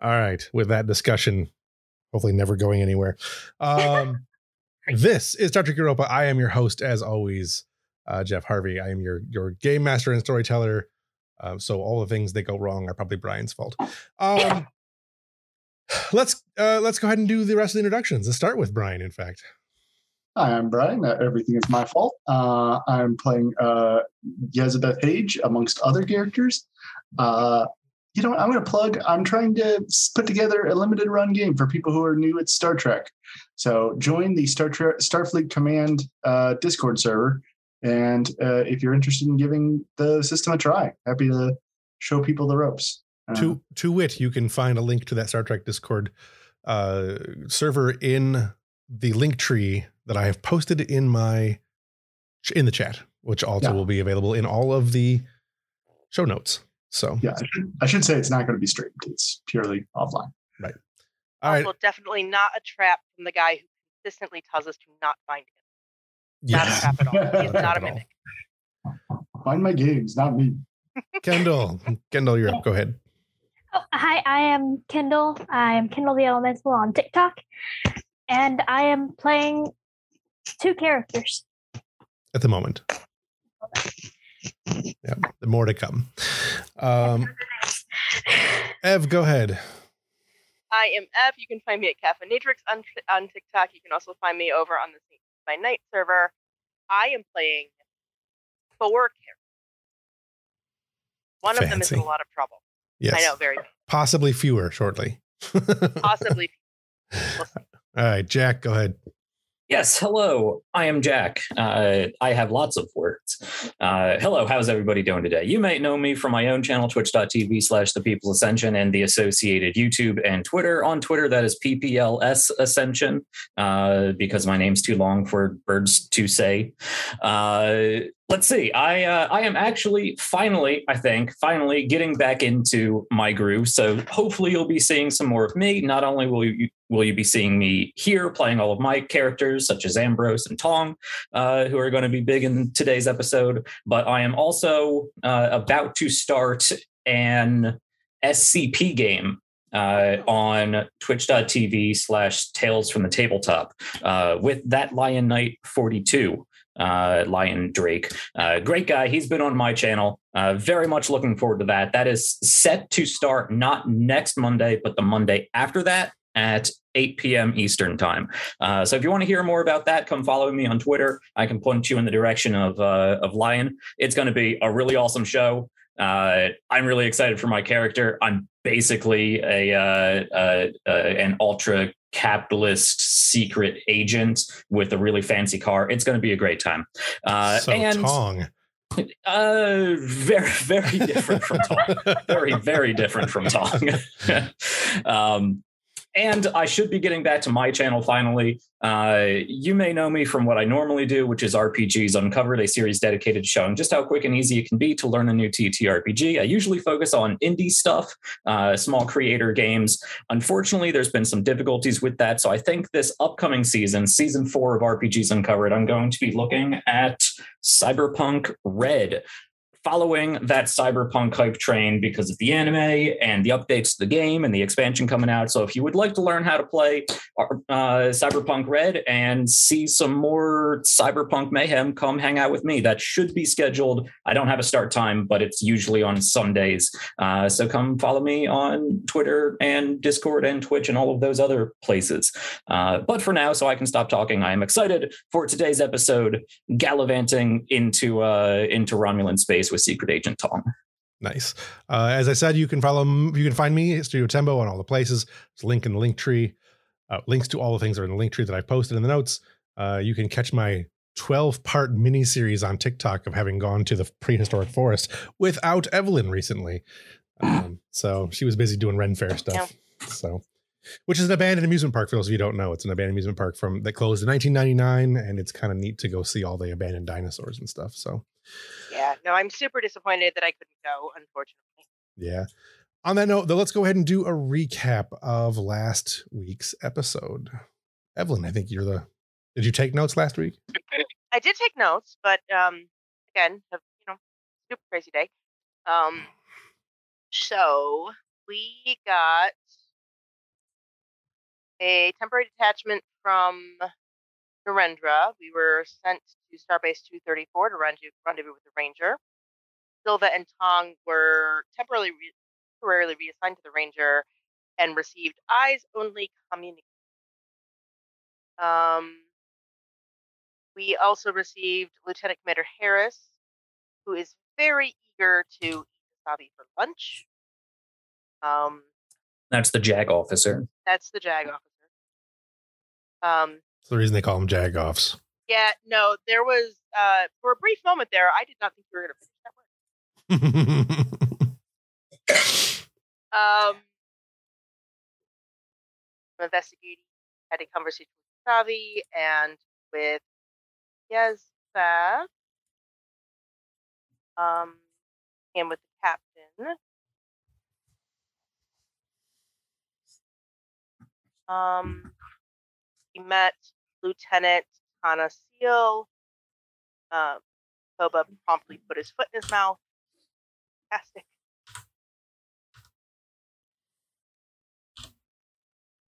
All right. With that discussion, hopefully never going anywhere. Um, this is Dr. Europa. I am your host, as always, uh, Jeff Harvey. I am your your game master and storyteller. Um, so all the things that go wrong are probably Brian's fault. Um, let's uh, let's go ahead and do the rest of the introductions. Let's start with Brian. In fact, Hi, I'm Brian. Uh, everything is my fault. Uh, I'm playing uh, Yezabeth Hage amongst other characters. Uh, you know, what? I'm going to plug. I'm trying to put together a limited run game for people who are new at Star Trek. So join the Star Trek Starfleet Command uh, Discord server, and uh, if you're interested in giving the system a try, happy to show people the ropes. Uh, to to wit, you can find a link to that Star Trek Discord uh, server in the link tree that I have posted in my in the chat, which also Yeah. will be available in all of the show notes. So, yeah, I should, I should say it's not going to be streamed. It's purely offline. Right. All right, Also, definitely not a trap from the guy who consistently tells us to not find him. Not a trap at all. He's Not a not trap a at all. mimic. Find my games, not me. Kendall, Kendall, you're up. Go ahead. Oh, hi, I am Kendall. I am Kendall the Elemental on TikTok, and I am playing two characters. At the moment, yeah, the more to come. Um, Ev, go ahead. I am Ev. You can find me at Caffeinatrix on, on TikTok. You can also find me over on the by Night server. I am playing four characters. One of them is in a lot of trouble. Yes, I know, very possibly fewer shortly. possibly. All right, Jack, go ahead. Yes, hello. I am Jack. Uh, I have lots of words. Uh, hello, how's everybody doing today? You might know me from my own channel, twitch.tv slash the People Ascension, and the associated YouTube and Twitter. On Twitter, that is PPLS Ascension, uh, because my name's too long for birds to say. Let's see. I uh, I am actually finally, I think, finally getting back into my groove. So hopefully you'll be seeing some more of me. Not only will you will you be seeing me here playing all of my characters, such as Ambrose and Tong, uh, who are going to be big in today's episode, but I am also uh, about to start an SCP game uh, on twitch.tv slash tales from the tabletop uh, with that Lion Knight 42 uh, Lion Drake. Uh, great guy. He's been on my channel. Uh, very much looking forward to that. That is set to start not next Monday, but the Monday after that at 8 p.m. Eastern time. Uh, so if you want to hear more about that, come follow me on Twitter. I can point you in the direction of uh, of Lion. It's going to be a really awesome show. Uh, I'm really excited for my character. I'm basically a uh, uh, uh, an ultra capitalist secret agent with a really fancy car. It's going to be a great time. Uh, so and Tong. uh, very very different from Tong. very very different from Tong. um, and I should be getting back to my channel finally. Uh, you may know me from what I normally do, which is RPGs Uncovered, a series dedicated to showing just how quick and easy it can be to learn a new TTRPG. I usually focus on indie stuff, uh, small creator games. Unfortunately, there's been some difficulties with that. So I think this upcoming season, season four of RPGs Uncovered, I'm going to be looking at Cyberpunk Red following that cyberpunk hype train because of the anime and the updates to the game and the expansion coming out. So if you would like to learn how to play uh, Cyberpunk Red and see some more cyberpunk mayhem, come hang out with me. That should be scheduled. I don't have a start time, but it's usually on Sundays. Uh, so come follow me on Twitter and Discord and Twitch and all of those other places. Uh, but for now, so I can stop talking, I am excited for today's episode, gallivanting into uh, into Romulan space with Secret Agent Tong. Nice. Uh, as I said, you can follow, you can find me, Studio Tembo, on all the places. There's a link in the link tree. Uh, links to all the things are in the link tree that I posted in the notes. Uh, you can catch my 12 part mini series on TikTok of having gone to the prehistoric forest without Evelyn recently. Um, so she was busy doing Ren Fair stuff. So, which is an abandoned amusement park for those of you who don't know. It's an abandoned amusement park from that closed in 1999, and it's kind of neat to go see all the abandoned dinosaurs and stuff. So, Yeah, no, I'm super disappointed that I couldn't go, unfortunately. Yeah. On that note, though, let's go ahead and do a recap of last week's episode. Evelyn, I think you're the. Did you take notes last week? I did take notes, but um, again, a, you know, super crazy day. Um, so we got a temporary detachment from Narendra. We were sent to Starbase 234 to rendezvous, with the Ranger. Silva and Tong were temporarily re- temporarily reassigned to the Ranger and received eyes only communication. Um, we also received Lieutenant Commander Harris, who is very eager to eat wasabi for lunch. Um, That's the JAG officer. that's the JAG officer. Um, That's the reason they call them jagoffs. yeah, no, there was uh, for a brief moment there, I did not think we were going to finish that word. Um, I'm investigating, had a conversation with Savi and with Yezza, um, and with the captain. Um, we met Lieutenant Tana Seal. Um, Boba promptly put his foot in his mouth. Fantastic.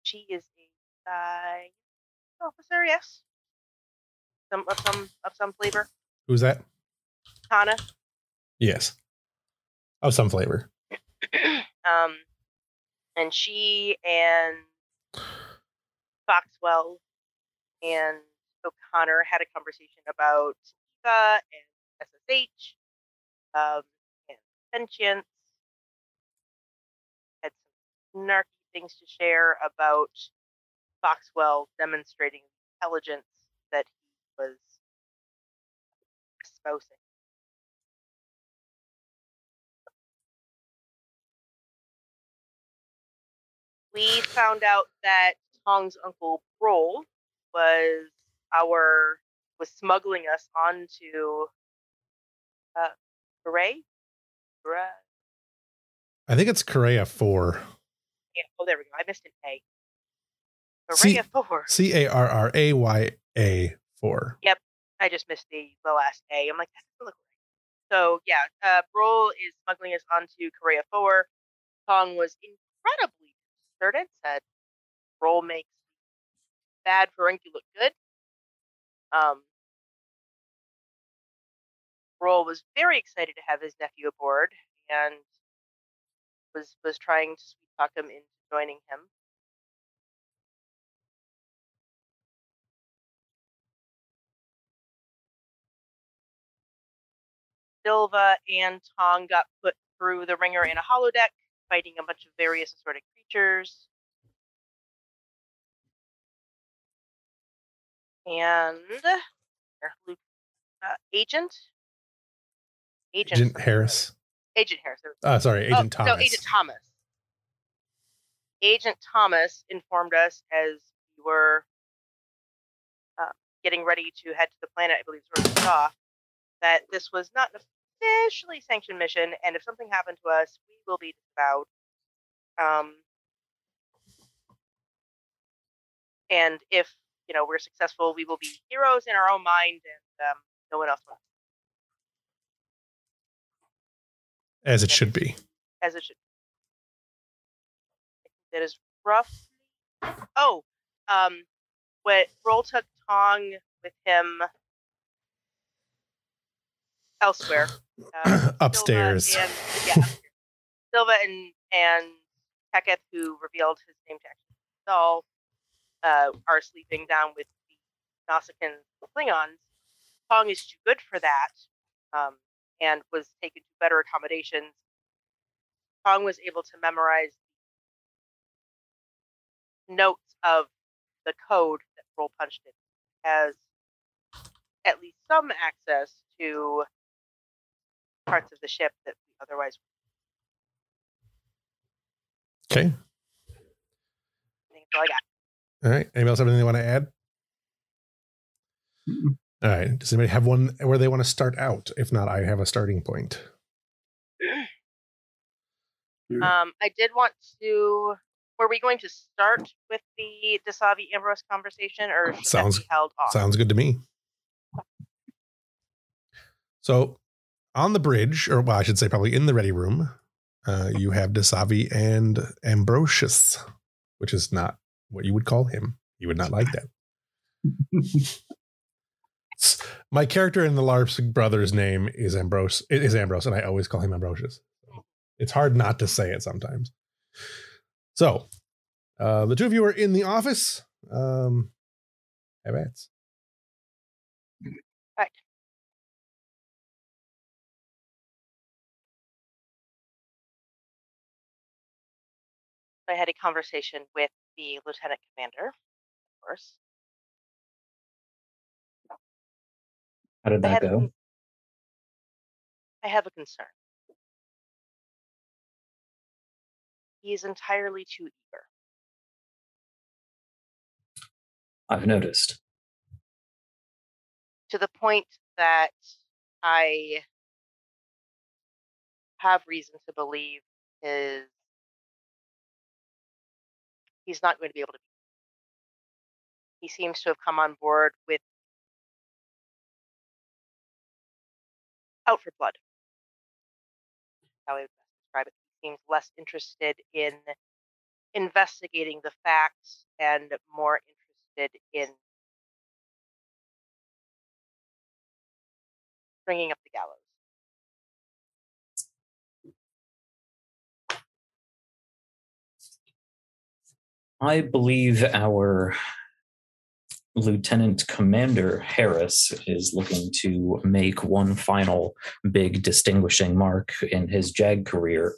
She is a uh, officer, yes. Some of some of some flavor. Who's that? Tana. Yes. Of some flavor. um, and she and Foxwell and O'Connor had a conversation about Eva and SSH um, and sentience. Had some snarky things to share about Foxwell demonstrating intelligence that he was espousing. we found out that Tong's uncle Brol was our was smuggling us onto uh Gray. Gray. I think it's Carraya 4. Yeah, oh there we go. I missed an A. See- Array four. C A R R A Y A 4. Yep. I just missed the, the last A. I'm like, that doesn't look right. So yeah, uh Brol is smuggling us onto Carraya 4. Tong was incredibly concerted, said Brol makes bad Ferengi look good. Um Brol was very excited to have his nephew aboard and was was trying to sweet talk him into joining him. Silva and Tong got put through the ringer in a holodeck, fighting a bunch of various assorted creatures. And uh, Agent, Agent, Agent Harris. Agent Harris. Uh, sorry, Agent oh, Thomas. No, Agent Thomas. Agent Thomas informed us as we were uh, getting ready to head to the planet, I believe, sort of off, that this was not an officially sanctioned mission, and if something happened to us, we will be disavowed. Um, and if you know we're successful, we will be heroes in our own mind, and um, no one else will, As it should be. as it should. That is rough. Oh, um, what Broll took Tong with him elsewhere. Uh, Upstairs. Silva and, yeah, upstairs. Silva and and Heketh, who revealed his name to actually Saul, uh, are sleeping down with the Nausicaan Klingons. Tong is too good for that, um, and was taken to better accommodations. Tong was able to memorize notes of the code that Broll punched in. Has at least some access to parts of the ship that we otherwise Okay. I think that's all I got. All right. Anybody else have anything they want to add? Mm-mm. All right. Does anybody have one where they want to start out? If not, I have a starting point. Um, I did want to. Were we going to start with the Dasavi Ambrose conversation, or Sounds- that be held off? Sounds good to me. So, on the bridge, or well, I should say, probably in the ready room, uh, you have Dasavi and Ambrosius, which is not what you would call him. He would not like that. My character in the LARP brothers name is Ambrose. Is Ambrose, and I always call him Ambrosius. It's hard not to say it sometimes. So, uh, the two of you are in the office. Um, have at Right. I had a conversation with the lieutenant commander, of course. How did that a go? con- I have a concern. He is entirely too eager. I've noticed. to the point that I have reason to believe is he's not going to be able to. He seems to have come on board with out for blood. How I would describe it. He seems less interested in investigating the facts and more interested in bringing up the gallows. I believe our Lieutenant Commander Harris is looking to make one final big distinguishing mark in his JAG career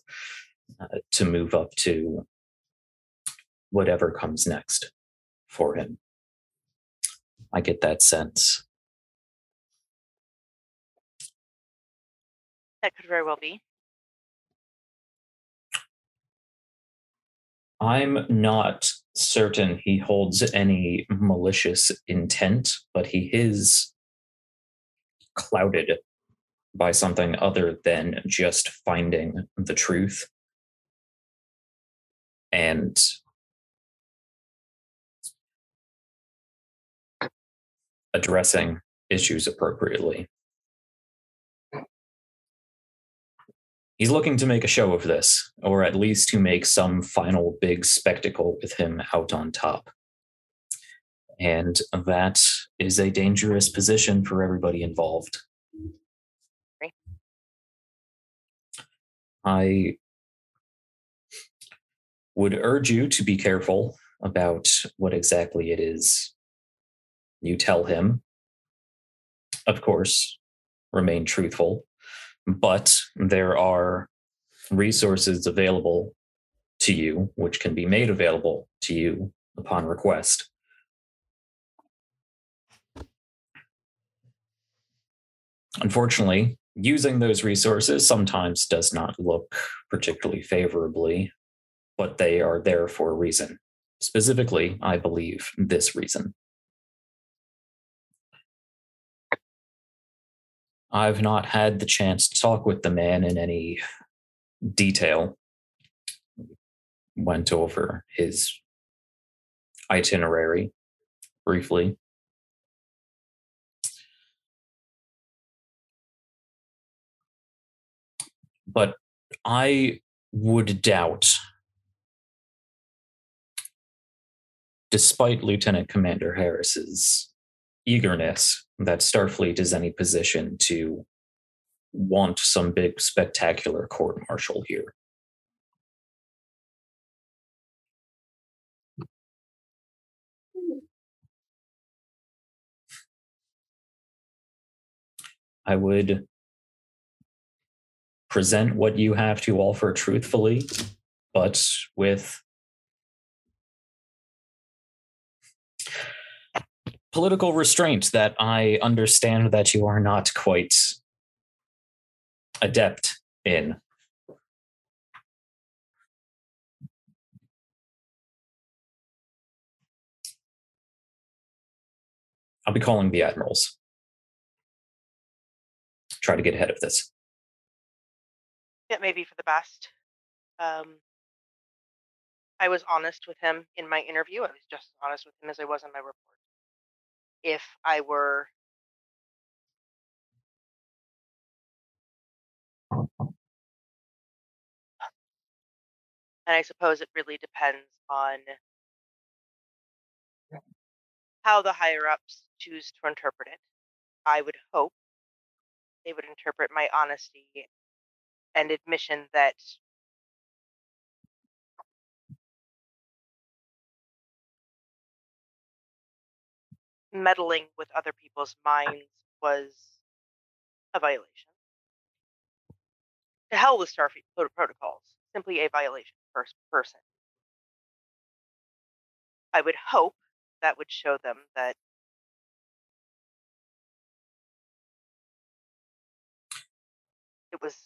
uh, to move up to whatever comes next for him. I get that sense. That could very well be. I'm not certain he holds any malicious intent, but he is clouded by something other than just finding the truth and addressing issues appropriately. He's looking to make a show of this, or at least to make some final big spectacle with him out on top. And that is a dangerous position for everybody involved. Right. I would urge you to be careful about what exactly it is you tell him. Of course, remain truthful but there are resources available to you which can be made available to you upon request. Unfortunately using those resources sometimes does not look particularly favorably but they are there for a reason. Specifically i believe this reason I've not had the chance to talk with the man in any detail. Went over his itinerary briefly. But I would doubt, despite Lieutenant Commander Harris's eagerness that Starfleet is any position to want some big spectacular court martial here. I would present what you have to offer truthfully, but with political restraint that I understand that you are not quite adept in. I'll be calling the admirals. Try to get ahead of this. It may be for the best. Um, I was honest with him in my interview. I was just as honest with him as I was in my report. If I were and I suppose it really depends on how the higher ups choose to interpret it. I would hope they would interpret my honesty and admission that meddling with other people's minds was a violation. To hell with Starfleet protocols, simply a violation first person. I would hope that would show them that it was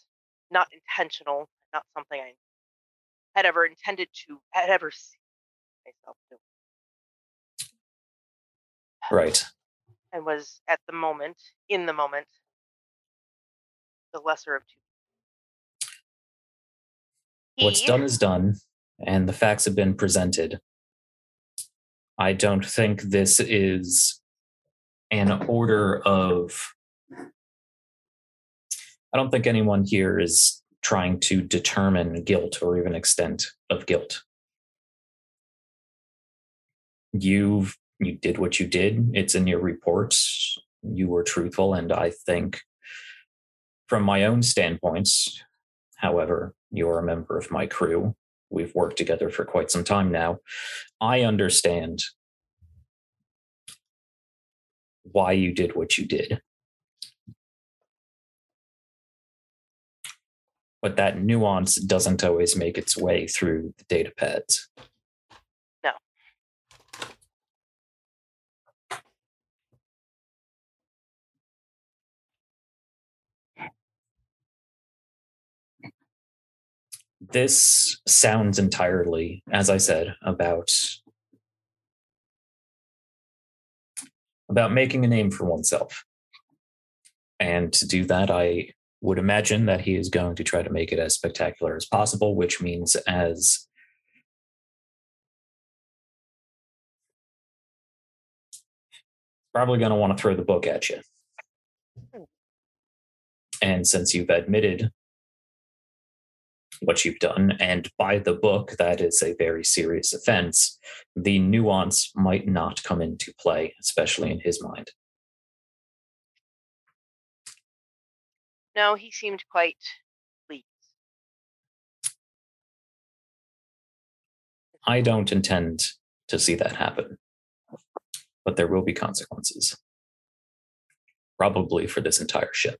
not intentional, not something I had ever intended to, had ever seen myself do, Right. and was at the moment, in the moment, the lesser of two. What's done is done, and the facts have been presented. I don't think this is an order of. I don't think anyone here is trying to determine guilt or even extent of guilt. You've you did what you did. It's in your reports. You were truthful, and I think, from my own standpoints, However, you're a member of my crew. We've worked together for quite some time now. I understand why you did what you did. But that nuance doesn't always make its way through the data pads. This sounds entirely, as I said, about about making a name for oneself. And to do that, I would imagine that he is going to try to make it as spectacular as possible, which means as probably going to want to throw the book at you. Hmm. And since you've admitted what you've done, and by the book, that is a very serious offense, the nuance might not come into play, especially in his mind. No, he seemed quite pleased. I don't intend to see that happen, but there will be consequences. Probably for this entire ship.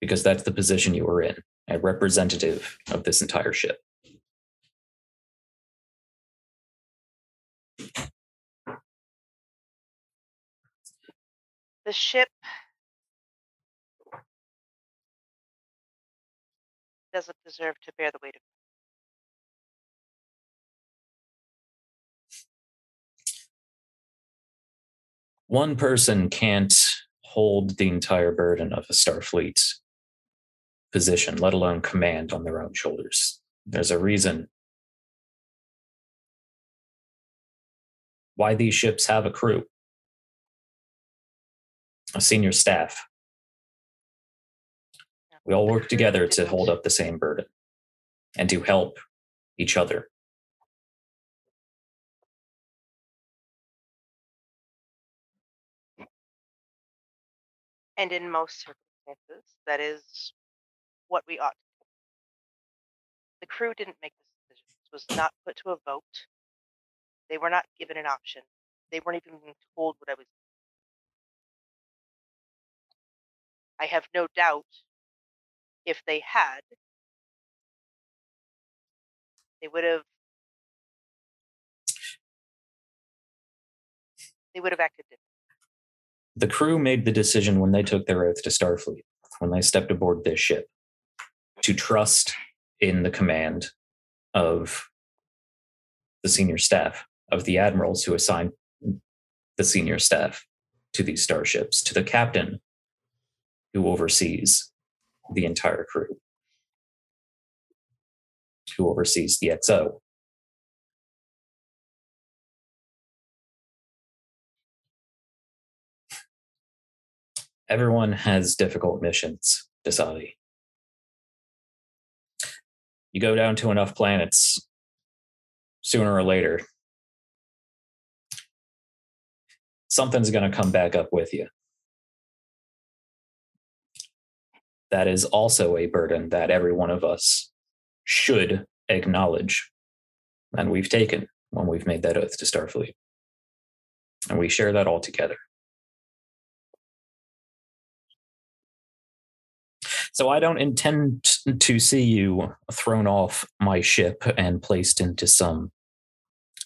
Because that's the position you were in, a representative of this entire ship. The ship doesn't deserve to bear the weight of One person can't hold the entire burden of a Starfleet position, let alone command on their own shoulders. There's a reason why these ships have a crew, a senior staff. We all work together to hold up the same burden and to help each other. And in most circumstances, that is what we ought to do. The crew didn't make this decision. This was not put to a vote. They were not given an option. They weren't even told what I was. I have no doubt if they had, they would have they would have acted differently. The crew made the decision when they took their oath to Starfleet, when they stepped aboard this ship, to trust in the command of the senior staff, of the admirals who assign the senior staff to these starships, to the captain who oversees the entire crew, who oversees the XO. Everyone has difficult missions, Dasavi. You go down to enough planets, sooner or later, something's going to come back up with you. That is also a burden that every one of us should acknowledge and we've taken when we've made that oath to Starfleet. And we share that all together. So I don't intend to see you thrown off my ship and placed into some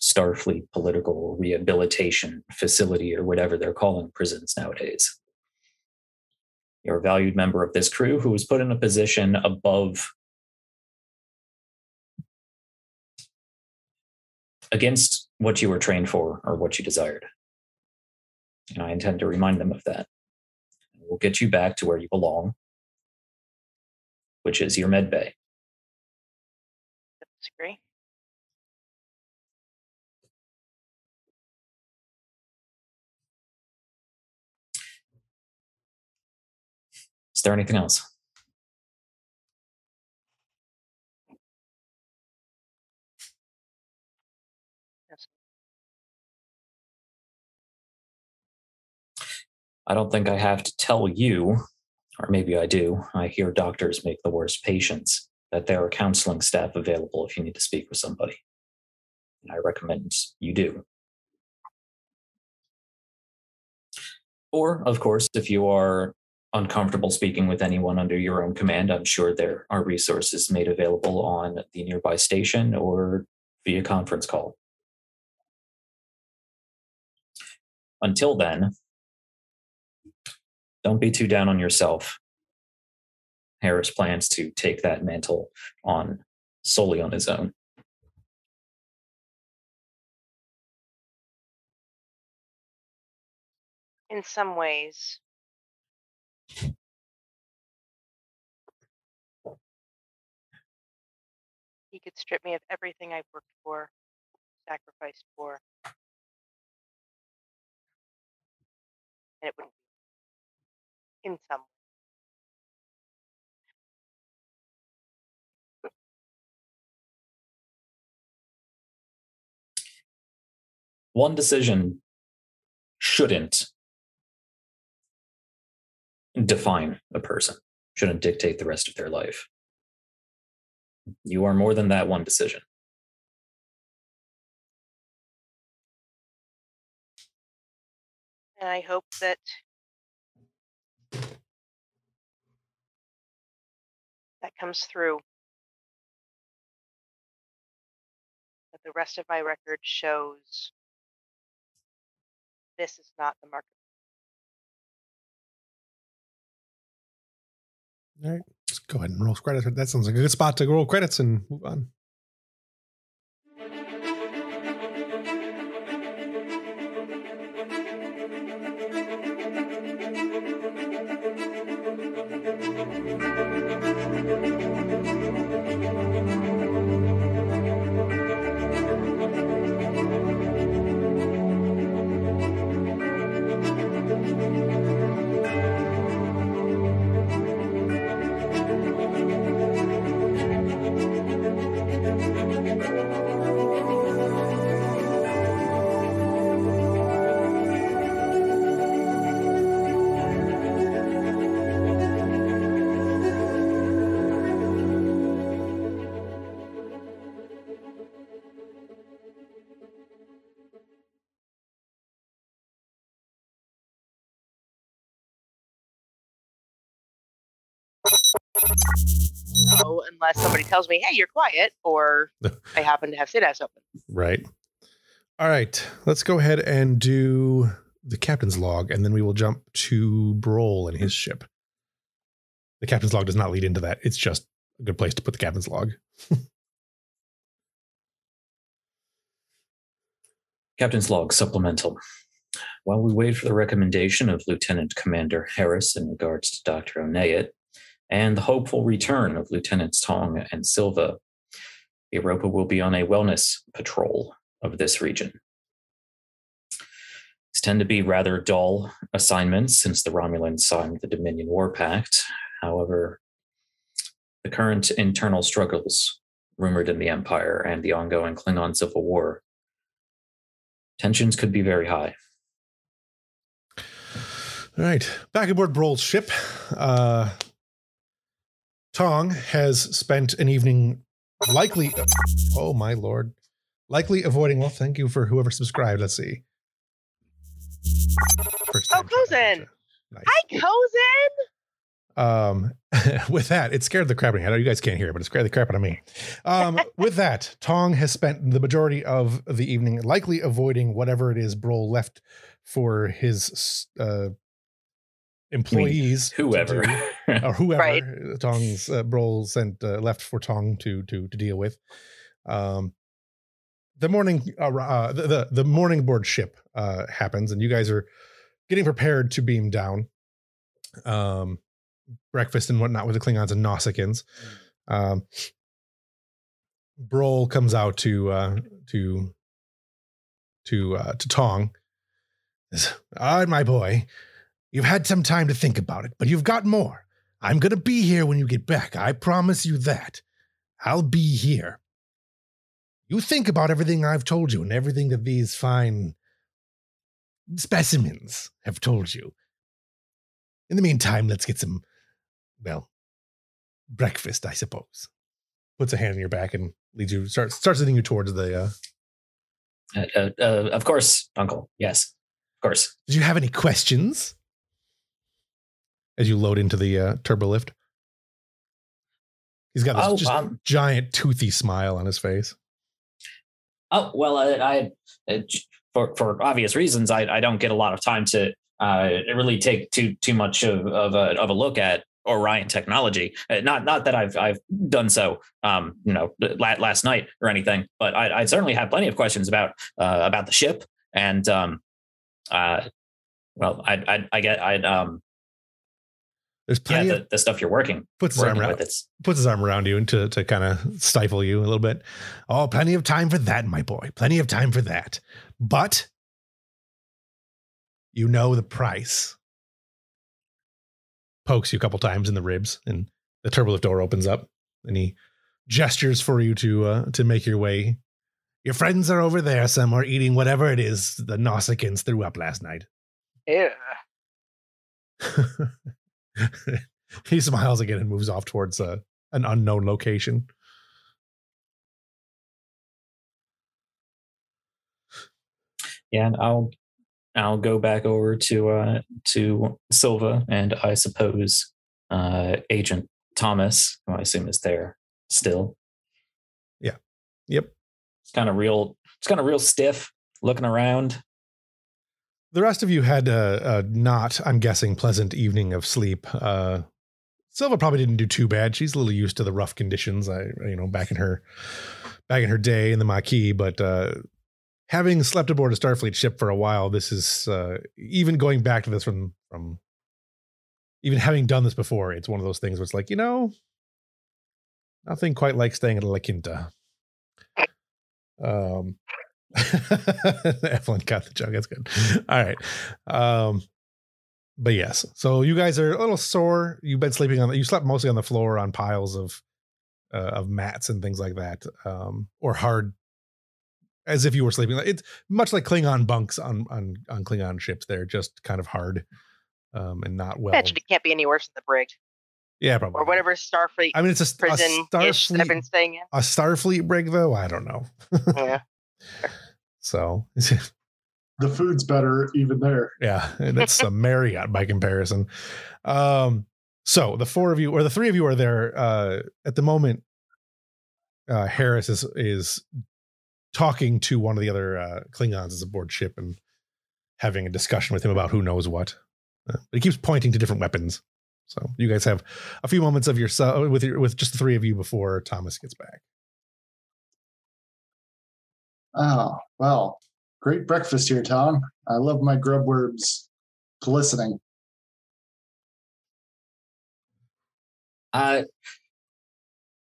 Starfleet political rehabilitation facility or whatever they're calling prisons nowadays. You're a valued member of this crew who was put in a position above against what you were trained for or what you desired. And I intend to remind them of that. We'll get you back to where you belong, which is your med bay. Disagree. Is there anything else? Yes. I don't think I have to tell you, or maybe I do. I hear doctors make the worst patients, that there are counseling staff available if you need to speak with somebody. And I recommend you do. Or, of course, if you are uncomfortable speaking with anyone under your own command, I'm sure there are resources made available on the nearby station or via conference call. Until then, don't be too down on yourself. Harris plans to take that mantle on solely on his own. In some ways. He could strip me of everything I've worked for, sacrificed for. And it wouldn't in some One decision shouldn't define a person, shouldn't dictate the rest of their life. You are more than that one decision. and I hope that that comes through. But the rest of my record shows this is not the market. All right, let's go ahead and roll credits. That sounds like a good spot to roll credits and move on. Unless somebody tells me, "Hey, you're quiet," or I happen to have Sidas open. Right. All right. Let's go ahead and do the captain's log, and then we will jump to Broll and his ship. The captain's log does not lead into that. It's just a good place to put the captain's log. Captain's log supplemental. While we wait for the recommendation of Lieutenant Commander Harris in regards to Dr. Onayet and the hopeful return of Lieutenants Tong and Silva, Europa will be on a wellness patrol of this region. These tend to be rather dull assignments since the Romulans signed the Dominion War Pact. However, the current internal struggles rumored in the Empire and the ongoing Klingon Civil War, tensions could be very high. All right, back aboard Broll's ship. Uh, Tong has spent an evening likely. Oh my lord! Likely avoiding. Well, thank you for whoever subscribed. Let's see. Oh, Cozen. Nice. Hi, Cozen. Um, with that, it scared the crap out of me. I know you guys can't hear it, but it scared the crap out of me. Um, with that, Tong has spent the majority of the evening likely avoiding whatever it is Broll left for his uh, employees, to Whoever. do, or whoever Right. Tong's uh, Broll sent uh, left for Tong to to to deal with. Um, the morning uh, uh, the, the the morning board ship uh, happens, and you guys are getting prepared to beam down. Um, breakfast and whatnot with the Klingons and Nausicaans. Um, Broll comes out to uh, to to uh, to Tong. Says, All right, my boy, you've had some time to think about it, but you've got more. I'm gonna be here when you get back. I promise you that. I'll be here. You think about everything I've told you and everything that these fine specimens have told you. In the meantime, let's get some, well, breakfast, I suppose. Puts a hand on your back and leads you, starts starts leading you towards the. Uh, Uh, uh, uh, of course, Uncle. Yes, of course. did you have any questions? As you load into the uh, turbo lift, he's got this Oh, just um, giant toothy smile on his face. oh well, I, I for for obvious reasons, I, I don't get a lot of time to uh, really take too too much of of a, of a look at Orion technology. Uh, not not that I've I've done so, um, you know, la- last night or anything, but I, I certainly have plenty of questions about uh, about the ship and um, uh, well, I I, I get I um There's yeah plenty the, of the stuff you're working puts his arm around, with. It's puts his arm around you and to to kind of stifle you a little bit. Oh, plenty of time for that, my boy. Plenty of time for that. But you know the price. Pokes you a couple times in the ribs, and the turbolift door opens up, and he gestures for you to uh, to make your way. Your friends are over there somewhere eating whatever it is the Nausicaans threw up last night. Ew. he smiles again and moves off towards uh, an unknown location. yeah, and I'll I'll go back over to uh to Silva and I suppose uh Agent Thomas, who I assume is there still. Yeah. Yep. It's kind of real it's kind of real stiff looking around. The rest of you had a, a not, I'm guessing, pleasant evening of sleep. Uh, Silva probably didn't do too bad. She's a little used to the rough conditions. I, you know, back in her, back in her day in the Maquis. But uh, having slept aboard a Starfleet ship for a while, this is uh, even going back to this from from even having done this before. It's one of those things where it's like, you know, nothing quite like staying at La Quinta. Um, Evelyn got the joke. That's good. All right. Um, but yes, so you guys are a little sore. You've been sleeping on. You slept mostly on the floor on piles of uh, of mats and things like that, um, or hard, as if you were sleeping. It's much like Klingon bunks on on on Klingon ships. They're just kind of hard um, and not well. Imagine it can't be any worse than the brig Yeah, probably. or whatever Starfleet I mean, it's a, a prison I've been Starfleet staying in. a Starfleet brig, though. I don't know. Yeah. So The food's better even there. Yeah, and it's a Marriott by comparison. Um, so the four of you or the three of you are there uh, at the moment. Uh, Harris is is talking to one of the other uh, Klingons as aboard ship and having a discussion with him about who knows what. Uh, he keeps pointing to different weapons. So you guys have a few moments of yourself with your with just the three of you before Thomas gets back. Oh, well, great breakfast here, Tom. I love my grub worms glistening. Uh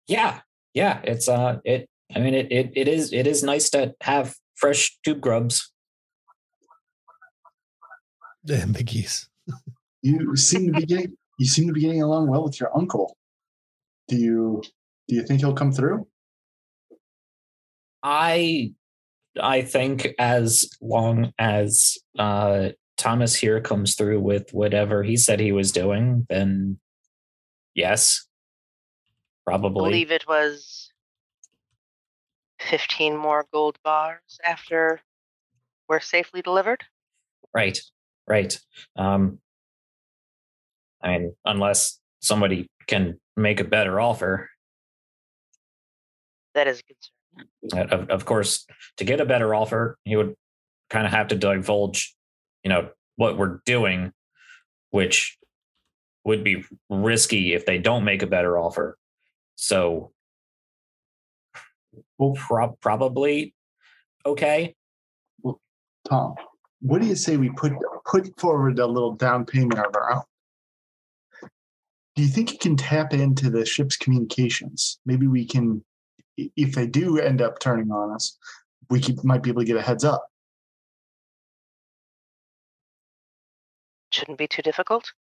yeah, yeah, it's uh it I mean it it, it is it is nice to have fresh tube grubs. Damn the geese. You seem to be getting you seem to be getting along well with your uncle. Do you do you think he'll come through? I I think as long as uh, Thomas here comes through with whatever he said he was doing, then yes, I probably. believe it was 15 more gold bars after we're safely delivered. Right, right. Um, I mean, unless somebody can make a better offer, That is a concern. Uh, of, of course, to get a better offer, he would kind of have to divulge, you know, what we're doing, which would be risky if they don't make a better offer. So, Well, prob- probably okay. Well, Tom, what do you say we put put forward a little down payment of our own? Do you think you can tap into the ship's communications? Maybe we can, if they do end up turning on us, we could, might be able to get a heads up. Shouldn't be too difficult.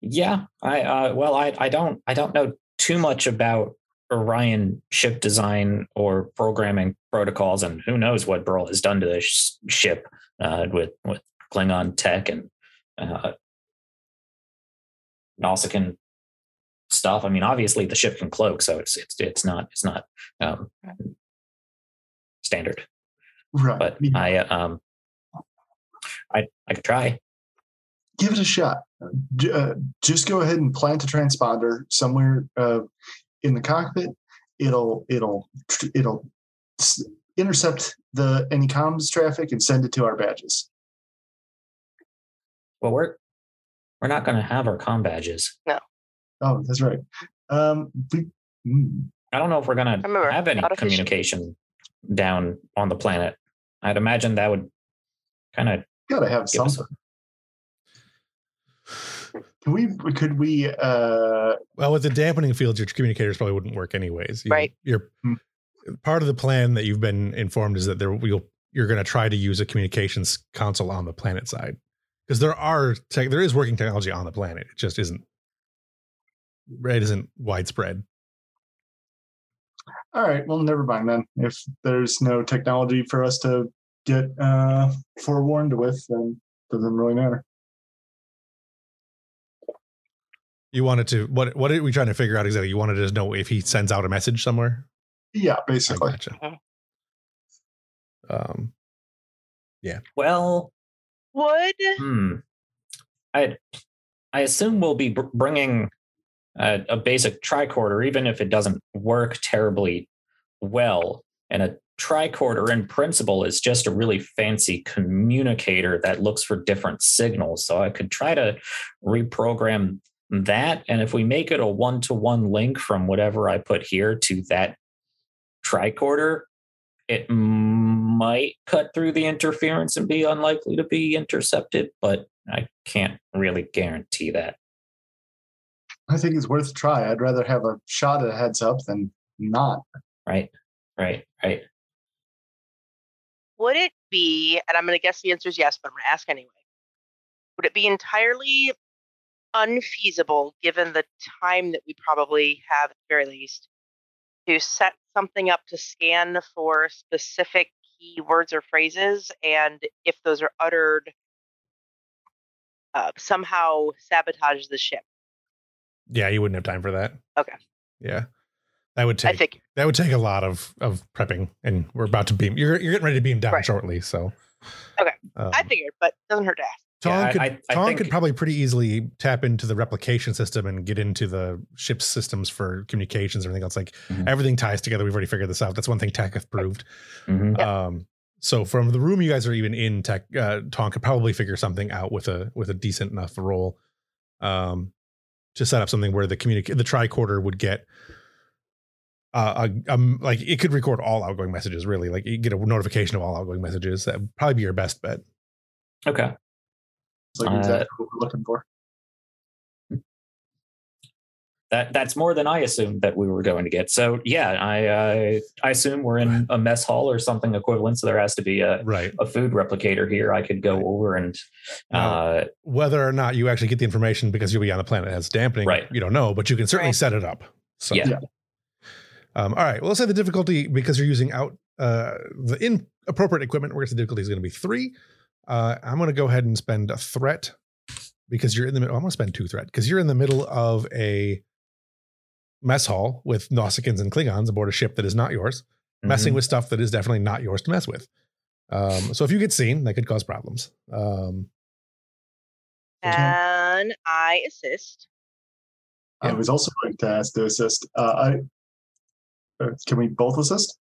Yeah, I uh, well, I I don't I don't know too much about Orion ship design or programming protocols, and who knows what Broll has done to this ship uh, with with Klingon tech and uh, Nausicaan stuff. I mean, obviously the ship can cloak, so it's it's it's not it's not um, standard. Right. But Yeah. I uh, um I I could try. give it a shot. Uh, just go ahead and plant a transponder somewhere uh, in the cockpit. It'll it'll it'll intercept the any comms traffic and send it to our badges. Well, we're we're not going to have our com badges. Oh, that's right. Um, we, mm, I don't know if we're going to Remember, have any not official. communication down on the planet. I'd imagine that would kind of gotta have something. Can we? Could we? Uh, Well, with the dampening fields, your communicators probably wouldn't work anyways. You- Right. You're Hmm. part of the plan that you've been informed is that there you'll you're going to try to use a communications console on the planet side because there are tech, there is working technology on the planet. It just isn't it isn't widespread. all right. Well, never mind then. If there's no technology for us to get uh, forewarned with, then it doesn't really matter. You wanted to what what are we trying to figure out exactly? You wanted to know if he sends out a message somewhere. Yeah, I basically. gotcha. Mhm. Um, Well, Would hmm. I I assume we'll be br- bringing a, a basic tricorder, even if it doesn't work terribly well. And a tricorder, in principle, is just a really fancy communicator that looks for different signals. So I could try to reprogram that, and if we make it a one-to-one link from whatever I put here to that tricorder, it might cut through the interference and be unlikely to be intercepted, but I can't really guarantee that. I think it's worth a try. I'd rather have a shot at a heads up than not. Right, right, right. would it be? And I'm going to guess the answer is yes, but I'm going to ask anyway. Would it be entirely unfeasible, given the time that we probably have at the very least, to set something up to scan for specific keywords or phrases, and if those are uttered, uh, somehow sabotage the ship? Yeah, you wouldn't have time for that. Okay. Yeah, that would take. I take figure. that would take a lot of of prepping, and we're about to beam. You're you're getting ready to beam down Right. shortly, so Okay. Um, I figured, but doesn't hurt to ask. Tong, Yeah, could, I- I Tong think- could probably pretty easily tap into the replication system and get into the ship's systems for communications and everything else. Like Mhm. everything ties together. We've already figured this out. That's one thing Tech have proved. Mhm. Um, so from the room you guys are even in, Tech uh, Tong could probably figure something out with a with a decent enough role. um, to set up something where the communicate the tricorder would get. Uh, a, um, like it could record all outgoing messages. Really, like you get a notification of all outgoing messages. That would probably be your best bet. Okay. It's like Uh, exactly what we're looking for. That that's more than I assumed that we were going to get. So yeah, I uh, I assume we're in a mess hall or something equivalent. So there has to be a, Right. a food replicator here. I could go Right. over and Now, uh, whether or not you actually get the information because you'll be on the planet as dampening, Right. you don't know, but you can certainly Right. set it up. So, Yeah. Yeah. Um, all right. Well, let's say the difficulty because you're using out uh, the inappropriate equipment, where the difficulty is going to be three. Uh, I'm going to go ahead and spend a threat because you're in the middle. I'm going to spend two threat because you're in the middle of a mess hall with Nausicaans and Klingons aboard a ship that is not yours, messing Mhm. with stuff that is definitely not yours to mess with. Um, so if you get seen, that could cause problems. Um, And I assist. I was also going to ask to assist. Uh, I uh, can we both assist?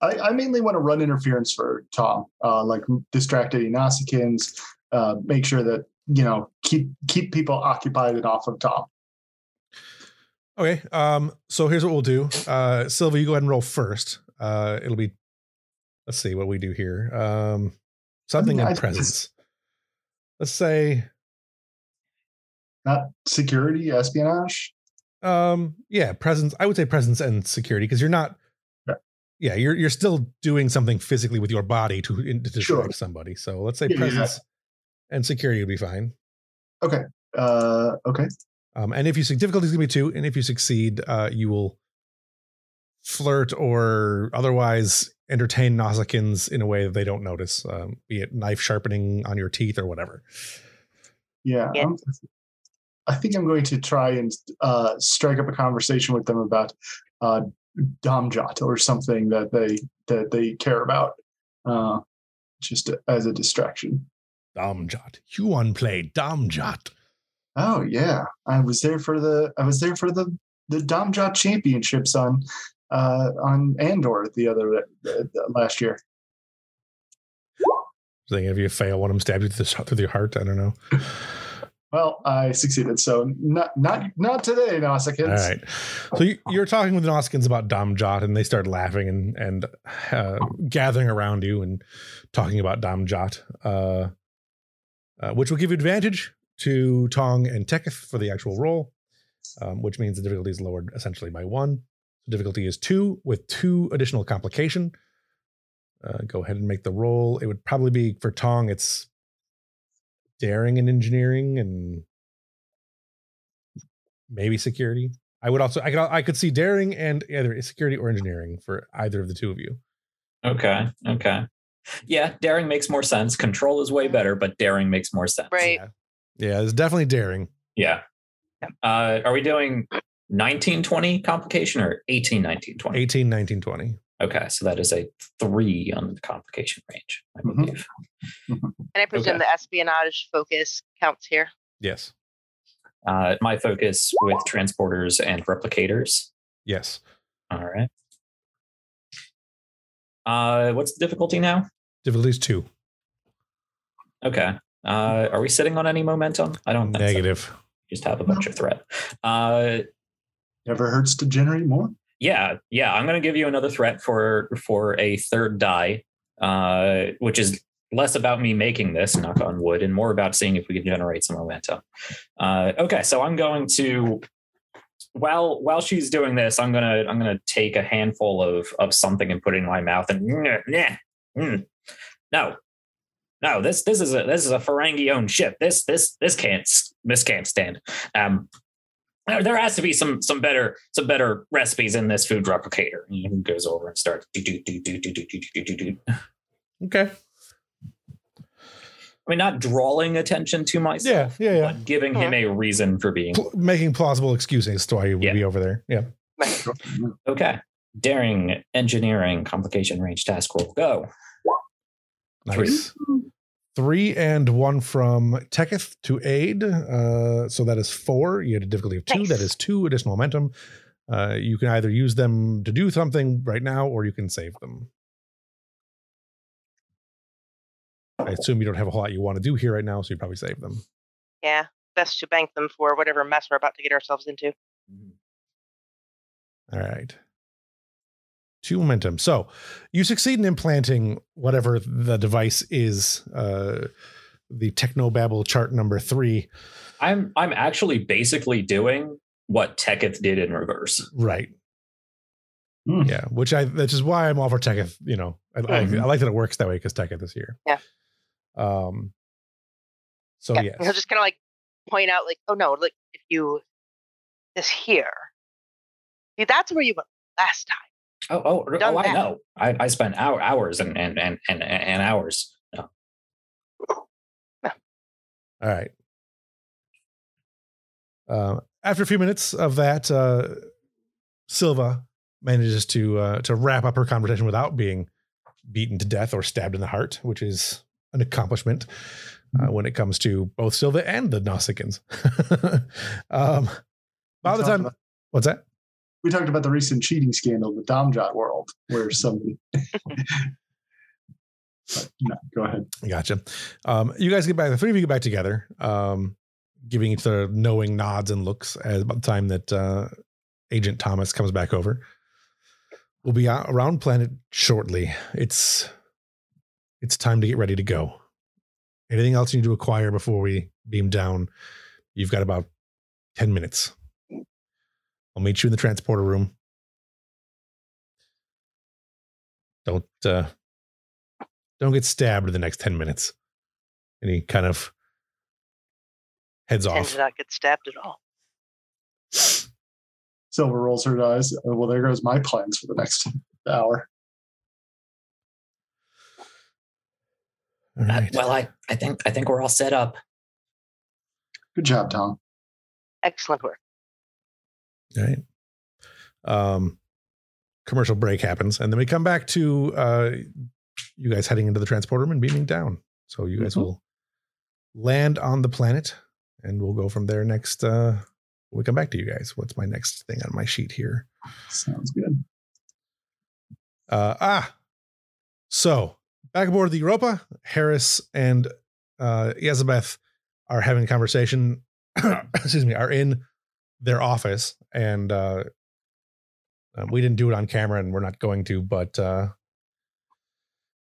I, I mainly want to run interference for Tom, uh, like distract any Nausicaans, uh, make sure that you know keep keep people occupied and off of Tom. Okay. Um, so here's what we'll do. Uh Silva, you go ahead and roll first. Uh it'll be let's see what we do here. Um something in presence. Let's say Not security, espionage. um yeah, presence. I would say presence and security because you're not Yeah. yeah, you're you're still doing something physically with your body to, to Sure. somebody. So let's say Yeah, yeah, yeah. presence and security would be fine. Okay. Uh, okay. Um, and if you succeed, difficulty is going to be two. And if you succeed, uh, you will flirt or otherwise entertain Nausicaans in a way that they don't notice, um, be it knife sharpening on your teeth or whatever. Yeah. Yeah. I'm- think I'm going to try and uh, strike up a conversation with them about uh, Domjot or something that they that they care about, uh, just as a distraction. Domjot. Huon played Domjot. Oh yeah, I was there for the I was there for the the Domjot Championships on uh, on Andor the other uh, last year. So if you fail, one of them stabs you through the, through the heart. I don't know. Well, I succeeded, so not not not today, Nausicaans. All right. So you, you're talking with the Nausicaans about Domjot, and they start laughing and and uh, gathering around you and talking about Domjot, uh, uh, which will give you advantage to Tong and Teketh for the actual roll, um, which means the difficulty is lowered essentially by one. The difficulty is two with two additional complication. Uh, go ahead and make the roll. It would probably be for Tong. It's daring and engineering and maybe security. I would also I could I could see daring and either security or engineering for either of the two of you. Okay. Okay. Yeah, daring makes more sense. Control is way better, but daring makes more sense. Right. Yeah, yeah it's definitely daring. Yeah. Uh, are we doing 1920 complication or 18, 19, 20? 18, 19, 20. Okay, so that is a three on the complication range, I Mhm. believe. And I presume Okay. the espionage focus counts here. Yes. Uh, my focus with transporters and replicators. Yes. All right. Uh, what's the difficulty now? Difficulty is two. Okay. Uh, are we sitting on any momentum? I don't think so. Negative. Just have a bunch of threat. Uh, Never hurts to generate more. yeah, yeah. I'm going to give you another threat for for a third die, uh, which is less about me making this, knock on wood, and more about seeing if we can generate some momentum. Uh, okay, so I'm going to while while she's doing this, I'm gonna I'm gonna take a handful of of something and put it in my mouth and nah, nah, mm, no. No, this this is a this is a Ferengi owned ship. This this this can't this can't stand. Um, there, there has to be some some better some better recipes in this food replicator. And he goes over and starts do do do do do do do do do do. Okay. I mean, not drawing attention to myself, Yeah. Yeah. Yeah. but giving him a reason for being Pl- making plausible excuses as to why you would Yeah. be over there. Yeah. okay. Daring, engineering, complication range, task roll, go. Nice. Three and one from Teketh to aid. Uh, so that is four. You had a difficulty of two. That Nice. is two additional momentum. Uh, you can either use them to do something right now, or you can save them. I assume you don't have a whole lot you want to do here right now, so you probably save them. Yeah. Best to bank them for whatever mess we're about to get ourselves into. All right. Two momentum. So you succeed in implanting whatever the device is, uh, the Technobabble chart number three. I'm I'm actually basically doing what Teketh did in reverse. Right. Hmm. Yeah. Which I, which is why I'm all for Teketh. You know, I, I, Mhm. I like that it works that way because Teketh is here. Yeah. Um, so yeah. yes. He'll just kind of like point out, like, oh no, look, if you this here, see, that's where you went last time. Oh, oh, Done oh I that. know. I, I spent hour, hours and, and, and, and, and hours. No. All right. Uh, after a few minutes of that, uh, Silva manages to uh, to wrap up her conversation without being beaten to death or stabbed in the heart, which is an accomplishment uh, when it comes to both Silva and the Nausicaans. um, by the time, what's that? We talked about the recent cheating scandal, the Domjot world, where somebody. But, no, go ahead. Gotcha. Um, you guys get back. The three of you get back together, um, giving each other knowing nods and looks. As about the time that uh, Agent Thomas comes back over, we'll be out around planet shortly. It's it's time to get ready to go. Anything else you need to acquire before we beam down? You've got about ten minutes. I'll meet you in the transporter room. Don't uh, don't get stabbed in the next 10 minutes. And he kind of heads Tend off. to not get stabbed at all. Silver rolls her eyes. Uh, Well, there goes my plans for the next hour. All Uh, well, I, I think I think we're all set up. Good job, Tom. Excellent work. Right. Um, commercial break happens, and then we come back to uh, you guys heading into the transporter room and beaming down. So you guys Mhm. will land on the planet, and we'll go from there next. Uh, we come back to you guys. What's my next thing on my sheet here? Sounds good. Uh, ah, so back aboard the Europa, Harris and uh, Elizabeth are having a conversation. excuse me, are in their office, and uh, uh, we didn't do it on camera, and we're not going to. But uh,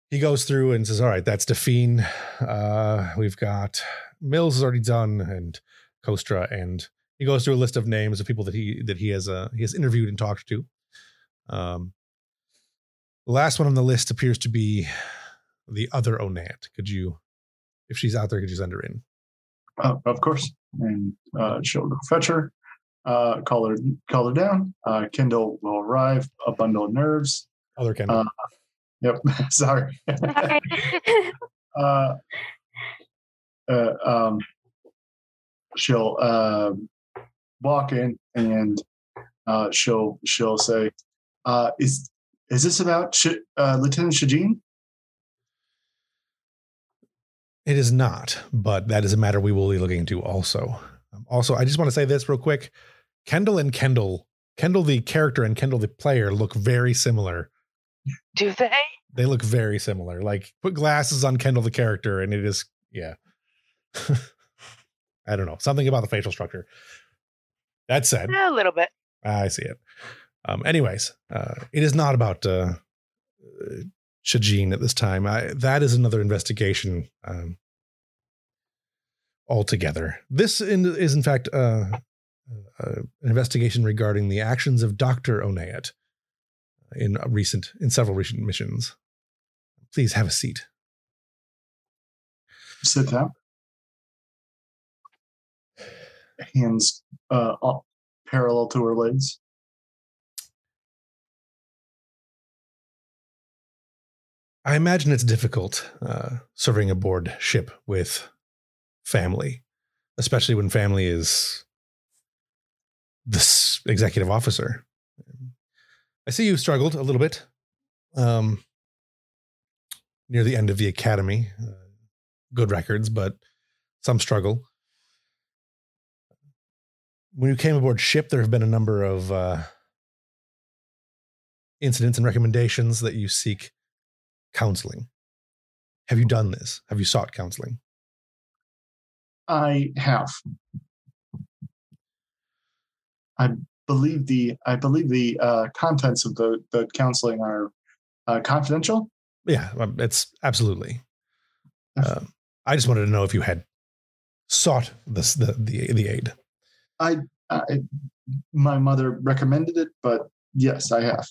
he goes through and says, "All right, that's Define. Uh, we've got Mills is already done, and Kostra, and he goes through a list of names of people that he that he has uh, he has interviewed and talked to." Um, the last one on the list appears to be the other Onat. Could you, if she's out there, could you send her in? Uh, of course. And uh, she'll go fetch her, uh, call her, call her down. Uh, Kendall will arrive, a bundle of nerves. Other Kendall. Uh, Yep. Sorry. Uh, uh, um, she'll uh, walk in and uh, she'll she'll say, uh, "Is is this about Sh- uh, Lieutenant Shajin?" It is not, but that is a matter we will be looking into also. Um, also, I just want to say this real quick. Kendall and Kendall, Kendall the character and Kendall the player look very similar. Do they? They look very similar. Like put glasses on Kendall the character, and it is yeah. I don't know something about the facial structure. That said, a little bit. I see it. Um, anyways, uh, it is not about uh, Shajin at this time. I, that is another investigation um, altogether. This in, is, in fact, uh, uh, an investigation regarding the actions of Doctor Onayat in a recent, in several recent missions. Please have a seat. Sit down. Hands uh, up, parallel to her legs. I imagine it's difficult uh, serving aboard ship with family, especially when family is this executive officer. I see you struggled a little bit um, near the end of the academy. Uh, good records, but some struggle. When you came aboard ship, there have been a number of uh, incidents and recommendations that you seek counseling. Have you done this? Have you sought counseling? I have. I believe the I believe the uh, contents of the the counseling are uh, confidential. Yeah, um, it's absolutely. Uh, I just wanted to know if you had sought this the the, the aid. I, my mother recommended it, but yes, I have.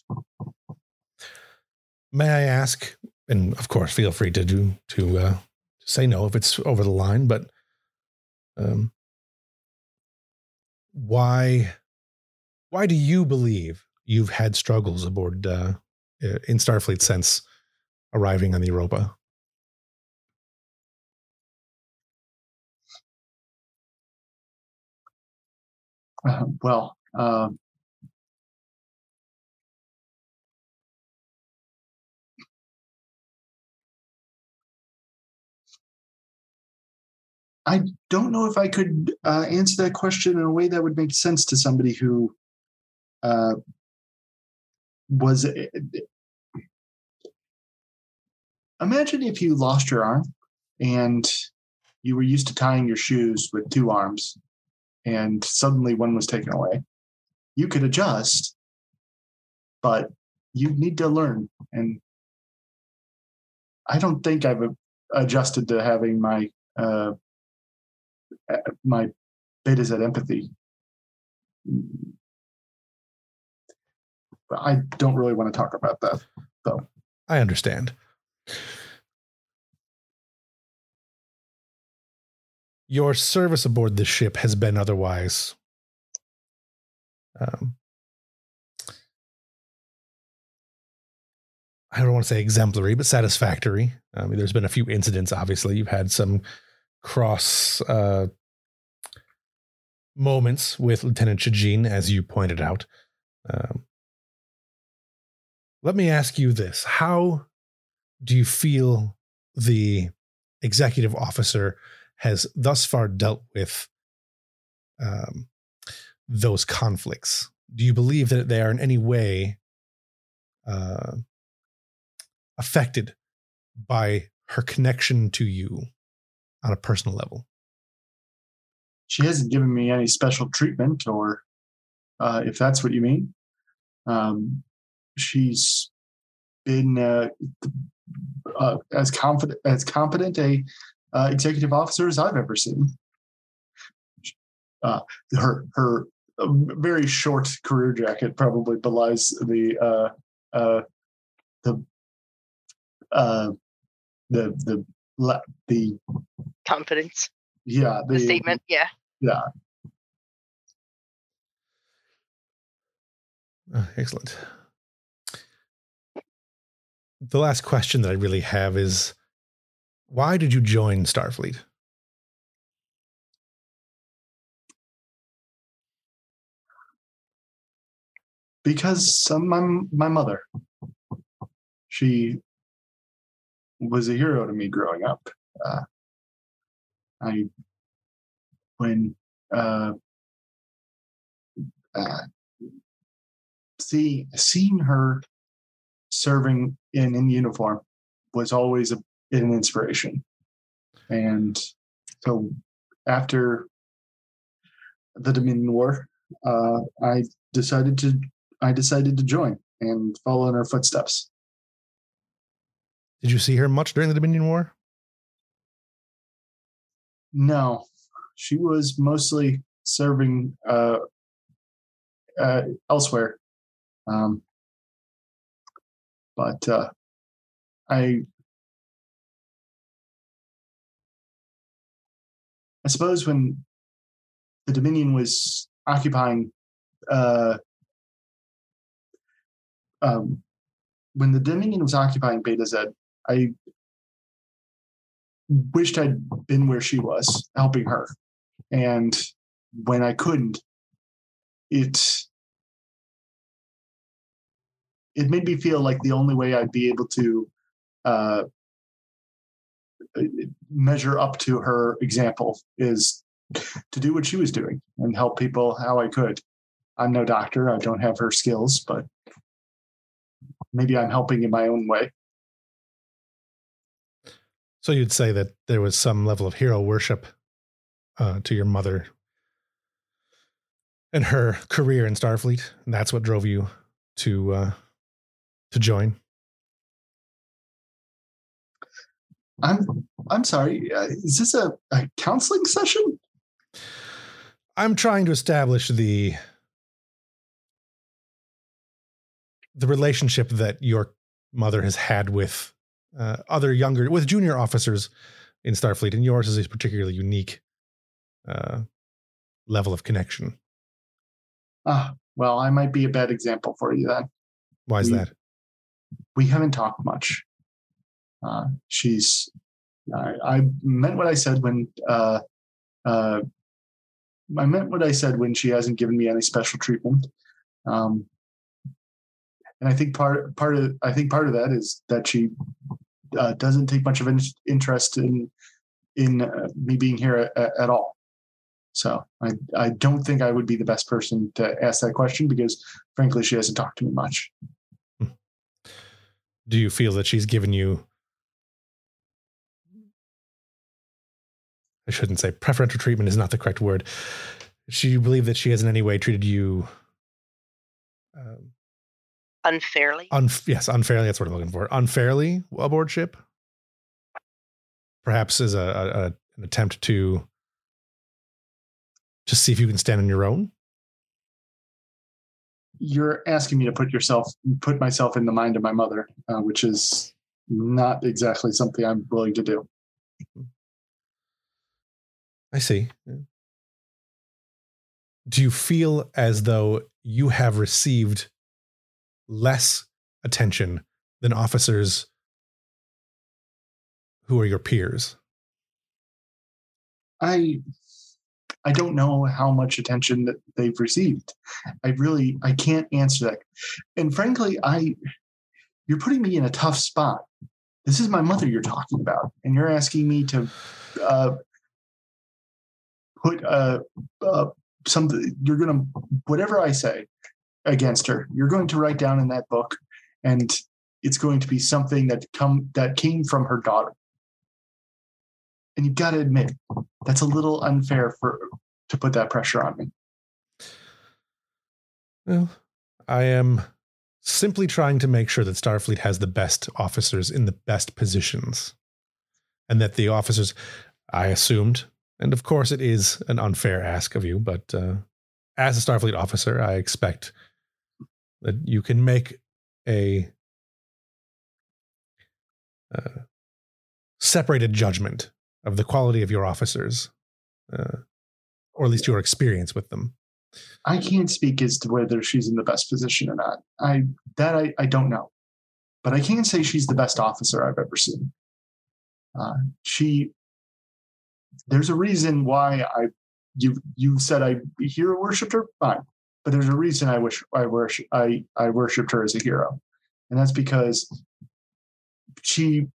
May I ask, and of course, feel free to do to uh, say no if it's over the line, but um, why why do you believe you've had struggles aboard uh, in Starfleet since arriving on the Europa. Uh, well, uh, I don't know if I could uh, answer that question in a way that would make sense to somebody who uh, was. Uh, imagine if you lost your arm and you were used to tying your shoes with two arms, and suddenly one was taken away. You could adjust, but you need to learn. And I don't think I've adjusted to having my uh, my Betazed empathy. I don't really want to talk about that, though. I understand. Your service aboard this ship has been otherwise. Um, I don't want to say exemplary, but satisfactory. I mean, there's been a few incidents. Obviously, you've had some cross uh, moments with Lieutenant Shajin, as you pointed out. Um, let me ask you this How do you feel the executive officer has thus far dealt with um, those conflicts? Do you believe that they are in any way uh, affected by her connection to you? on a personal level? She hasn't given me any special treatment, or uh, if that's what you mean. Um, she's been uh, uh, as confident as competent a uh, executive officer as I've ever seen. Uh, her her very short career jacket probably belies the uh, the the the the confidence. Yeah, the, the statement. Yeah. Yeah. Uh, excellent. The last question that I really have is why did you join Starfleet? Because my my mother, she was a hero to me growing up. Uh, I when uh, uh, see seeing her serving in in uniform was always a, an inspiration, and so after the Dominion War, uh, I decided to I decided to join and follow in her footsteps. Did you see her much during the Dominion War? No, she was mostly serving uh, uh, elsewhere. Um, but uh, I, I suppose when the Dominion was occupying, uh, um, when the Dominion was occupying Betazed, I wished I'd been where she was, helping her. And when I couldn't, it it made me feel like the only way I'd be able to uh, measure up to her example is to do what she was doing and help people how I could. I'm no doctor, I don't have her skills, but maybe I'm helping in my own way. So you'd say that there was some level of hero worship uh, to your mother and her career in Starfleet, and that's what drove you to uh, to join. I'm I'm sorry. Uh, is this a, a counseling session? I'm trying to establish the the relationship that your mother has had with uh, other younger with junior officers in Starfleet, and yours is a particularly unique uh, level of connection. Ah, Well, I might be a bad example for you then. Why is We- that? We haven't talked much. Uh, she's. I, I meant what I said when. Uh, uh, I meant what I said when she hasn't given me any special treatment. Um, and I think part part of I think part of that is that she uh, doesn't take much of an interest in in uh, me being here at, at all. So I I don't think I would be the best person to ask that question because frankly she hasn't talked to me much. Do you feel that she's given you? I shouldn't say preferential treatment is not the correct word. She believe that she has in any way treated you um, Unfairly. unf- yes, unfairly. That's what I'm looking for. Unfairly aboard ship. Perhaps as a, a, a an attempt to just see if you can stand on your own. You're asking me to put yourself put myself in the mind of my mother, uh, which is not exactly something I'm willing to do. I see. Do you feel as though you have received less attention than officers who are your peers? I I don't know how much attention that they've received. I really I can't answer that. And frankly, I you're putting me in a tough spot. This is my mother you're talking about, and you're asking me to uh, put uh, uh, something. You're gonna whatever I say against her. You're going to write down in that book, and it's going to be something that come that came from her daughter. And you've got to admit, that's a little unfair for to put that pressure on me. Well, I am simply trying to make sure that Starfleet has the best officers in the best positions. And that the officers, I assumed, and of course it is an unfair ask of you, but uh, as a Starfleet officer, I expect that you can make a uh, separated judgment of the quality of your officers, uh, or at least your experience with them. I can't speak as to whether she's in the best position or not. I that I, I don't know, but I can say she's the best officer I've ever seen. Uh, she, there's a reason why I, you you said I hero worshipped her, fine, but there's a reason I wish I worship I I worshipped her as a hero, and that's because she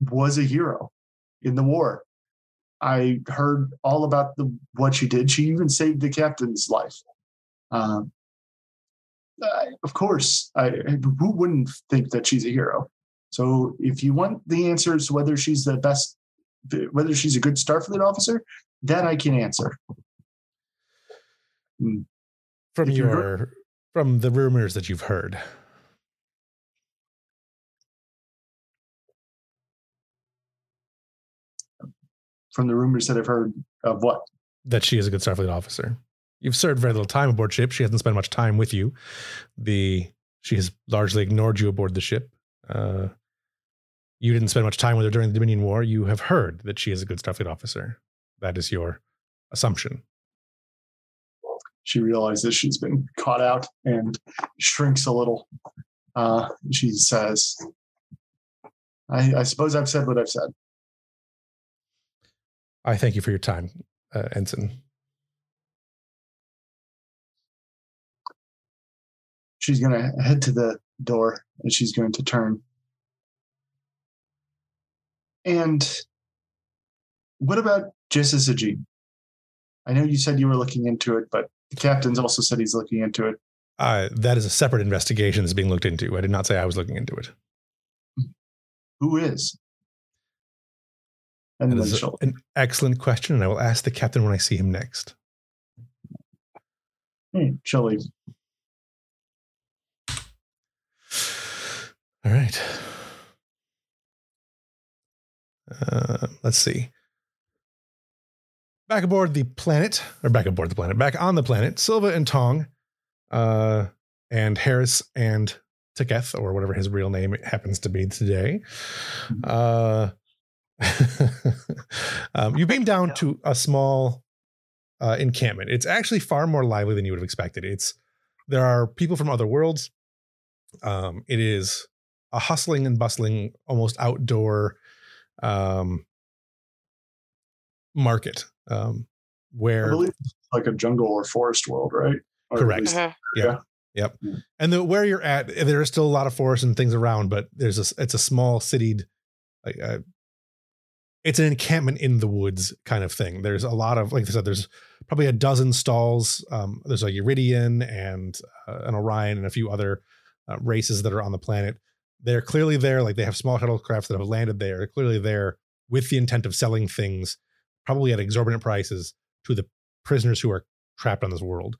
was a hero in the war. I heard all about the what she did. She even saved the captain's life. Um, I- of course, I, who wouldn't think that she's a hero? So, if you want the answers whether she's the best, whether she's a good Starfleet officer, that I can answer. from If you your from the rumors that you've heard From the rumors that I've heard of what that she is a good Starfleet officer. You've served very little time aboard ship. She hasn't spent much time with you. The she has largely ignored you aboard the ship. Uh, you didn't spend much time with her during the Dominion War. You have heard that she is a good Starfleet officer. That is your assumption. she realizes she's been caught out and shrinks a little. Uh, she says, I, I suppose I've said what I've said. I thank you for your time, uh, Ensign. She's going to head to the door and she's going to turn. And what about Jissa Sajid? I know you said you were looking into it, but the captain's also said he's looking into it. Uh, that is a separate investigation that's being looked into. I did not say I was looking into it. Who is? And That is an excellent question, and I will ask the captain when I see him next. hmm, she'll. All right. Uh, let's see. Back aboard the planet, or back aboard the planet, back on the planet, Silva and Tong, uh, and Harris and Teketh, or whatever his real name happens to be today. Uh, um, you beam down to a small uh, encampment. It's actually far more lively than you would have expected. It's there are people from other worlds. Um, it is a hustling and bustling, almost outdoor um, market um, I where believe it's like a jungle or forest world, right? Or Correct. least- Mhm. Yeah. Yep. Yeah. And the where you're at, there is still a lot of forest and things around, but there's a it's a small citied like uh, it's an encampment in the woods kind of thing. There's a lot of like I said, there's probably a dozen stalls. Um, there's a Yridian and uh, an Orion and a few other uh, races that are on the planet. They're clearly there, like they have small shuttlecrafts that have landed there. They're clearly there with the intent of selling things, probably at exorbitant prices, to the prisoners who are trapped on this world.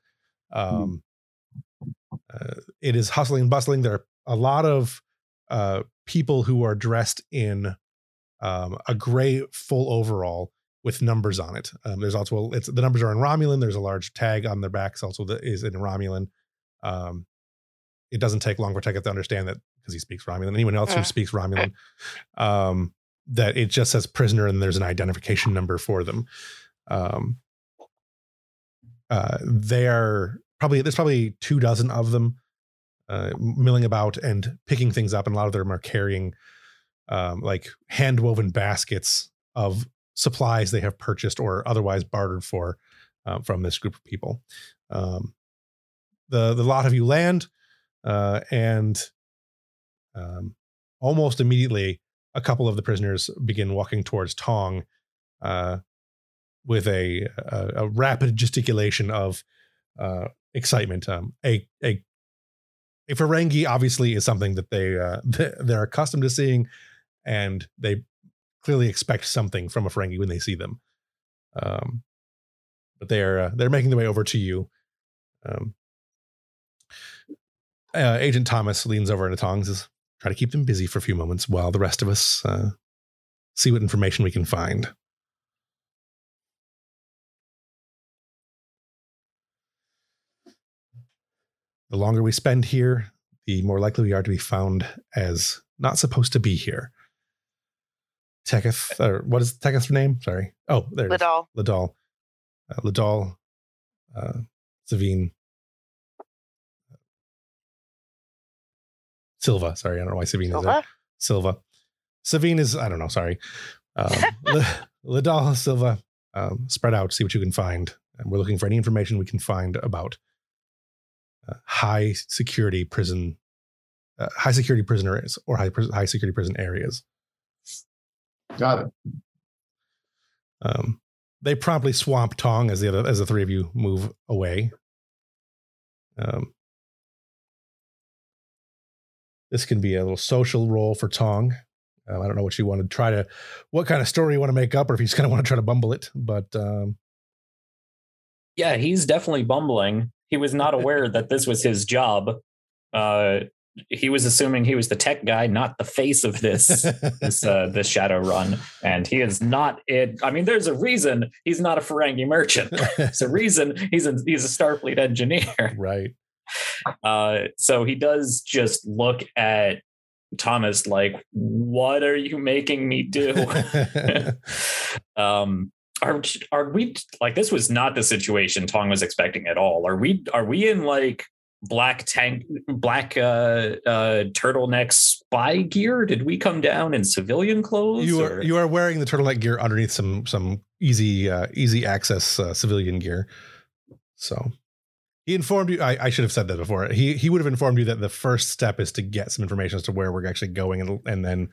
Um, uh, it is hustling and bustling. There are a lot of uh, people who are dressed in um, a gray full overall with numbers on it. Um, there's also it's the numbers are in Romulan. There's a large tag on their backs also that is in Romulan. Um, it doesn't take long for Teketh to understand that because he speaks Romulan. Anyone else who speaks Romulan, um, that it just says prisoner and there's an identification number for them. Um, uh, they are probably there's probably two dozen of them uh, milling about and picking things up, and a lot of them are carrying um, like hand woven baskets of supplies they have purchased or otherwise bartered for uh, from this group of people. Um, the the lot of you land, uh, and um, almost immediately, a couple of the prisoners begin walking towards Tong, uh, with a, a a rapid gesticulation of uh, excitement. Um, a a a Ferengi obviously is something that they uh, they're accustomed to seeing, and they clearly expect something from a Ferengi when they see them. Um, but they're uh, they're making their way over to you. Um, uh, Agent Thomas leans over into Tongs, says, "Try to keep them busy for a few moments while the rest of us uh, see what information we can find." The longer we spend here, the more likely we are to be found as not supposed to be here. Teketh, or what is Teketh's name? Sorry. Oh, there it is. Lidal. Uh, Ladal, uh, Savine, Silva. Sorry, I don't know why Savine is there. Silva. Silva. Savine is, I don't know, sorry. Um, L- Ladal, Silva, um, spread out, see what you can find. And we're looking for any information we can find about uh, high security prison, uh, high security prisoners or high, high security prison areas. Got it. Um, they promptly swamp Tong as the other as the three of you move away. Um, this can be a little social role for Tong. Um, I don't know what you want to try to, what kind of story you want to make up, or if you just kind of want to try to bumble it. But um, Yeah, he's definitely bumbling. He was not aware that this was his job. Uh, he was assuming he was the tech guy, not the face of this this uh, this shadow run, and he is not it. I mean, there's a reason he's not a Ferengi merchant. There's a reason he's a, he's a Starfleet engineer. right. Uh, so he does just look at Thomas like, "What are you making me do?" um, are are we like this was not the situation Tong was expecting at all? Are we are we in like black tank black uh uh turtleneck spy gear? Did we come down in civilian clothes? you or- are you are wearing the turtleneck gear underneath some some easy uh, easy access uh, civilian gear. So he informed you. I, I should have said that before. He he would have informed you that the first step is to get some information as to where we're actually going, and and then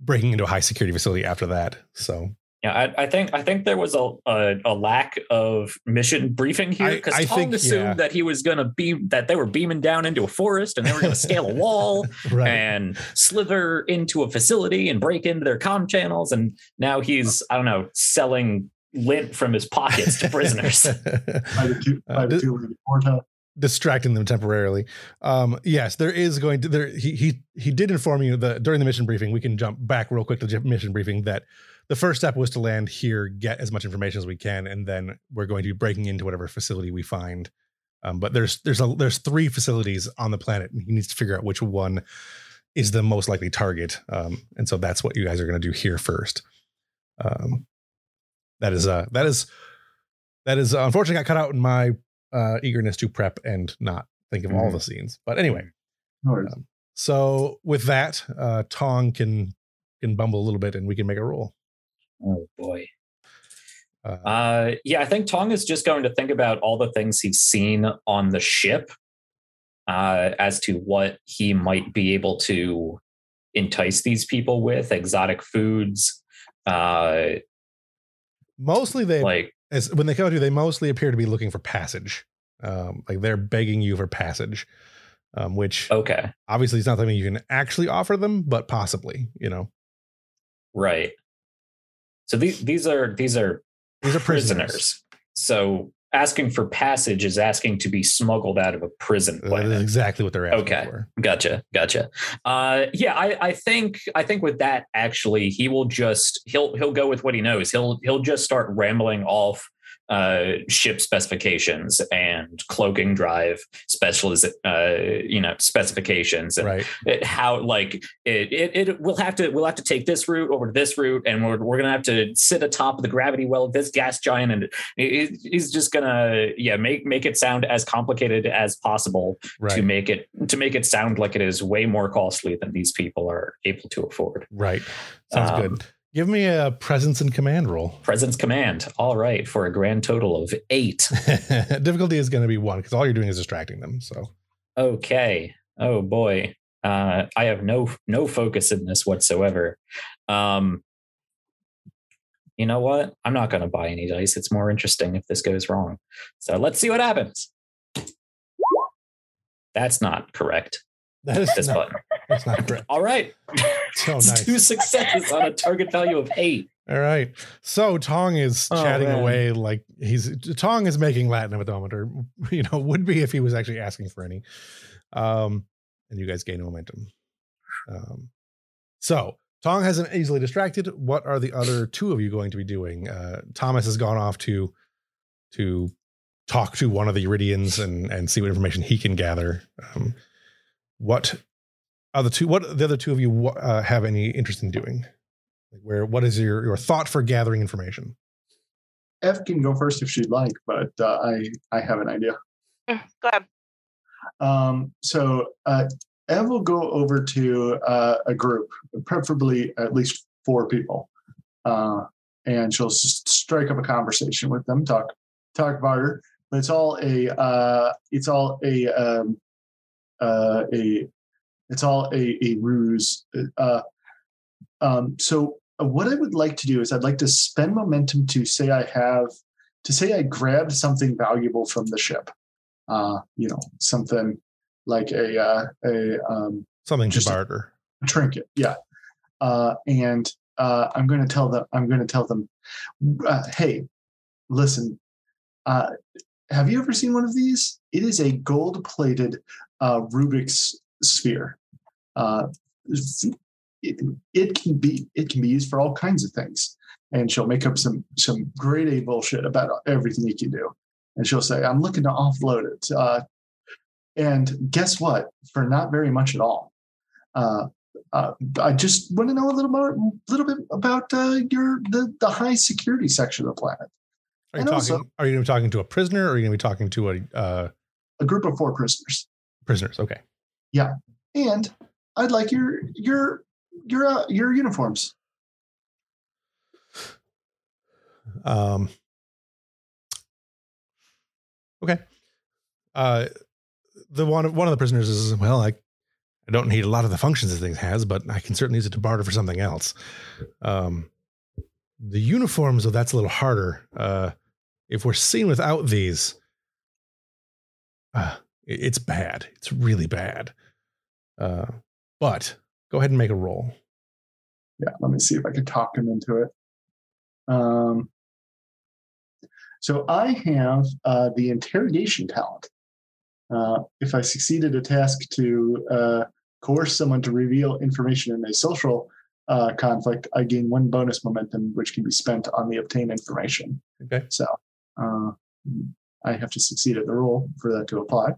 breaking into a high security facility after that. So Yeah, I, I think I think there was a a, a lack of mission briefing here because I Tong think, assumed yeah. that he was going to be that they were beaming down into a forest and they were going to scale a wall right. and slither into a facility and break into their comm channels and now he's I don't know selling lint from his pockets to prisoners. By the two, Uh, by the two Lady distracting them temporarily. Um, yes, there is going to there. He he he did inform you that during the mission briefing. We can jump back real quick to the mission briefing that the first step was to land here, get as much information as we can, and then we're going to be breaking into whatever facility we find. Um, but there's there's a there's three facilities on the planet, and he needs to figure out which one is the most likely target. Um, and so that's what you guys are going to do here first. Um, that is uh that is that is uh, unfortunately got cut out in my uh, eagerness to prep and not think of all Mhm. the scenes. But anyway, No. Um, so with that, uh, Tong can can bumble a little bit, and we can make a roll. Oh boy. Uh, Uh, yeah, I think Tong is just going to think about all the things he's seen on the ship uh, as to what he might be able to entice these people with exotic foods. Uh, mostly, they like, as when they come to you, they mostly appear to be looking for passage. Um, like they're begging you for passage, um, which okay, obviously is not something you can actually offer them, but possibly, you know, right. So these these are these are these are prisoners. prisoners. So asking for passage is asking to be smuggled out of a prison That is exactly what they're asking Okay. for. Gotcha, gotcha. Uh, yeah, I, I think I think with that actually he will just he'll he'll go with what he knows. He'll he'll just start rambling off uh, ship specifications and cloaking drive specializ uh, you know specifications and Right. it, how like it, it it we'll have to we'll have to take this route over to this route and we're, we're gonna have to sit atop of the gravity well of this gas giant and it, he's just gonna yeah make make it sound as complicated as possible to make it to make it sound like it is way more costly than these people are able to afford. Right. Sounds Um, good. Give me a presence and command roll. Presence command. All right, for a grand total of eight. Difficulty is going to be one because all you're doing is distracting them. So Okay. Oh boy. Uh, I have no no focus in this whatsoever. Um, you know what? I'm not going to buy any dice. It's more interesting if this goes wrong. So let's see what happens. That's not correct. that is This not, button. That's not correct. All right. So nice. Two successes on a target value of eight. All right. So Tong is Oh, chatting man. away like he's Tong is making Latin at the moment, or you know, would be if he was actually asking for any. Um, and you guys gain momentum. Um, so Tong hasn't easily distracted. What are the other two of you going to be doing? Uh, Thomas has gone off to to talk to one of the Yridians and and see what information he can gather. Um, what other two? What the other two of you uh, have any interest in doing? Like where what is your your thought for gathering information? F can go first if she'd like, but uh, I I have an idea. Mm, Go ahead. Um, so uh, Ev will go over to uh, a group, preferably at least four people, uh, and she'll s- strike up a conversation with them, talk talk about barter. But it's all a uh, it's all a um, uh, a it's all a, a ruse. Uh, um, so uh, what I would like to do is I'd like to spend momentum to say I have to say I grabbed something valuable from the ship. Uh, you know, something like a uh, a um, Something to Just- barter. trinket, yeah. Uh, and uh, I'm going to tell them. I'm going to tell them, uh, hey, listen. Uh, have you ever seen one of these? It is a gold-plated uh, Rubik's sphere. Uh, it, it can be it can be used for all kinds of things. And she'll make up some some grade A bullshit about everything you can do. And she'll say, "I'm looking to offload it." Uh, and guess what? For not very much at all. Uh, uh, I just want to know a little more, little bit about uh, your the the high security section of the planet. Are you And talking? also- are you going to be talking to a prisoner, or are you going to be talking to a uh, A group of four prisoners, prisoners? Okay. Yeah, and I'd like your your your uh, your uniforms. Um. Okay. Uh, the one one of the prisoners is well, I I don't need a lot of the functions this thing has, but I can certainly use it to barter for something else. Um, the uniforms, though, that's a little harder. Uh, if we're seen without these, uh, it's bad. It's really bad. Uh, but go ahead and make a roll. Yeah, let me see if I can talk him into it. Um, so I have uh, the interrogation talent. Uh, if I succeeded a task to uh, coerce someone to reveal information in a social uh, conflict, I gain one bonus momentum, which can be spent on the obtained information. Okay. So uh, I have to succeed at the role for that to apply.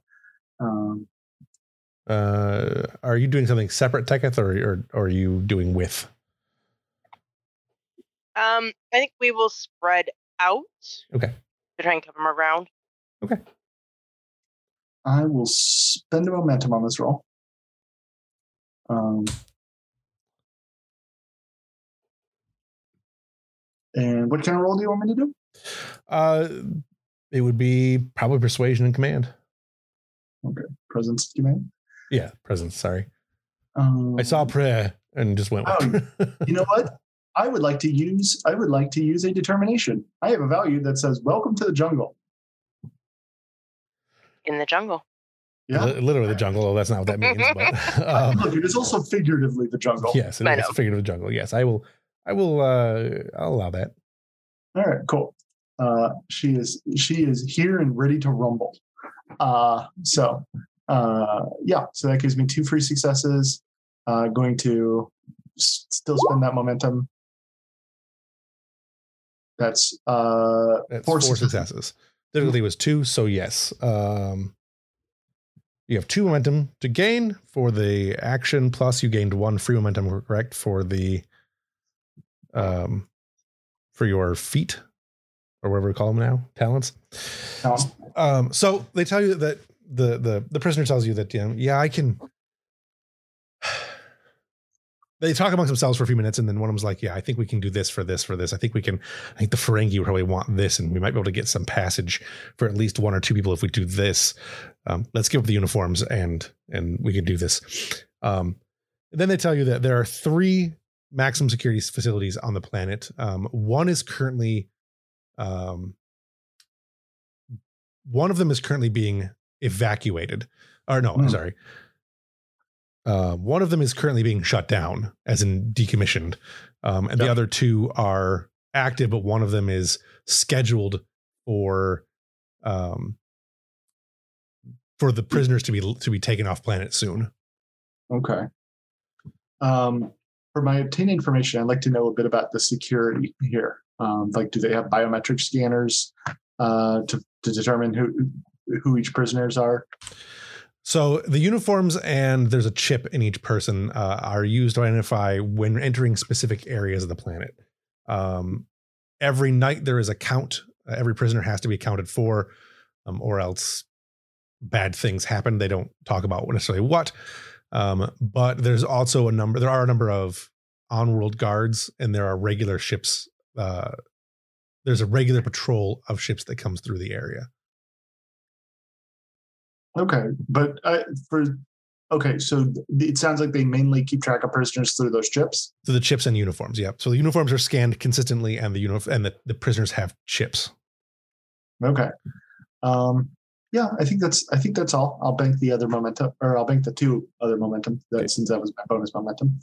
Um, Uh, are you doing something separate, Teketh, or, or, or are you doing with? Um, I think we will spread out. Okay. To try and cover them around. Okay. I will spend a momentum on this roll. Um, and what kind of roll do you want me to do? Uh, it would be probably persuasion and command. Okay, presence command. Yeah, presence. Sorry, Um, I saw prayer and just went. Oh, you know what? I would like to use. I would like to use a determination. I have a value that says "Welcome to the jungle." in the jungle. Yeah. Li- literally the jungle. Oh, that's not what that means. But um, Look, it is also figuratively the jungle. yes, it I figurative jungle. Yes, I will. I will. Uh, I'll allow that. All right, cool. Uh, she is she is here and ready to rumble. Uh, so uh, yeah, so that gives me two free successes. Uh, going to s- still spend that momentum. That's uh, That's Four four, successes. successes. Difficulty was two, so yes. Um, you have two momentum to gain for the action, plus you gained one free momentum, correct, for the um for your feet or whatever we call them now, talents. Um, so they tell you that the the the prisoner tells you that you know, yeah, I can. They talk amongst themselves for a few minutes, and then one of them's like, "Yeah, I think we can do this for this for this. I think we can. I think the Ferengi probably want this, and we might be able to get some passage for at least one or two people if we do this. Um, let's give up the uniforms, and and we can do this." Um, then they tell you that there are three maximum security facilities on the planet. Um, one is currently um, one of them is currently being evacuated or no Hmm. sorry uh, one of them is currently being shut down as in decommissioned um, and the other two are active but one of them is scheduled for um, for the prisoners to be to be taken off planet soon Okay. Um, for my obtained information, I'd like to know a bit about the security here. Um, like, do they have biometric scanners uh, to to determine who who each prisoners are? So the uniforms and there's a chip in each person uh, are used to identify when entering specific areas of the planet. Um, every night there is a count. Uh, every prisoner has to be accounted for, um, or else bad things happen. They don't talk about necessarily what. Um, but there's also a number. There are a number of on-world guards, and there are regular ships. Uh, there's a regular patrol of ships that comes through the area. Okay, but uh, for okay, so th- it sounds like they mainly keep track of prisoners through those chips. So the chips and uniforms, yeah. So the uniforms are scanned consistently, and the uniform and the, the prisoners have chips. Okay. Um, yeah, I think that's I think that's all. I'll bank the other momentum, or I'll bank the two other momentum. That Okay. since that was my bonus momentum.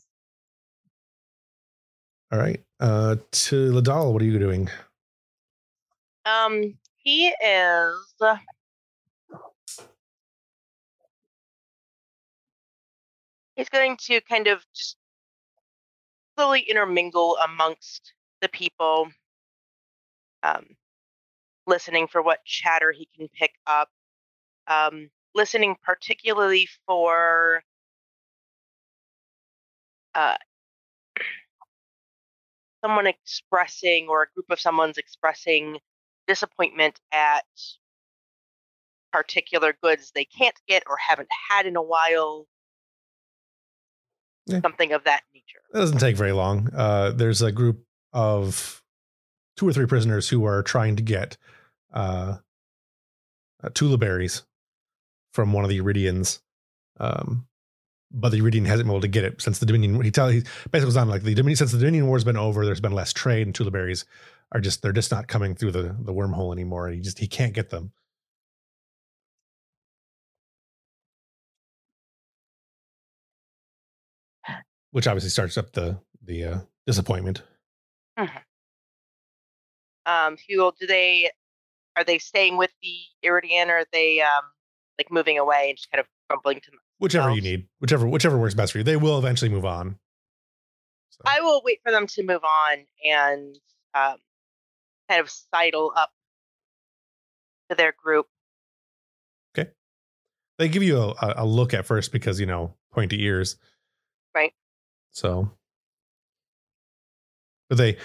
All right. Uh to Ladal, what are you doing? Um, he is. He's going to kind of just slowly intermingle amongst the people, um, listening for what chatter he can pick up, um, listening particularly for uh, someone expressing or a group of someone's expressing disappointment at particular goods they can't get or haven't had in a while. Yeah. Something of that nature. It doesn't take very long. Uh there's a group of two or three prisoners who are trying to get uh, uh tula berries from one of the Yridians. Um but the Yridian hasn't been able to get it since the Dominion. He tell he basically was on like the Dominion since the Dominion War's been over. There's been less trade, and tula berries are just they're just not coming through the the wormhole anymore. He just he can't get them. Which obviously starts up the the uh, disappointment. Um, Hugo, do they are they staying with the Yridian or are they um like moving away and just kind of crumbling to Whichever you need, whichever whichever works best for you. They will eventually move on. So, I will wait for them to move on and um, kind of sidle up to their group. Okay. They give you a- a look at first because you know pointy ears, Right. So, but they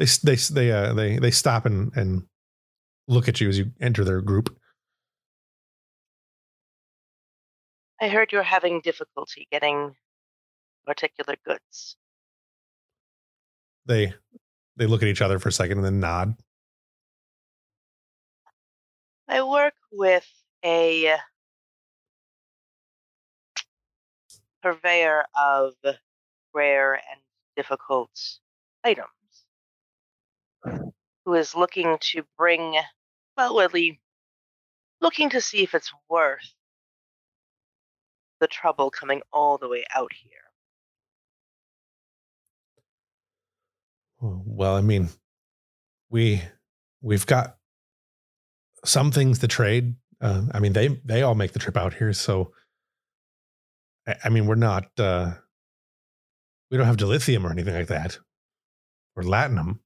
they they they uh, they they stop and and look at you as you enter their group. I heard you're having difficulty getting particular goods. They they look at each other for a second and then nod. I work with a purveyor of rare and difficult items who is looking to bring, well, least looking to see if it's worth the trouble coming all the way out here. Well, I mean, we we've got some things to trade. Uh, I mean, they they all make the trip out here, so I, I mean, we're not uh, we don't have dilithium or anything like that, or latinum.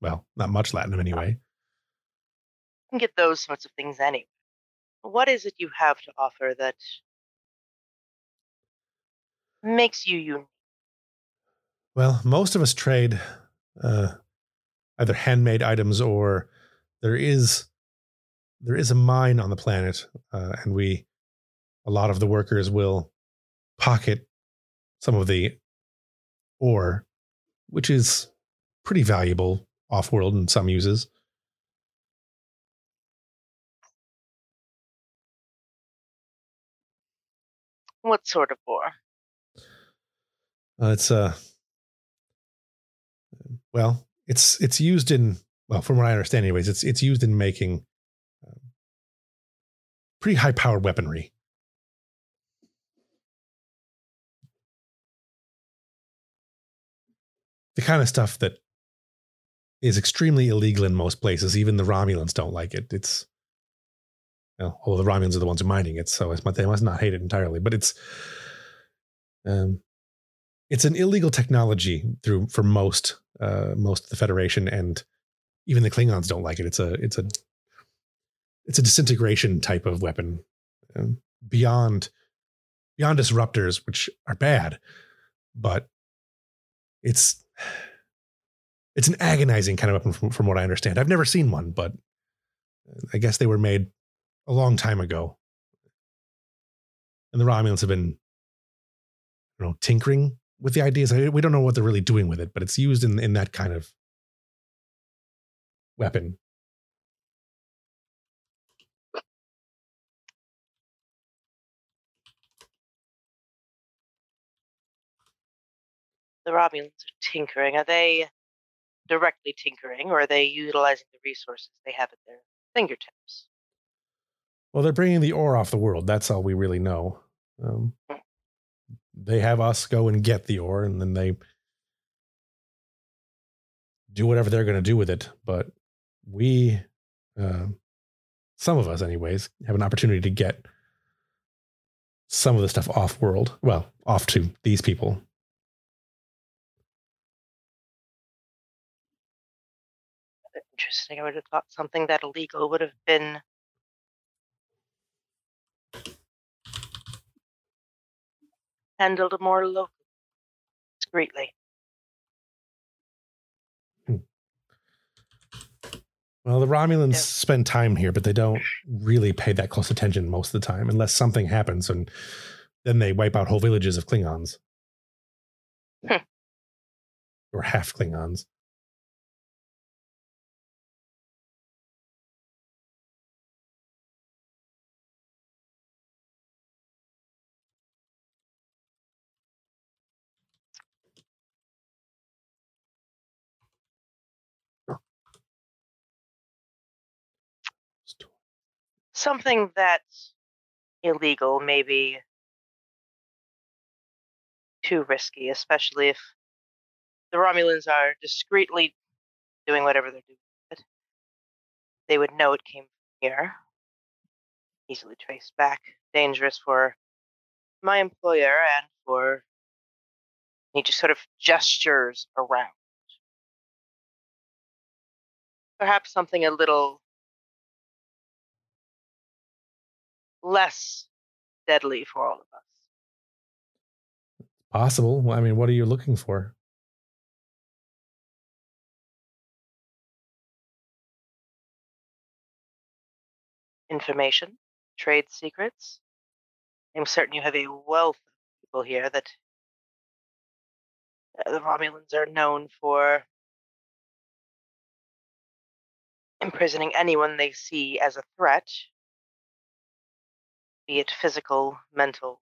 Well, not much latinum anyway. You can get those sorts of things anyway. What is it you have to offer that makes you unique? Well, most of us trade uh, either handmade items or there is there is a mine on the planet, uh, and we a lot of the workers will pocket some of the ore, which is pretty valuable off world in some uses. What sort of ore? Uh, it's uh well, it's it's used in well, from what I understand, anyways, it's it's used in making um, pretty high powered weaponry. The kind of stuff that is extremely illegal in most places. Even the Romulans don't like it. It's well, well, the Romulans are the ones who are mining it, so they must not hate it entirely. But it's um, it's an illegal technology through for most uh, most of the Federation, and even the Klingons don't like it. It's a it's a it's a disintegration type of weapon um, beyond beyond disruptors, which are bad, but it's it's an agonizing kind of weapon from, from what I understand. I've never seen one, but I guess they were made a long time ago, and the Romulans have been you know tinkering with the ideas. We don't know what they're really doing with it, but it's used in in that kind of weapon. The Romulans are tinkering. Are they directly tinkering, or are they utilizing the resources they have at their fingertips? Well, they're bringing the ore off the world. That's all we really know. Um, hmm they have us go and get the ore and then they do whatever they're going to do with it but we uh, some of us anyways have an opportunity to get some of the stuff off world well off to these people interesting i would have thought something that illegal would have been handled more locally, discreetly. Hmm. Well, the Romulans yeah. spend time here, but they don't really pay that close attention most of the time, unless something happens, and then they wipe out whole villages of Klingons hmm. or half Klingons. Something that's illegal maybe too risky, especially if the Romulans are discreetly doing whatever they're doing. But they would know it came from here, easily traced back. Dangerous for my employer and for he just sort of gestures around. Perhaps something a little less deadly for all of us. Possible. I mean, what are you looking for? Information, trade secrets, I'm certain you have a wealth of people here that uh, the Romulans are known for imprisoning anyone they see as a threat, be it physical, mental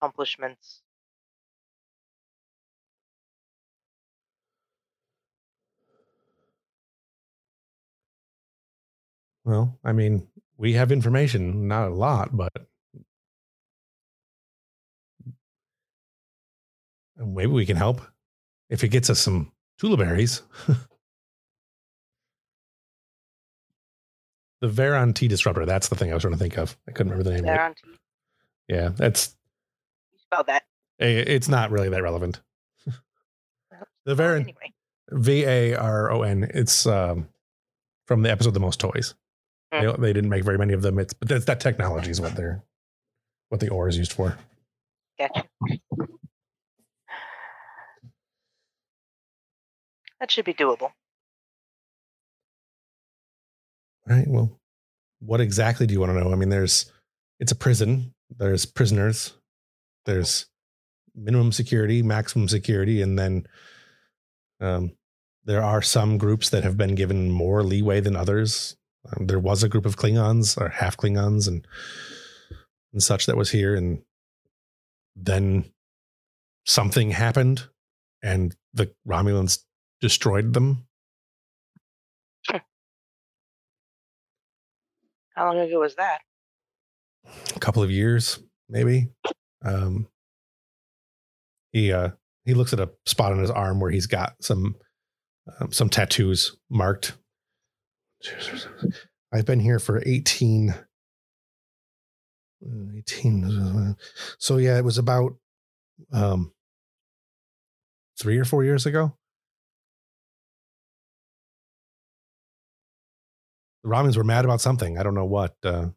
accomplishments. Well, I mean, we have information, not a lot, but maybe we can help if it gets us some tulaberries. the Varon-T disruptor. That's the thing I was trying to think of. I couldn't remember the name They're of it. on TV. Yeah, that's You spell that. it's not really that relevant. the Varon Anyway, V A R O N. It's um, from the episode "The Most Toys." They, they didn't make very many of them. It's but that's, that technology is what they're what the ore is used for. gotcha. That should be doable. Right. Well, what exactly do you want to know? I mean, there's it's a prison. There's prisoners. There's minimum security, maximum security, and then um, there are some groups that have been given more leeway than others. Um, there was a group of Klingons or half Klingons and and such that was here, and then something happened, and the Romulans destroyed them. How long ago was that? a couple of years, maybe. Um, he uh, he looks at a spot on his arm where he's got some um, some tattoos marked. I've been here for 18, uh, 18. So yeah, it was about um, three or four years ago. The Romans were mad about something. I don't know what. Uh,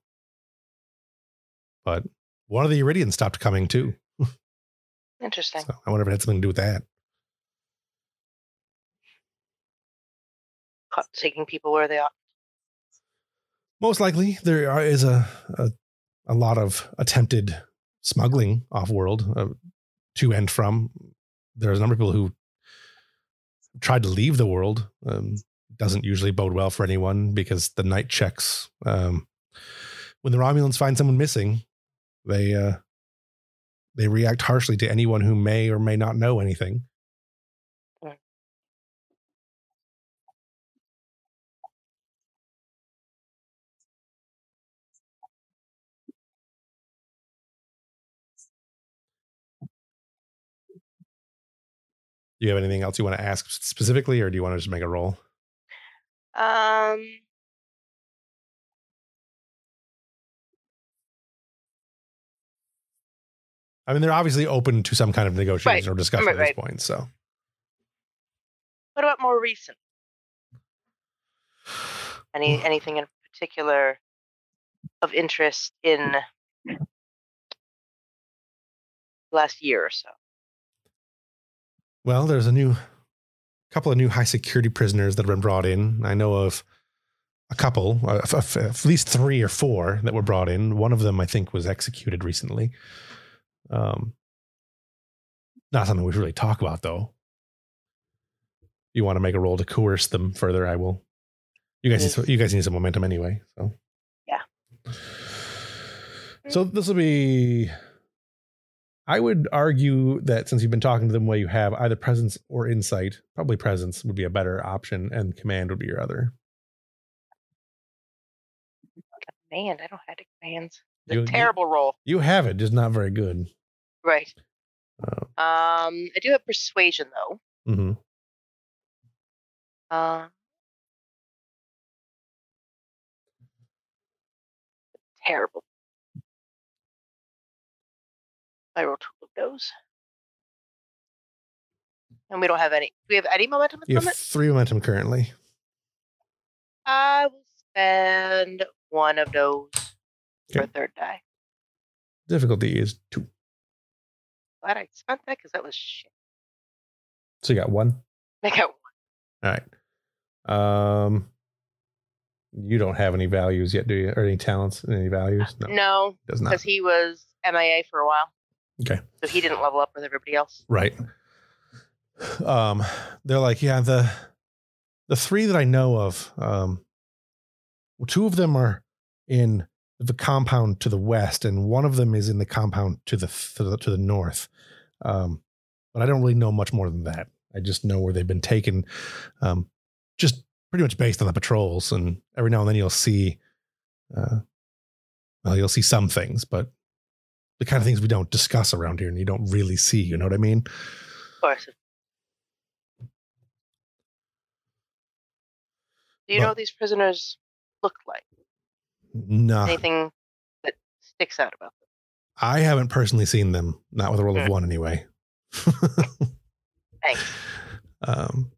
but one of the Yridians stopped coming too. Interesting. So I wonder if it had something to do with that. Caught taking people where they are. Most likely, there are, is a, a a lot of attempted smuggling off world uh, to and from. There's a number of people who tried to leave the world. Um, doesn't usually bode well for anyone because the night checks. Um, when the Romulans find someone missing, they uh, they react harshly to anyone who may or may not know anything. Do you have anything else you want to ask specifically, or do you want to just make a roll? Um, I mean, they're obviously open to some kind of negotiation Right. or discussion Right, at this right. point. So, what about more recent? Any anything in particular of interest in last year or so? well, there's a new couple of new high security prisoners that have been brought in. I know of a couple, uh, at least three or four that were brought in. One of them, I think, was executed recently. Um, not something we should really talk about, though. You want to make a roll to coerce them further? I will. You guys, you guys need some momentum anyway. So Yeah. So this will be. I would argue that since you've been talking to them the way you have, either presence or insight, probably presence would be a better option, and command would be your other. Command, I don't have commands. It's You- a you- terrible roll. You have it, just not very good. Right. Uh, Um, I do have persuasion though. Mm hmm Uh, terrible. I rolled two of those. And we don't have any. Do we have any momentum at You have moment? three momentum currently. I will spend one of those for a third die. Difficulty is two. Glad I spent that because that was shit. So you got one. I got one. All right. Um, you don't have any values yet, do you? Or any talents? Any values? No, no, does not. because he was MIA for a while. Okay. So he didn't level up with everybody else. Right. Um, they're like, yeah, the the three that I know of, um, well, two of them are in the compound to the west, and one of them is in the compound to the to the, to the north. Um, but I don't really know much more than that. I just know where they've been taken, um, just pretty much based on the patrols. And every now and then you'll see, uh, well, you'll see some things, but the kind of things we don't discuss around here, and you don't really see. You know what I mean? Of course. Do you Well- know what these prisoners look like? Nah, Anything that sticks out about them? I haven't personally seen them. Not with a roll of Hmm. one, anyway. Thanks. um,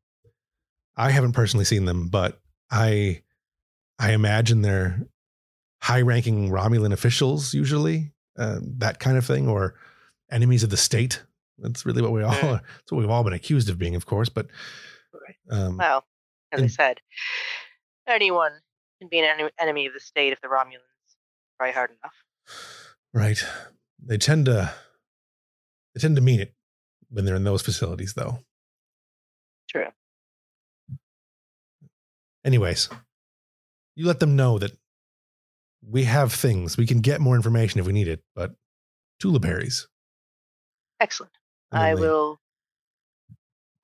I haven't personally seen them, but I, I imagine they're high-ranking Romulan officials, usually uh, that kind of thing, or enemies of the state. That's really what we all. Hmm. That's what we've all been accused of being, of course. But um, Well, as I said, anyone can be an enemy of the state if the Romulans try hard enough. right, they tend to, they tend to mean it when they're in those facilities, though. True. Anyways, you let them know that we have things. We can get more information if we need it, but tula berries. Excellent. I they- will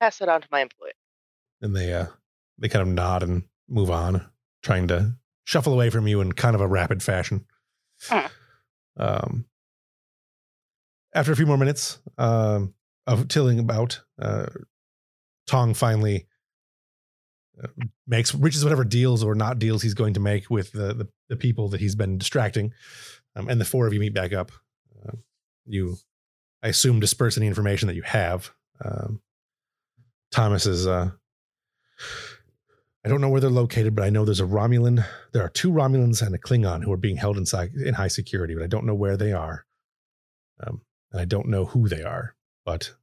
pass it on to my employer. And they uh they kind of nod and move on, trying to shuffle away from you in kind of a rapid fashion. Hmm. Um after a few more minutes um of tilling about, uh Tong finally makes reaches whatever deals or not deals he's going to make with the the, the people that he's been distracting. Um, and the four of you meet back up. Uh, you I assume disperse any information that you have. Um, Thomas is uh I don't know where they're located, but I know there's a Romulan. There are two Romulans and a Klingon who are being held inside in high security, but I don't know where they are. Um, and I don't know who they are. But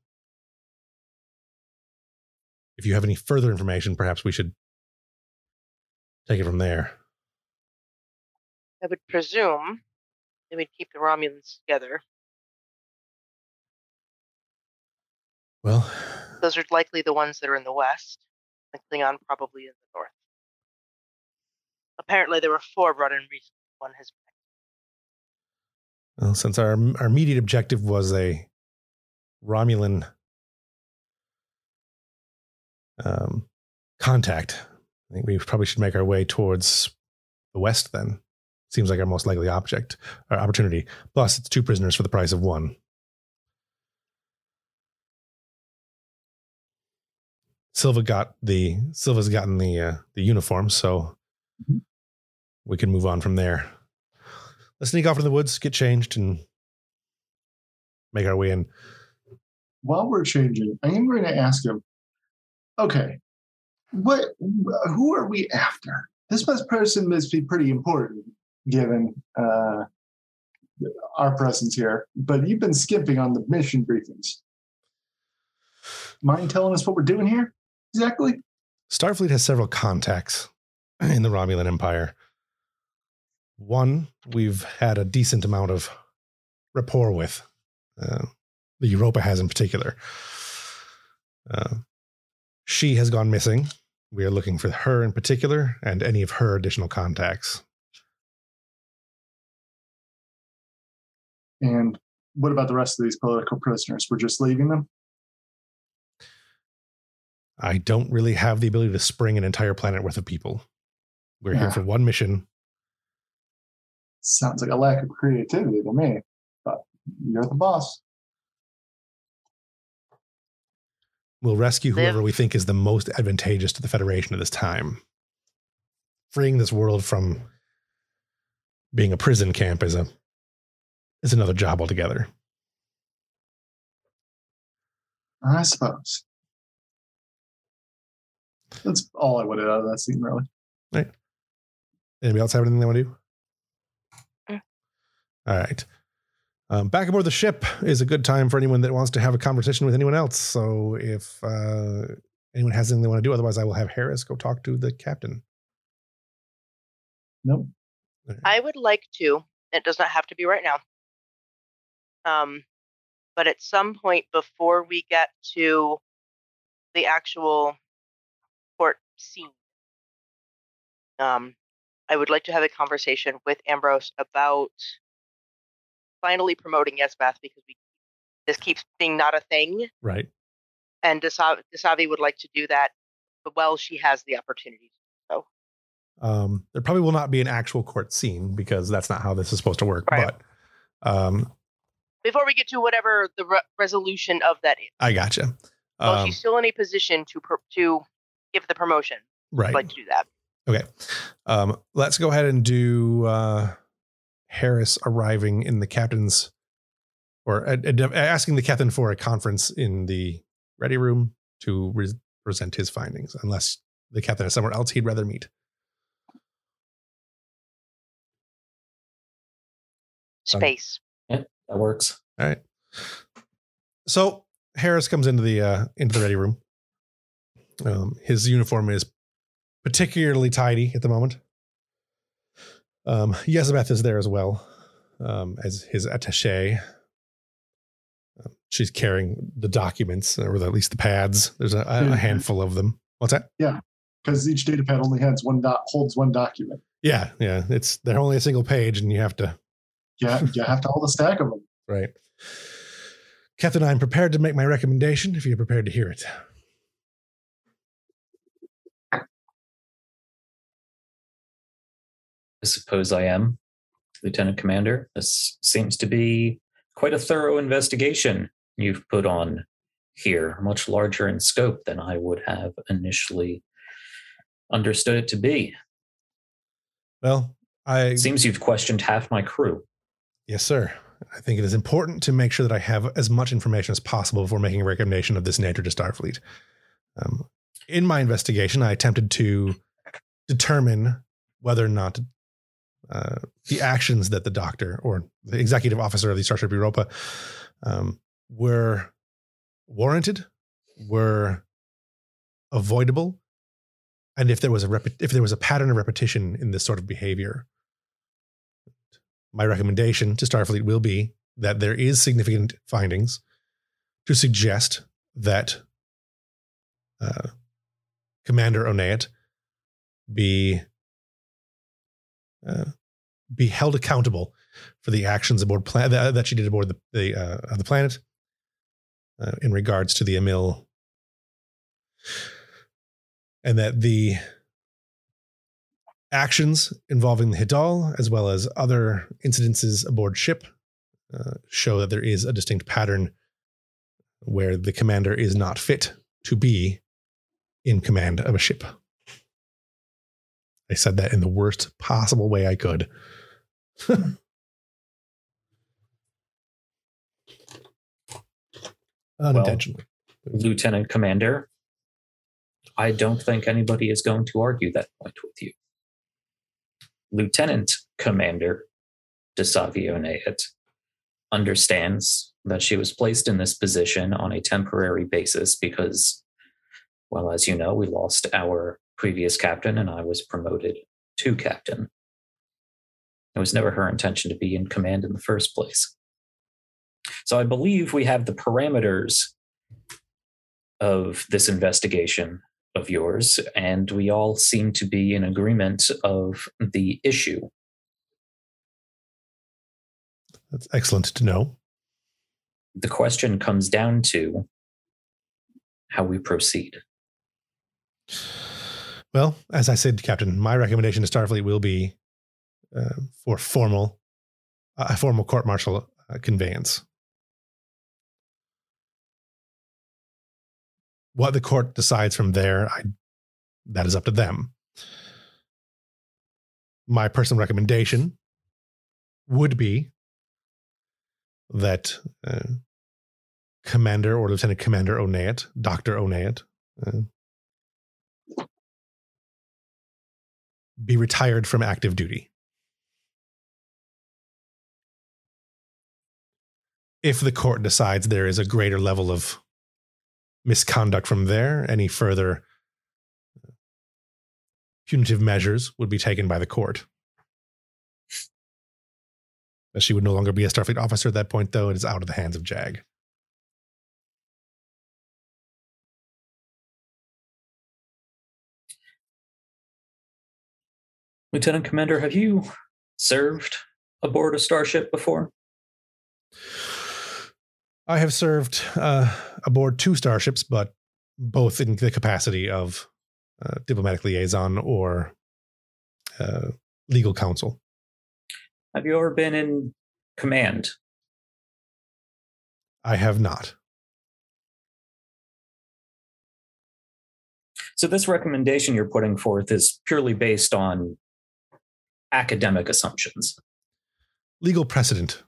if you have any further information, perhaps we should take it from there. I would presume they would keep the Romulans together. Well, Those are likely the ones that are in the west. The Klingon probably in the north. Apparently, there were four brought in recently. One has well since our our immediate objective was a Romulan um, contact, I think we probably should make our way towards the west. Then seems like our most likely object or opportunity. Plus, it's two prisoners for the price of one. Silva got the Silva's gotten the uh, the uniform, so we can move on from there. Let's sneak off into the woods, get changed, and make our way in. While we're changing, I am going to ask him. Okay, what? Who are we after? This must person must be pretty important, given uh, our presence here. But you've been skipping on the mission briefings. Mind telling us what we're doing here exactly? Starfleet has several contacts in the Romulan Empire. One we've had a decent amount of rapport with, uh, the Europa has in particular. Uh, she has gone missing. We are looking for her in particular and any of her additional contacts. And what about the rest of these political prisoners? We're just leaving them. I don't really have the ability to spring an entire planet worth of people. We're here for one mission. Sounds like a lack of creativity to me. But you're the boss. We'll rescue Live. whoever we think is the most advantageous to the Federation at this time. Freeing this world from being a prison camp is a is another job altogether. I suppose. That's all I wanted out of that scene, really. Anybody else have anything they want to do? Mm. All right. Um, back aboard the ship is a good time for anyone that wants to have a conversation with anyone else. So if uh, anyone has anything they want to do, otherwise I will have Harris go talk to the captain. Nope. I would like to. It does not have to be right now. Um, but at some point before we get to the actual court scene, um, I would like to have a conversation with Ambrose about finally promoting Yesbath because we this keeps being not a thing, Right. and Desav- Dasavi would like to do that, but well, she has the opportunity. So um, there probably will not be an actual court scene because that's not how this is supposed to work. Right. But um, Before we get to whatever the re- resolution of that is, I gotcha. well, Um, she's still in a position to pr- to give the promotion. right. I'd like to do that. Okay. Um, let's go ahead and do uh, Harris arriving in the captain's or uh, uh, asking the captain for a conference in the ready room to re- present his findings, unless the captain is somewhere else he'd rather meet. Done. Space. That works. All right. So Harris comes into the uh, into the ready room. Um, his uniform is particularly tidy at the moment. Um, Yezabeth is there as well um, as his attaché. Um, she's carrying the documents, or at least the pads. There's a, a Mhm. handful of them. What's that? Yeah, because each data pad only has one dot holds one document. Yeah, yeah. It's they're only a single page, and you have to Yeah, you have to hold a stack of them. right. Captain, I'm prepared to make my recommendation if you're prepared to hear it. I suppose I am, Lieutenant Commander. This seems to be quite a thorough investigation you've put on here, much larger in scope than I would have initially understood it to be. Well, I It seems you've questioned half my crew. Yes, sir. I think it is important to make sure that I have as much information as possible before making a recommendation of this nature to Starfleet. Um, in my investigation, I attempted to determine whether or not uh, the actions that the doctor or the executive officer of the Starship Europa um, were warranted, were avoidable, and if there was a rep- if there was a pattern of repetition in this sort of behavior my recommendation to Starfleet will be that there is significant findings to suggest that uh, Commander Oneat be uh, be held accountable for the actions aboard that, that she did aboard the the, uh, of the planet uh, in regards to the Emil, and that the actions involving the Hidal, as well as other incidences aboard ship, uh, show that there is a distinct pattern where the commander is not fit to be in command of a ship. I said that in the worst possible way I could. Unintentionally. Lieutenant Commander, I don't think anybody is going to argue that point with you. Lieutenant Commander Dasavi Oneat understands that she was placed in this position on a temporary basis because, well, as you know, we lost our previous captain and I was promoted to captain. It was never her intention to be in command in the first place. So I believe we have the parameters of this investigation of yours, and we all seem to be in agreement of the issue. That's excellent to know. The question comes down to how we proceed. Well, as I said, Captain, my recommendation to Starfleet will be uh, for formal, a formal court martial uh, conveyance. What the court decides from there, I, that is up to them. My personal recommendation would be that uh, Commander or Lieutenant Commander Oneat, Dr. Oneat, be retired from active duty. If the court decides there is a greater level of misconduct from there, any further punitive measures would be taken by the court. She would no longer be a Starfleet officer at that point, though. It is out of the hands of Jag. Lieutenant Commander, have you served aboard a starship before? I have served uh, aboard two starships, but both in the capacity of uh, diplomatic liaison or uh, legal counsel. Have you ever been in command? I have not. So, this recommendation you're putting forth is purely based on academic assumptions. Legal precedent.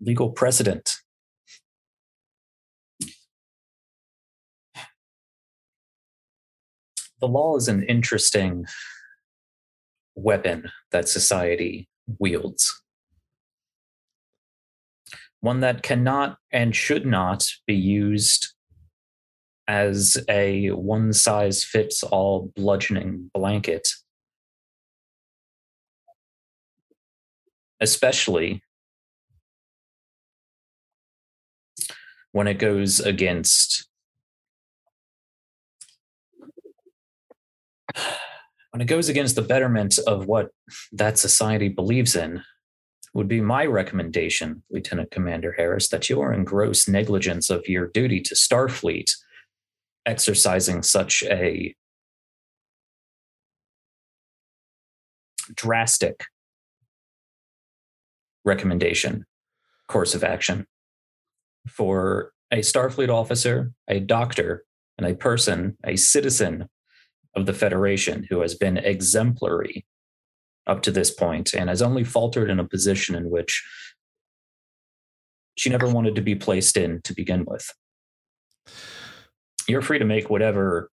Legal precedent. The law is an interesting weapon that society wields. One that cannot and should not be used as a one size fits all bludgeoning blanket, especially when it goes against when it goes against the betterment of what that society believes in would be my recommendation lieutenant commander harris that you are in gross negligence of your duty to starfleet exercising such a drastic recommendation, course of action. For a Starfleet officer, a doctor, and a person, a citizen of the Federation who has been exemplary up to this point and has only faltered in a position in which she never wanted to be placed in to begin with you're free to make whatever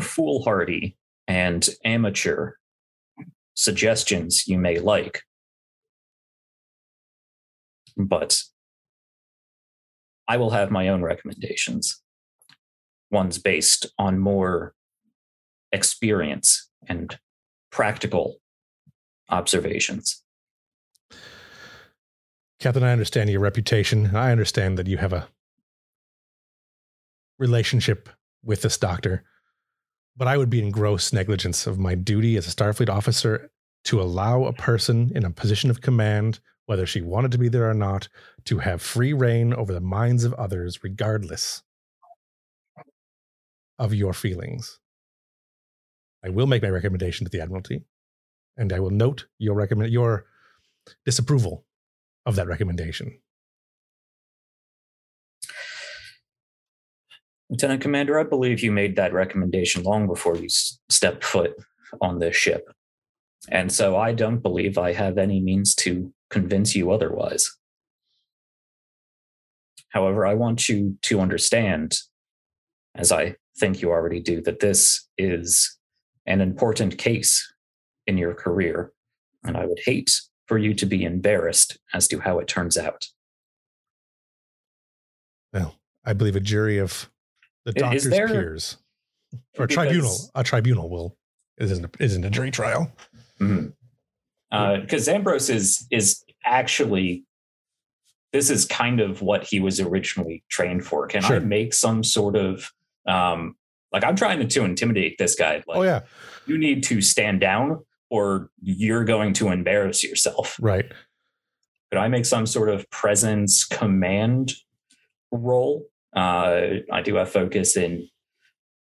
foolhardy and amateur suggestions you may like. But I will have my own recommendations, ones based on more experience and practical observations. Captain, I understand your reputation. I understand that you have a relationship with this doctor, but I would be in gross negligence of my duty as a Starfleet officer to allow a person in a position of command, whether she wanted to be there or not, to have free reign over the minds of others, regardless of your feelings. I will make my recommendation to the Admiralty, and I will note your recommend your disapproval of that recommendation. Lieutenant Commander, I believe you made that recommendation long before you stepped foot on this ship. And so I don't believe I have any means to convince you otherwise. However, I want you to understand, as I think you already do, that this is an important case in your career. And I would hate for you to be embarrassed as to how it turns out. Well, I believe a jury of the doctor's there, peers. Or because, tribunal a tribunal will isn't a, isn't a jury trial. Because mm-hmm. uh, Ambrose is is actually this is kind of what he was originally trained for. Can sure. i make some sort of um like i'm trying to, to intimidate this guy like, oh yeah. you need to stand down or you're going to embarrass yourself. Right. Could i make some sort of presence command role uh, I do have focus in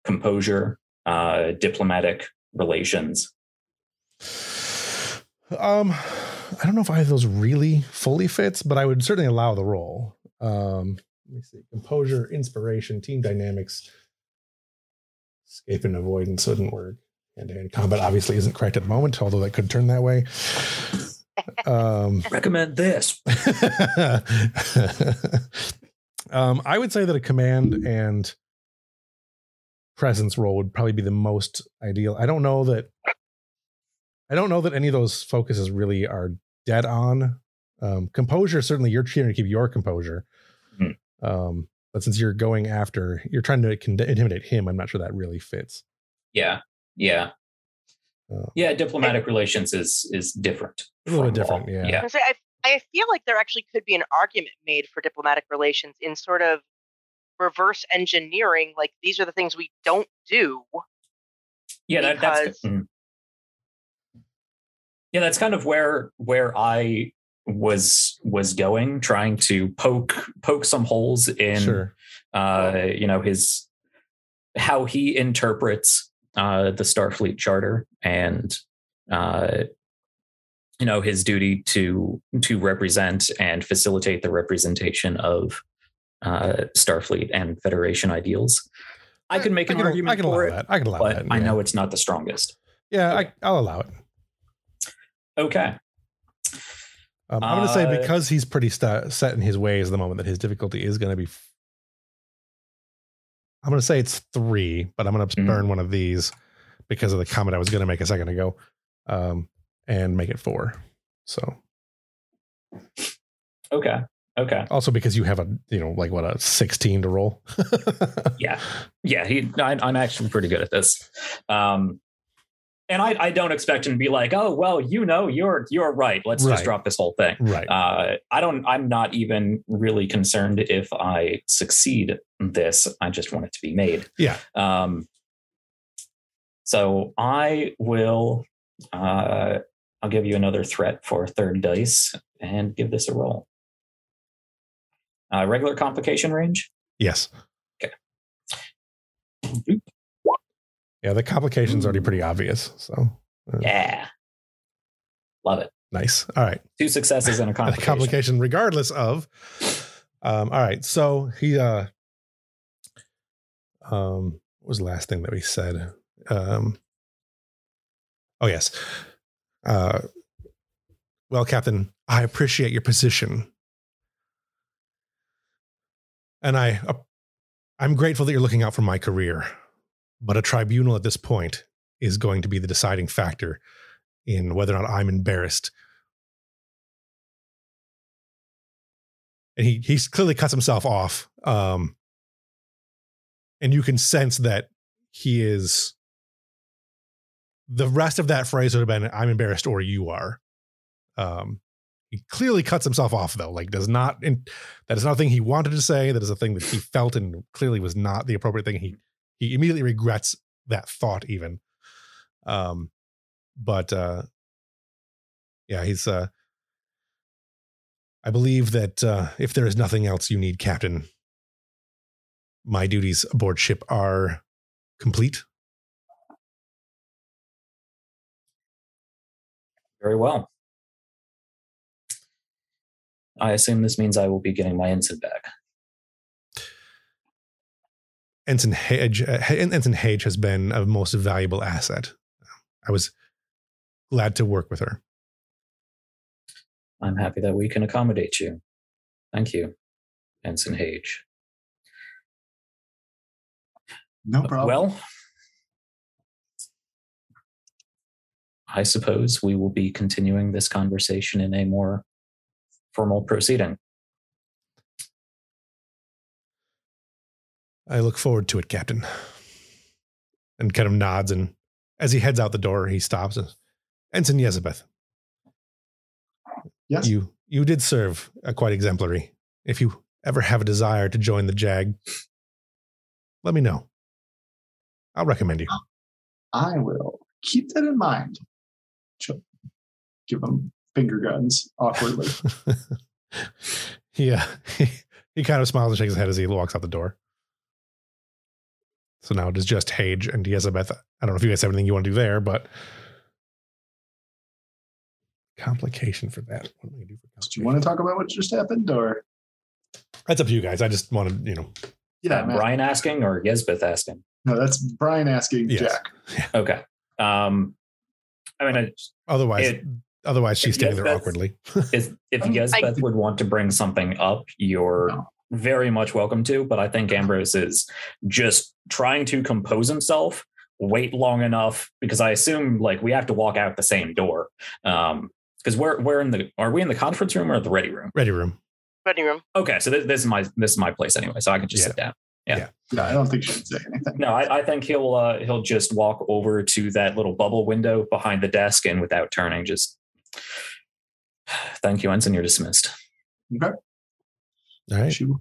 composure, uh, diplomatic relations. Um, I don't know if I have those really fully fits, but I would certainly allow the role. Um, let me see: composure, inspiration, team dynamics, escape and avoidance wouldn't work. And hand combat obviously isn't correct at the moment, although that could turn that way. Um, Recommend this. Um, I would say that a command and presence role would probably be the most ideal. I don't know that. I don't know that any of those focuses really are dead on. Um, composure, certainly, you're trying to keep your composure. Mm-hmm. Um, but since you're going after, you're trying to intimidate him. I'm not sure that really fits. Yeah, yeah. Yeah, diplomatic relations is is different. A little bit from law. different, yeah. Yeah. I, say, I, I feel like there actually could be an argument made for diplomatic relations in sort of reverse engineering. Like these are the things we don't do. yeah that, that's because- mhm. yeah that's kind of where where i was was going trying to poke poke some holes in sure. uh you know his how he interprets uh the starfleet charter and uh you know his duty to to represent and facilitate the representation of uh starfleet and federation ideals i could make an I can, argument I can for allow it that. I can allow but that. I know it's not the strongest. Yeah, I, I'll allow it. Okay. Um, I'm going to say Uh, because he's pretty sta set in his ways at the moment that his difficulty is going to be. f- I'm going to say it's three, but I'm going to Mhm. burn one of these because of the comment I was going to make a second ago, um, and make it four. So Okay. Okay. also because you have a you know like what a 16 to roll. Yeah. Yeah. He. I, I'm actually pretty good at this. Um, and I, I don't expect him to be like, oh well, you know, you're you're right. Let's Right. just drop this whole thing. right. Uh, I don't. I'm not even really concerned if I succeed in this. I just want it to be made. Yeah. Um. So I will. Uh, I'll give you another threat for third dice and give this a roll. Uh, regular complication range. yes. Okay. Yeah, the complication's already pretty obvious. So Yeah. Love it. nice. All right. Two successes and a a complication. complication regardless of um all right so he uh um what was the last thing that we said um oh yes uh well captain i appreciate your position. And i uh, i'm grateful that you're looking out for my career but a tribunal at this point is going to be the deciding factor in whether or not i'm embarrassed. And he he's clearly cuts himself off um and you can sense that he is the rest of that phrase would have been i'm embarrassed or you are. Um he clearly cuts himself off though like does not in, that is not a thing he wanted to say. That is a thing that he felt and clearly was not the appropriate thing. He he immediately regrets that thought even. Um but uh yeah he's uh I believe that uh, if there is nothing else you need, Captain, my duties aboard ship are complete. Very well. I assume this means I will be getting my ensign back. Ensign Hedge, uh, Ensign Hedge has been a most valuable asset. I was glad to work with her. I'm happy that we can accommodate you. Thank you, Ensign Hage. No problem. Well, I suppose we will be continuing this conversation in a more formal proceeding. I look forward to it, Captain. And kind of nods, and as he heads out the door, he stops. And, Ensign Yezabeth, yes. you you did serve quite exemplary. If you ever have a desire to join the JAG, let me know. I'll recommend you. I will keep that in mind. She'll give them finger guns awkwardly. yeah, he, he kind of smiles and shakes his head as he walks out the door. So now it is just Hage and Yezabeth. I don't know if you guys have anything you want to do there, but complication for that. What am I gonna do for Do you want to talk about what just happened, or That's up to you guys. I just wanted, you know, yeah, man. Brian asking or Yesbeth asking? No, that's Brian asking Yes. Jack. Okay. Um, I mean, I- otherwise, It- otherwise she's standing there Yezbeth- awkwardly. if, if Um, Yesbeth would want to bring something up, you're No. very much welcome to. But I think Ambrose is just trying to compose himself, wait long enough because I assume like we have to walk out the same door. Um, because we're we're in the are we in the conference room or the ready room? Ready room. Ready room. Okay, so this, this is my this is my place anyway, so I can just Yeah. sit down. Yeah, yeah. I don't think she should say anything. No, I, I think he'll uh, he'll just walk over to that little bubble window behind the desk and without turning, just thank you, Ensign. You're dismissed. Okay. All right. She will.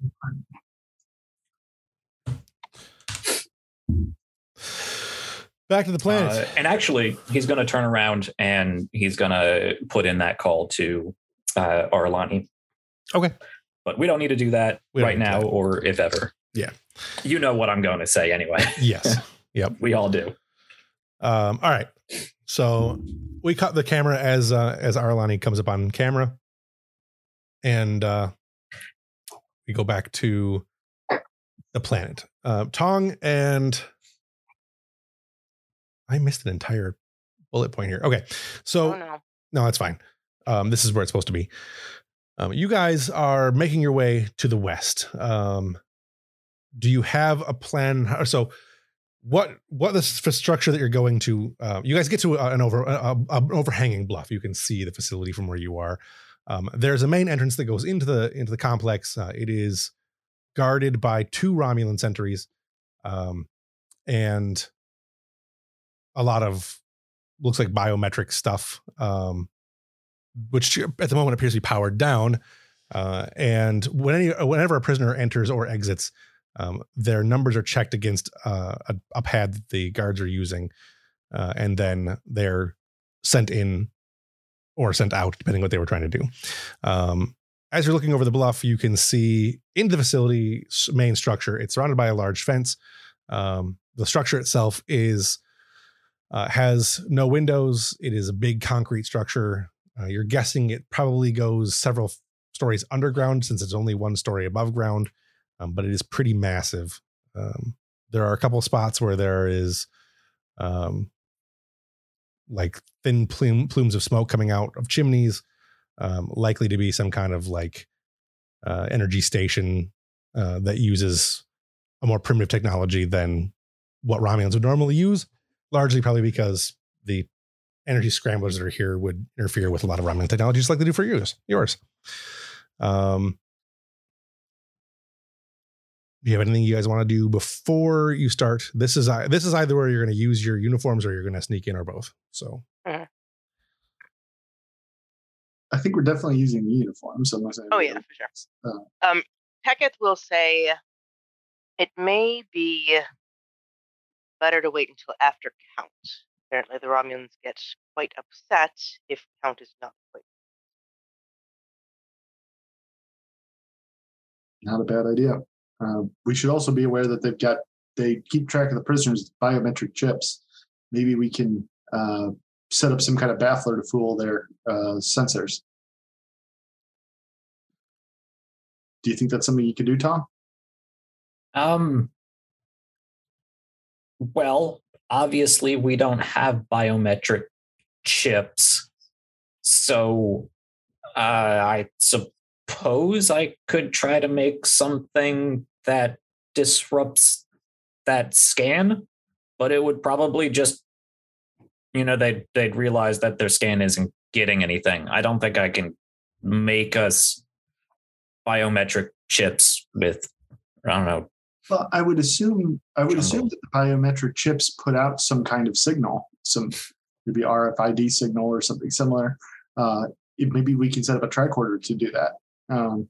Back to the planet. Uh, and actually, he's going to turn around and he's going to put in that call to uh, Arlani. Okay. But we don't need to do that We right now that. or if ever. Yeah. You know what I'm going to say anyway. yes. Yep. We all do. Um, all right. So we cut the camera as uh, as Arlani comes up on camera, and uh, we go back to the planet. Uh, Tong and I missed an entire bullet point here. Okay, so oh no. no, that's fine. Um, this is where it's supposed to be. Um, you guys are making your way to the west. Um, do you have a plan? So, what what the structure that you're going to? Uh, you guys get to an over a, a- an overhanging bluff. You can see the facility from where you are. Um, there's a main entrance that goes into the into the complex. Uh, it is guarded by two Romulan sentries, um, and a lot of looks like biometric stuff. Um, which at the moment appears to be powered down. Uh, and when any, whenever a prisoner enters or exits, um, their numbers are checked against uh, a, a pad that the guards are using, uh, and then they're sent in or sent out, depending what they were trying to do. Um, as you're looking over the bluff, you can see into the facility's main structure. It's surrounded by a large fence. Um, the structure itself is uh, has no windows. It is a big concrete structure. Uh, you're guessing it probably goes several stories underground since it's only one story above ground, um, but it is pretty massive. Um, there are a couple spots where there is um, like thin plume, plumes of smoke coming out of chimneys, um, likely to be some kind of like uh, energy station uh, that uses a more primitive technology than what Romulans would normally use, largely probably because the energy scramblers that are here would interfere with a lot of Romulan technologies like they do for yours. Yours. Um, do you have anything you guys want to do before you start? This is this is either where you're going to use your uniforms or you're going to sneak in or both. So I think we're definitely using the uniforms. Unless I Oh yeah, for sure. Uh, Um, Peckett will say it may be better to wait until after count. Apparently, the Romulans get quite upset if count is not quite. Not a bad idea. Uh, we should also be aware that they've got they keep track of the prisoners' biometric chips. Maybe we can uh, set up some kind of baffler to fool their uh, sensors. Do you think that's something you can do, Tom? Um. Well, obviously, we don't have biometric chips, so uh, I suppose I could try to make something that disrupts that scan, but it would probably just, you know, they'd they'd realize that their scan isn't getting anything. I don't think I can make us biometric chips with I don't know Well, I would assume I would assume that the biometric chips put out some kind of signal, some maybe RFID signal or something similar. Uh, maybe we can set up a tricorder to do that. Um,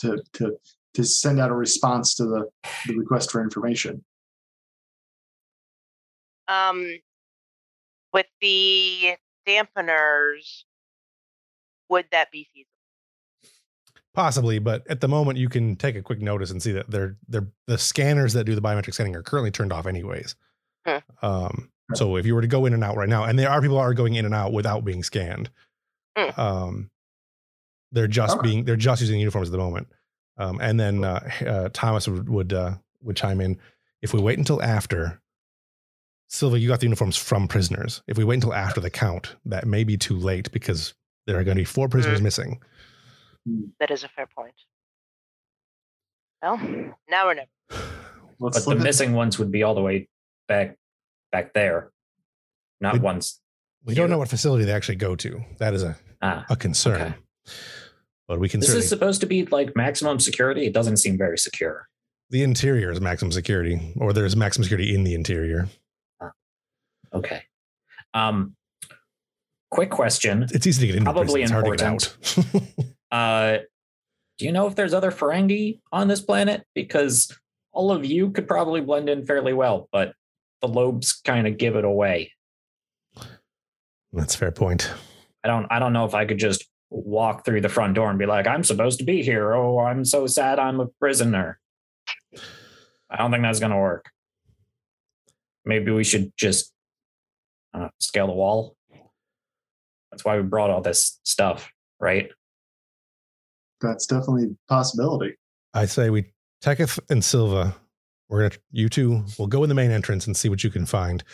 to to to send out a response to the, the request for information. Um, with the dampeners, would that be feasible? possibly, but at the moment you can take a quick notice and see that they're they're the scanners that do the biometric scanning are currently turned off anyways. Huh. Um, so if you were to go in and out right now, and there are people who are going in and out without being scanned, Mm. um, they're just Okay. being they're just using uniforms at the moment. Um, and then uh, uh, Thomas would would uh, would chime in if we wait until after. Silva, you got the uniforms from prisoners. If we wait until after the count, that may be too late because there are going to be four prisoners missing. That is a fair point. Well, now or never. Let's but the look at- missing ones would be all the way back back there not We- ones We don't know what facility they actually go to. That is a, ah a concern. Okay. But we can this is supposed to be like maximum security it doesn't seem very secure The interior is maximum security, or there's maximum security in the interior. Okay. Um, quick question. It's easy to get into. Probably prison. It's hard to get out. Uh, do you know if there's other Ferengi on this planet? Because all of you could probably blend in fairly well, but the lobes kind of give it away. That's a fair point. I don't I don't know if I could just walk through the front door and be like, I'm supposed to be here. Oh, I'm so sad I'm a prisoner. I don't think that's gonna work. Maybe we should just uh, scale the wall. That's why we brought all this stuff, right? That's definitely a possibility. I say we Teketh and Silva. We're gonna you two will go in the main entrance and see what you can find.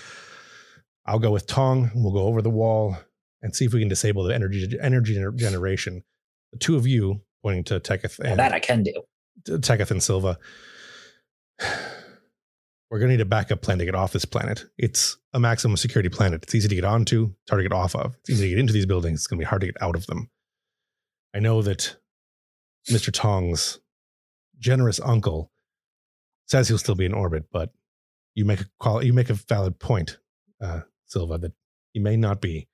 I'll go with Tong. We'll go over the wall and see if we can disable the energy energy gener- generation. The two of you pointing to Teketh Well, and that I can do. Teketh and Silva. We're gonna need a backup plan to get off this planet. It's a maximum security planet. It's easy to get onto, it's hard to get off of. It's easy to get into these buildings. It's gonna be hard to get out of them. I know that Mr. Tong's generous uncle says he'll still be in orbit, but you make a call. You make a valid point, uh, Silva, that he may not be.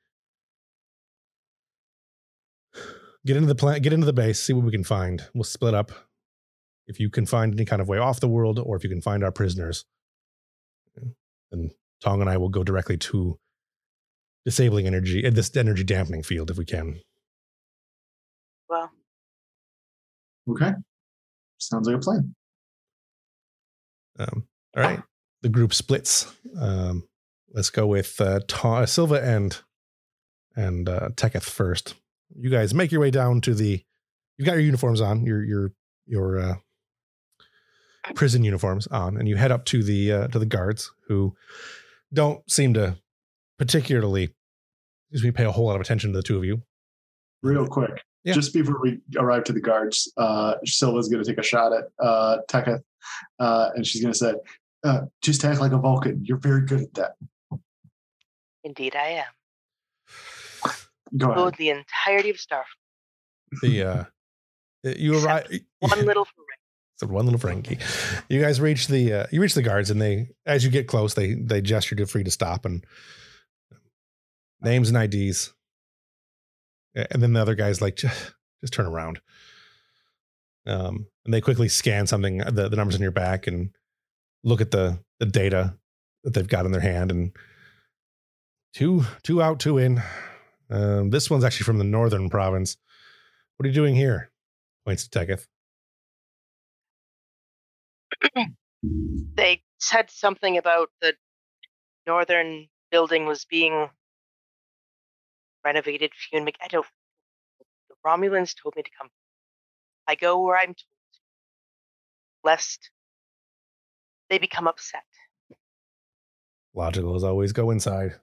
Get into the plan. Get into the base. See what we can find. We'll split up. If you can find any kind of way off the world, or if you can find our prisoners, then Tong and I will go directly to disabling energy, uh, this energy dampening field, if we can. Well, Okay. Sounds like a plan. Um, all right, the group splits. Um, let's go with uh, Ta- uh, Silva and and uh, Teketh first. You guys make your way down to the. You've got your uniforms on, your your your uh, prison uniforms on, and you head up to the uh, to the guards who don't seem to particularly excuse me pay a whole lot of attention to the two of you. Real quick. Yeah. Just before we arrive to the guards, uh, Silva's going to take a shot at uh, Teketh, uh, and she's going to say, uh, just act like a Vulcan. You're very good at that. indeed I am. Go ahead. the entirety of Starfleet. The uh, you arrive. One little. So one little Frankie. You guys reach the uh, you reach the guards, and they as you get close, they they gesture to free to stop and names and IDs. And then the other guy's like, just, just turn around. Um, and they quickly scan something, the, the numbers on your back, and look at the the data that they've got in their hand. And two two out, two in. Um, this one's actually from the northern province. What are you doing here? Points to Teketh. They said something about the northern building was being renovated. Fune I don't. The Romulans told me to come. I go where I'm told, lest they become upset. logical as always go inside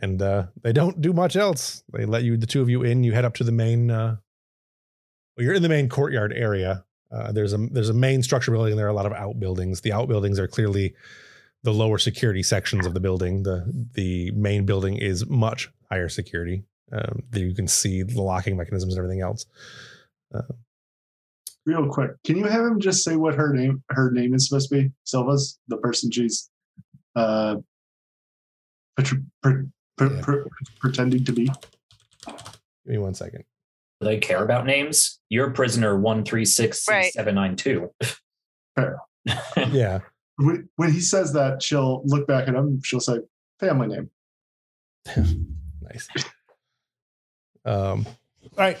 and uh, they don't do much else. They let you the two of you in you head up to the main uh, well you're in the main courtyard area. Uh, there's a there's a main structure building there are a lot of outbuildings. The outbuildings are clearly the lower security sections of the building. The the main building is much higher security. Um, you can see the locking mechanisms and everything else. Real quick, can you have him just say what her name her name is supposed to be? Silva's the person she's uh, pretr- pre- pre- Yeah. pre- pretending to be. give me one second Do they care about names? You're prisoner one three six seven nine two. Right. seven nine two. Fair. yeah When, when he says that, she'll look back at him. She'll say, "Family name." nice. Um, all right.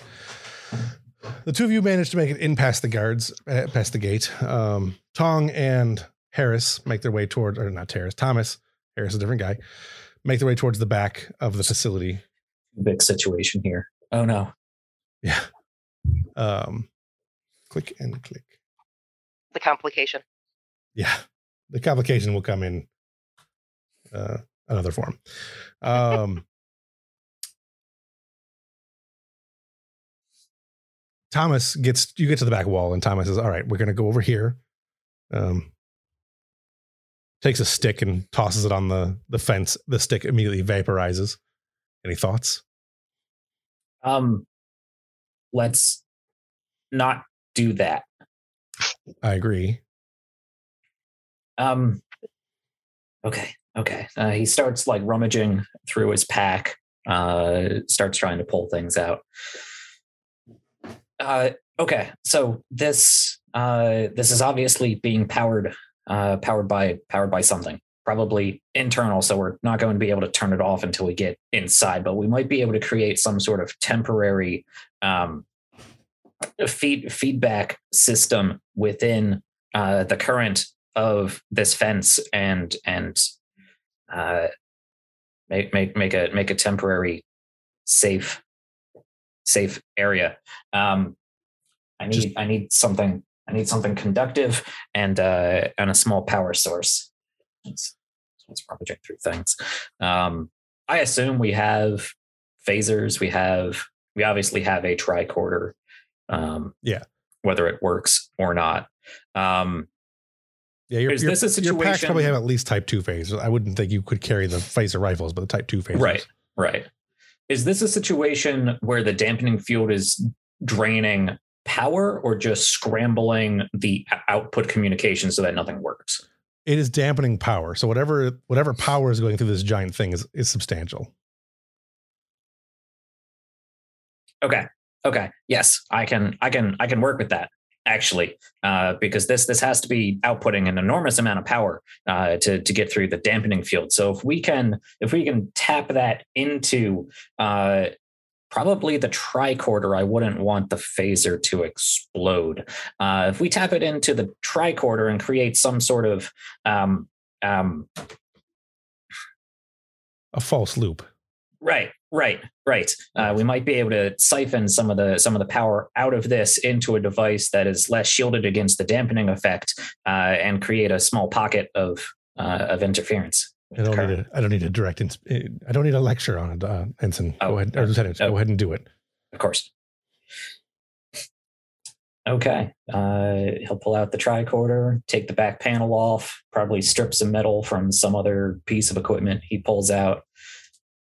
The two of you managed to make it in past the guards, uh, past the gate. Um, Tong and Harris make their way toward, or not Harris, Thomas. Harris is a different guy. Make their way towards the back of the facility. Big situation here. Oh no. Yeah. Um, click and click. The complication. Yeah. The complication will come in uh, another form. Um, Thomas gets you get to the back wall, and Thomas says, "All right, we're going to go over here." Um, takes a stick and tosses it on the the fence. The stick immediately vaporizes. Any thoughts? Um let's not do that. I agree. Um. Okay. Okay. Uh, he starts like rummaging through his pack. Uh, starts trying to pull things out. Uh, okay. So this uh, this is obviously being powered uh, powered by powered by something probably internal so we're not going to be able to turn it off until we get inside but we might be able to create some sort of temporary um, feed feedback system within uh, the current of this fence and and uh, make make make a make a temporary safe safe area. Um, I need Just- I need something I need something conductive and uh, and a small power source. Let's let's through things. Um, I assume we have phasers. We have we obviously have a tricorder. Um, Yeah. Whether it works or not. Um, Yeah, your, Is your, this a your packs probably have at least type two phasers. I wouldn't think you could carry the phaser rifles, but the type two phasers. Right. Right. Is this a situation where the dampening field is draining power or just scrambling the output communication so that nothing works? It is dampening power. So whatever whatever power is going through this giant thing is is substantial. Okay. Okay. Yes, I can I can I can work with that actually uh, because this this has to be outputting an enormous amount of power uh, to to get through the dampening field. So if we can if we can tap that into uh, probably the tricorder, I wouldn't want the phaser to explode. Uh, if we tap it into the tricorder and create some sort of um, um, A false loop. Right, right, right. Uh, we might be able to siphon some of the some of the power out of this into a device that is less shielded against the dampening effect, uh, and create a small pocket of uh, of interference. I don't need a I don't need a direct ins- I don't need a lecture on it, uh, ensign. Oh, go ahead, or lieutenant. oh. Go ahead and do it. Of course. Okay. Uh, he'll pull out the tricorder, take the back panel off, probably strip some metal from some other piece of equipment he pulls out,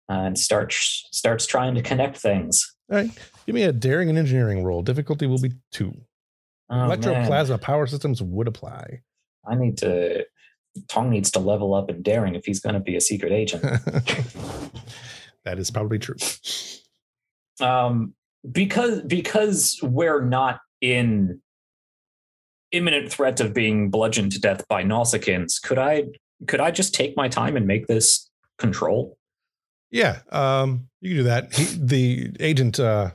uh, and starts starts trying to connect things. All right. Give me a daring and engineering roll. Difficulty will be two. Oh, man. Electroplasma power systems would apply. I need to. Tong needs to level up in daring if he's going to be a secret agent. that is probably true. um, because because we're not in imminent threat of being bludgeoned to death by Nausicaans, could I could I just take my time and make this control? Yeah, um, you can do that. He, the agent, uh,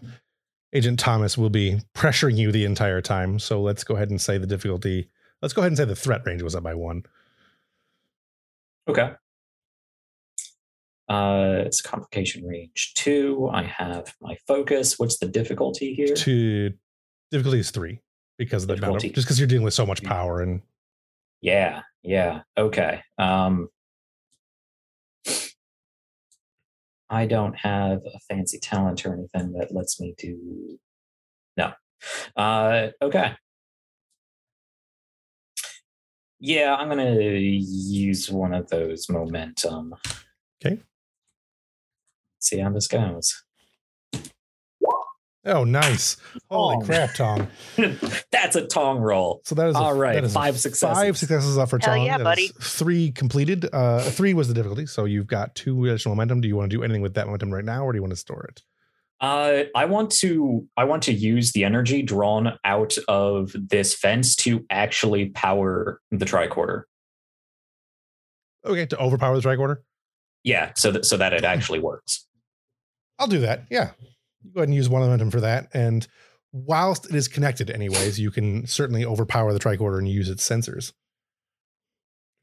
Agent Thomas, will be pressuring you the entire time. So let's go ahead and say the difficulty. Let's go ahead and say the threat range was up by one. Okay. Uh, it's complication range two. I have my focus. What's the difficulty here? To difficulty is three because of the amount just because you're dealing with so much power and Yeah, yeah. Okay. Um I don't have a fancy talent or anything that lets me do no. Uh okay. Yeah, I'm gonna use one of those momentum. Okay. See how this goes. oh, nice! Holy Tong. crap, Tong! That's a tong roll. So that is a- All right, that is a five successes. Five successes up for Hell Tong. yeah, That buddy. Three completed. Uh, three was the difficulty. So you've got two additional momentum. Do you want to do anything with that momentum right now, or do you want to store it? Uh, I want to I want to use the energy drawn out of this fence to actually power the tricorder. Okay, to overpower the tricorder. Yeah, so that so that it actually works. I'll do that. Yeah. you Go ahead and use one momentum for that. And whilst it is connected, anyways, you can certainly overpower the tricorder and use its sensors.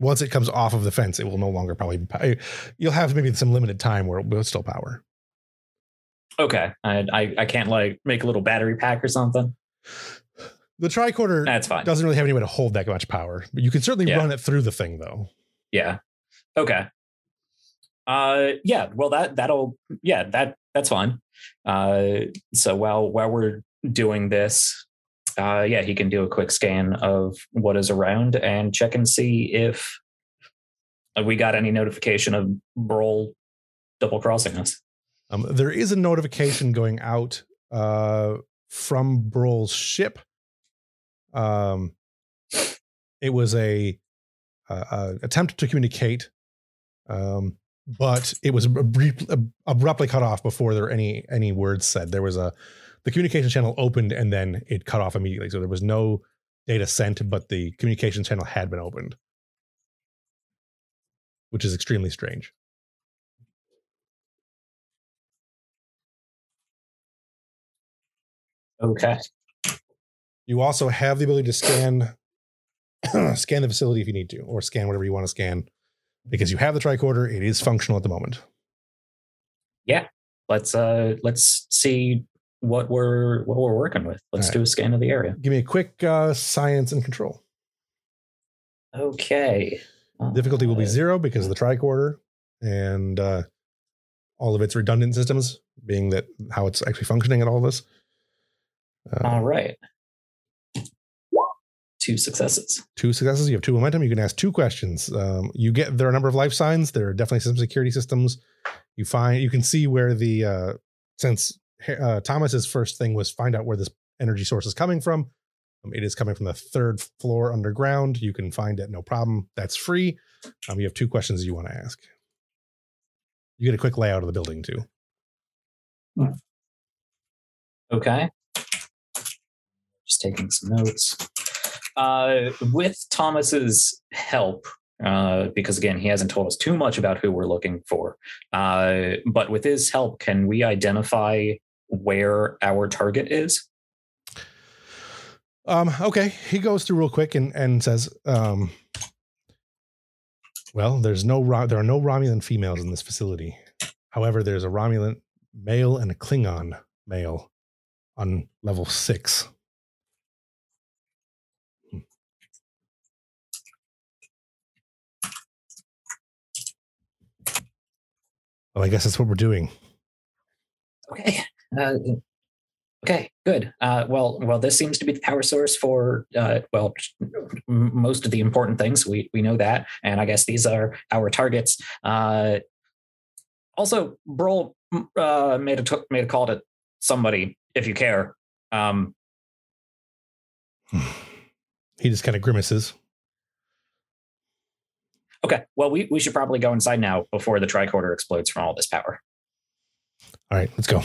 Once it comes off of the fence, it will no longer probably. pow- You'll have maybe some limited time where it will still power. Okay, I, I I can't like make a little battery pack or something. The tricorder That's fine. doesn't really have any way to hold that much power, but you can certainly Yeah. run it through the thing, though. Yeah. Okay. Uh yeah, well that that'll yeah, that that's fine. Uh so while while we're doing this, uh yeah, he can do a quick scan of what is around and check and see if we got any notification of Broll double crossing us. Um, there is a notification going out uh, from Broll's ship Um, it was a, uh, uh, attempt to communicate, um, but it was abru- ab- abruptly cut off before there were any any words said. There was a the communication channel opened and then it cut off immediately. So there was no data sent, but the communication channel had been opened, which is extremely strange. Okay. You also have the ability to scan scan the facility if you need to, or scan whatever you want to scan, because you have the tricorder. It is functional at the moment. Yeah, let's uh let's see what we're what we're working with. Let's All do a scan of the area. Give me a quick uh, science and control. Okay. Difficulty will be Uh, zero because of the tricorder and uh, all of its redundant systems, being that how it's actually functioning at all of this. Uh, All right. Two successes. two successes. You have two momentum. You can ask two questions. Um, you get there are a number of life signs. There are definitely some security systems. You find you can see where the uh, since uh, Thomas's first thing was find out where this energy source is coming from. Um, it is coming from the third floor underground. You can find it no problem. That's free. Um, you have two questions you want to ask. You get a quick layout of the building too. Okay. Just taking some notes. Uh, with Thomas's help, uh, because again, he hasn't told us too much about who we're looking for. Uh, but with his help, can we identify where our target is? Um, okay, he goes through real quick and and says, um, "Well, there's no there are no Romulan females in this facility. However, there's a Romulan male and a Klingon male on level six. Well, I guess that's what we're doing. Okay. Uh, okay. Good. Uh, well, well, this seems to be the power source for uh, well, most of the important things. We we know that, and I guess these are our targets. Uh, also, Broll uh, made a t- made a call to somebody. If you care, um, He just kind of grimaces. Okay. Well, we we should probably go inside now before the tricorder explodes from all this power. All right, let's go.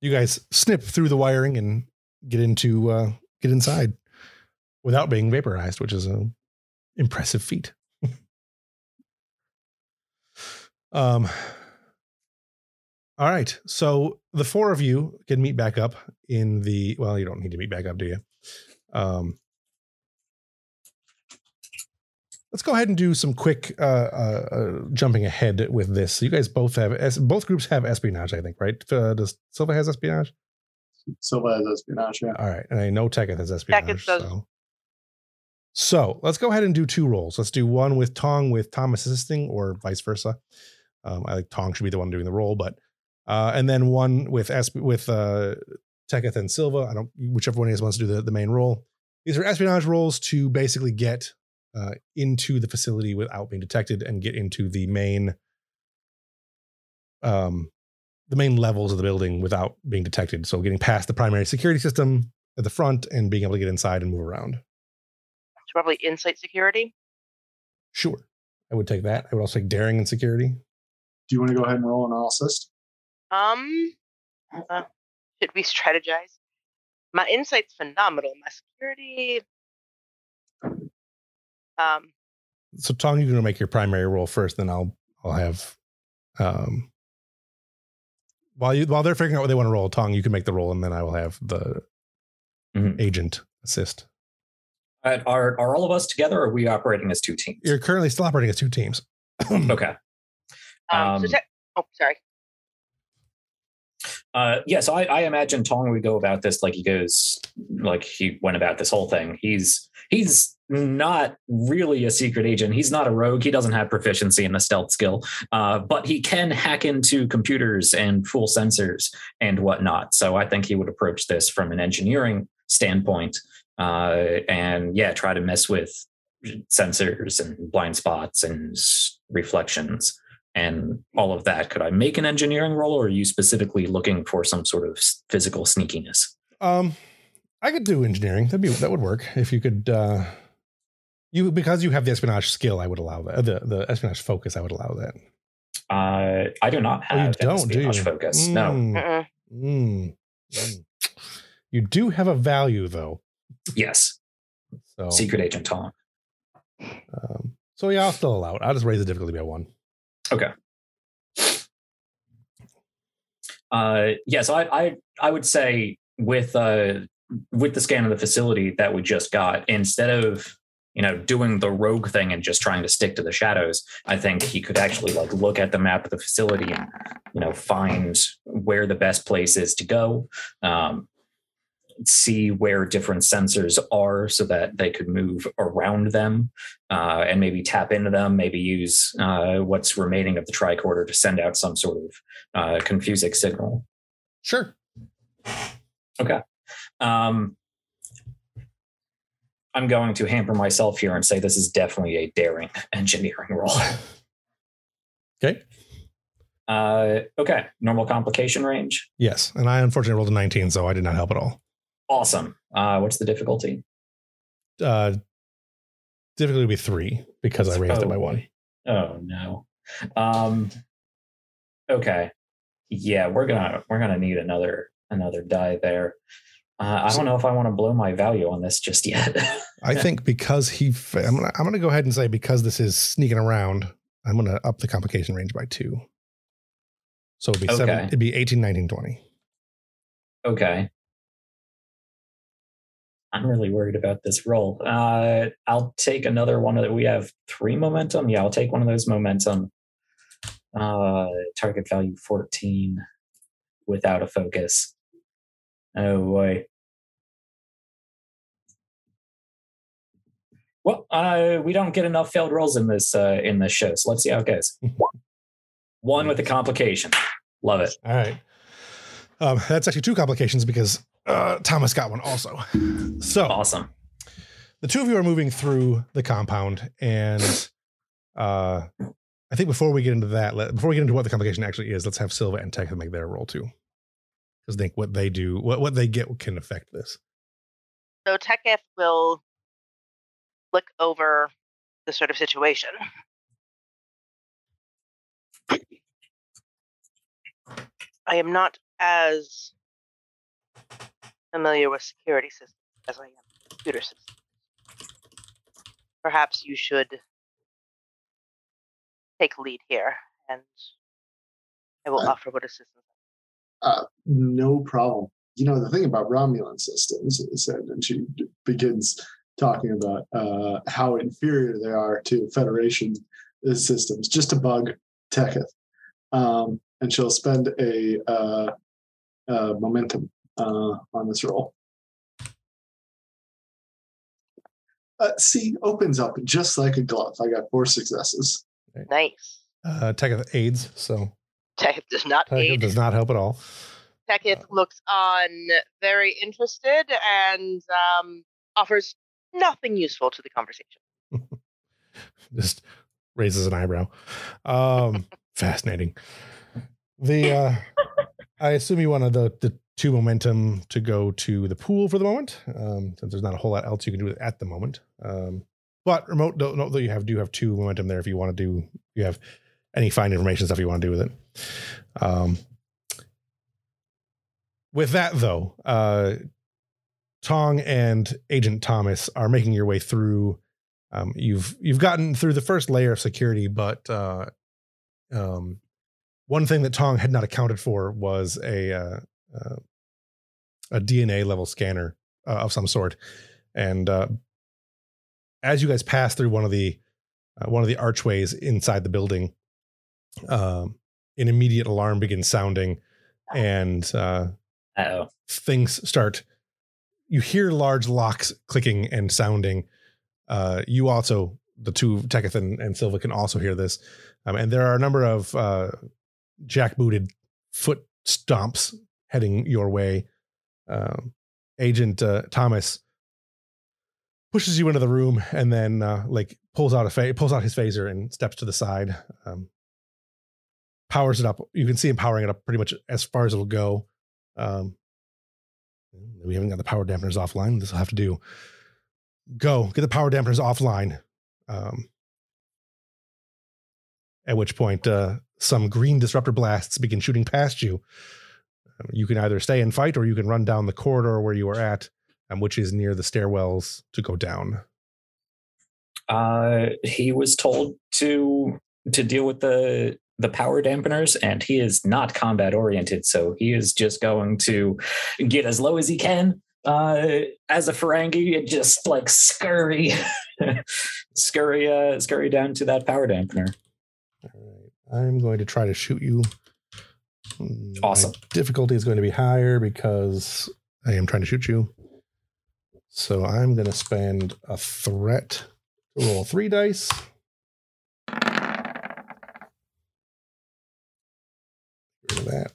You guys snip through the wiring and get into uh get inside without being vaporized, which is an impressive feat. um all right. So the four of you can meet back up in the well, you don't need to meet back up, do you? Um Let's go ahead and do some quick uh, uh, uh, jumping ahead with this. You guys both have both groups have espionage, I think, right? Uh, does Silva has espionage? Silva has espionage. Yeah. All right, and I know Teketh has espionage. Teketh does. So. so let's go ahead and do two rolls. Let's do one with Tong with Thomas assisting, or vice versa. Um, I think Tong should be the one doing the roll, but uh, and then one with Esp- with uh, Teketh and Silva. I don't whichever one of you wants to do the, the main roll. These are espionage rolls to basically get uh, into the facility without being detected and get into the main um the main levels of the building without being detected. So getting past the primary security system at the front and being able to get inside and move around. It's probably insight security. Sure. I would take that. I would also take daring and security. Do you want to go ahead and roll an all assist? Um, uh, should we strategize? My insight's phenomenal. My security. Um, So Tong, you're gonna make your primary roll first, then I'll I'll have um while you while they're figuring out what they want to roll, Tong, you can make the roll and then I will have the Mhm. agent assist. Uh, are are all of us together? Or are we operating as two teams? You're currently still operating as two teams. okay. um, so Um, te- oh, sorry. Uh, yeah, so I, I imagine Tong would go about this like he goes, like he went about this whole thing. He's he's not really a secret agent. He's not a rogue. He doesn't have proficiency in the stealth skill, uh, but he can hack into computers and fool sensors and whatnot. So I think he would approach this from an engineering standpoint, uh, and yeah, try to mess with sensors and blind spots and reflections and all of that. Could I make an engineering role, or are you specifically looking for some sort of physical sneakiness? Um, I could do engineering. That'd be that would work if you could. uh You because you have the espionage skill, I would allow that. The the espionage focus, I would allow that. Uh, I do not Oh, you have an don't, do you? espionage focus. No. Mm, Mm-mm. mm, mm. You do have a value though. Yes. So Secret Agent Tom. Um, so yeah, I'll still allow it. I'll just raise the difficulty by one. Okay. Uh, yeah, so I, I I would say with uh with the scan of the facility that we just got, instead of you know doing the rogue thing and just trying to stick to the shadows, I think he could actually like look at the map of the facility and you know find where the best place is to go. Um, see where different sensors are so that they could move around them uh, and maybe tap into them, maybe use uh, what's remaining of the tricorder to send out some sort of uh, confusing signal. Sure. Okay. Um, I'm going to hamper myself here and say this is definitely a daring engineering role. Okay. Uh, okay, normal complication range. Yes, and I unfortunately rolled a 19, so I did not help at all. Awesome. Uh, what's the difficulty? Uh, difficulty would be three because I raised it by Oh, one. Oh no. Um, okay. Yeah, we're gonna we're gonna need another another die there. Uh, I don't know if I want to blow my value on this just yet. I think because he, I'm gonna, I'm gonna go ahead and say because this is sneaking around, I'm gonna up the complication range by two. So it'd be seven. It'd be 18, 19, 20. okay. I'm really worried about this roll. Uh, I'll take another one that we have three momentum. Yeah, I'll take one of those momentum. Uh, target value 14 without a focus. Oh boy. Well, uh, we don't get enough failed rolls in this uh, in this show, so let's see how it goes. one with a complication. Love it. All right. Um, that's actually two complications because uh, Thomas got one also. So Awesome. the two of you are moving through the compound, and uh, I think before we get into that, let, before we get into what the complication actually is, let's have Silva and Tech make their roll too, because I think what they do, what what they get, can affect this. So Teketh will look over the sort of situation. I am not as familiar with security systems as I am computer systems. Perhaps you should take lead here, and I will Uh, offer what assistance. Uh, no problem. You know, the thing about Romulan systems is that, and she begins talking about uh, how inferior they are to Federation systems, just a bug Teketh. Um, and she'll spend a uh, uh, momentum uh, on this roll. Uh, see, opens up just like a glove. I got four successes. Nice. Uh, Tech aids, so Teketh does not Tech aid. does not help at all. Teketh looks on very interested and um, offers nothing useful to the conversation. Just raises an eyebrow. Um, fascinating. The uh, I assume you wanted the the two momentum to go to the pool for the moment, um, since there's not a whole lot else you can do at the moment. Um, but remote, note that you have do have two momentum there if you want to do. You have any fine information stuff you want to do with it. Um, with that though, uh, Tong and Agent Thomas are making your way through. Um, you've you've gotten through the first layer of security, but uh, um, one thing that Tong had not accounted for was a uh, uh, a DNA level scanner uh, of some sort, and uh, as you guys pass through one of the uh, one of the archways inside the building, um, an immediate alarm begins sounding, and uh, Oh, things start you hear large locks clicking and sounding. Uh you also the two teketh and, and silva can also hear this. Um, and there are a number of uh jackbooted foot stomps heading your way um agent uh, thomas pushes you into the room and then uh like pulls out a fa- pulls out his phaser and steps to the side um powers it up you can see him powering it up pretty much as far as it'll go um, We haven't got the power dampeners offline. This will have to do. Go get the power dampeners offline. Um, at which point, uh, some green disruptor blasts begin shooting past you. You can either stay and fight, or you can run down the corridor where you are at, um, which is near the stairwells to go down. Uh, he was told to to deal with the the power dampeners, and he is not combat oriented, so he is just going to get as low as he can uh, as a Ferengi and just like scurry, scurry, uh, scurry down to that power dampener. All right. I'm going to try to shoot you. My Awesome. difficulty is going to be higher because I am trying to shoot you. So I'm going to spend a threat to roll three dice. Get rid of that.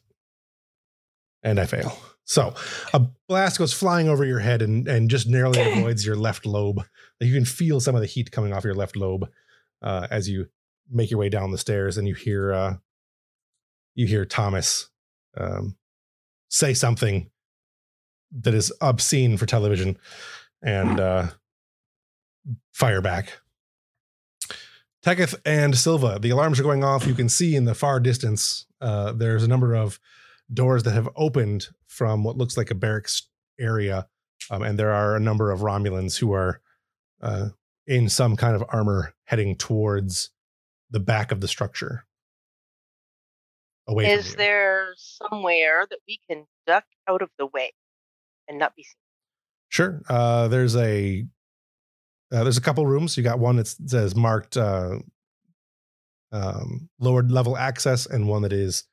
And I fail. So a blast goes flying over your head and, and just narrowly avoids your left lobe. You can feel some of the heat coming off your left lobe uh, as you make your way down the stairs and you hear uh, you hear Thomas um, say something that is obscene for television and uh, fire back. Teketh and Silva, the alarms are going off. You can see in the far distance, uh, there's a number of doors that have opened from what looks like a barracks area. Um, and there are a number of Romulans who are uh, in some kind of armor heading towards the back of the structure. Away Is there somewhere that we can duck out of the way and not be seen? Sure. Uh, there's a uh, there's a couple rooms. You got one that says marked uh, um, lower level access, and one that is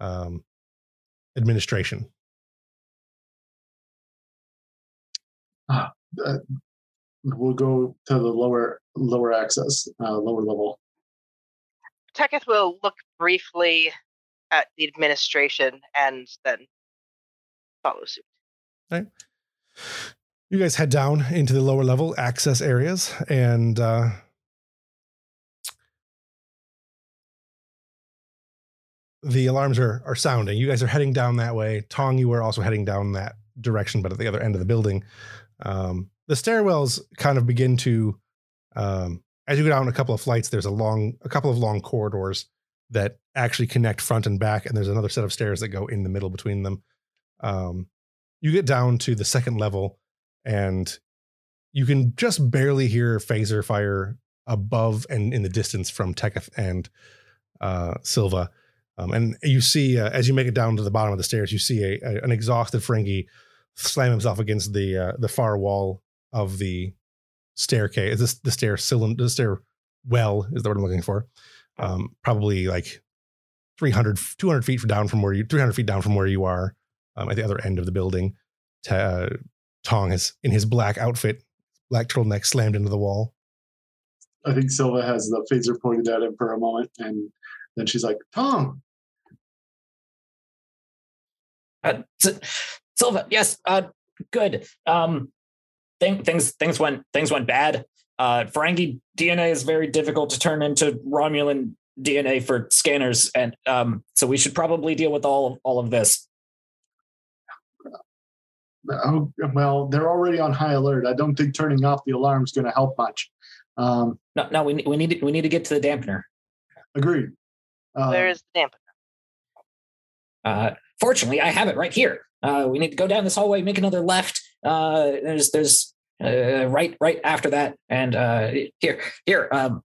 um, administration. Uh, we'll go to the lower lower access, uh, lower level. Teketh will look briefly at the administration and then follow suit. Right. You guys head down into the lower level access areas, and uh, the alarms are are sounding. You guys are heading down that way. Tong, you were also heading down that direction, but at the other end of the building. Um, the stairwells kind of begin to, um, as you go down a couple of flights, there's a long, a couple of long corridors that actually connect front and back, and there's another set of stairs that go in the middle between them. Um, you get down to the second level, and you can just barely hear phaser fire above and in the distance from Teketh and uh, Silva. Um, and you see, uh, as you make it down to the bottom of the stairs, you see a, a- an exhausted Ferengi slam himself against the uh, the far wall of the staircase. This the stair cylinder, the stair well is the word I'm looking for. Um, probably like 300, 200 feet down from where you, 300 feet down from where you are um, at the other end of the building. Ta- uh, Tong has in his black outfit, black turtleneck slammed into the wall. I think Silva has the phaser pointed at him for a moment, and then she's like, "Tom, Uh, S- Silva, yes, uh, good. Um, thing, things things went things went bad. Uh, Ferengi DNA is very difficult to turn into Romulan DNA for scanners, and um, so we should probably deal with all all of this. oh, well, they're already on high alert. I don't think turning off the alarm is going to help much." Um, No, no, we ne- we need to, we need to get to the dampener. agreed. Uh, Where is the dampener? Uh, fortunately, I have it right here. Uh, we need to go down this hallway, make another left. Uh, there's there's uh, right right after that, and uh, here here. Um,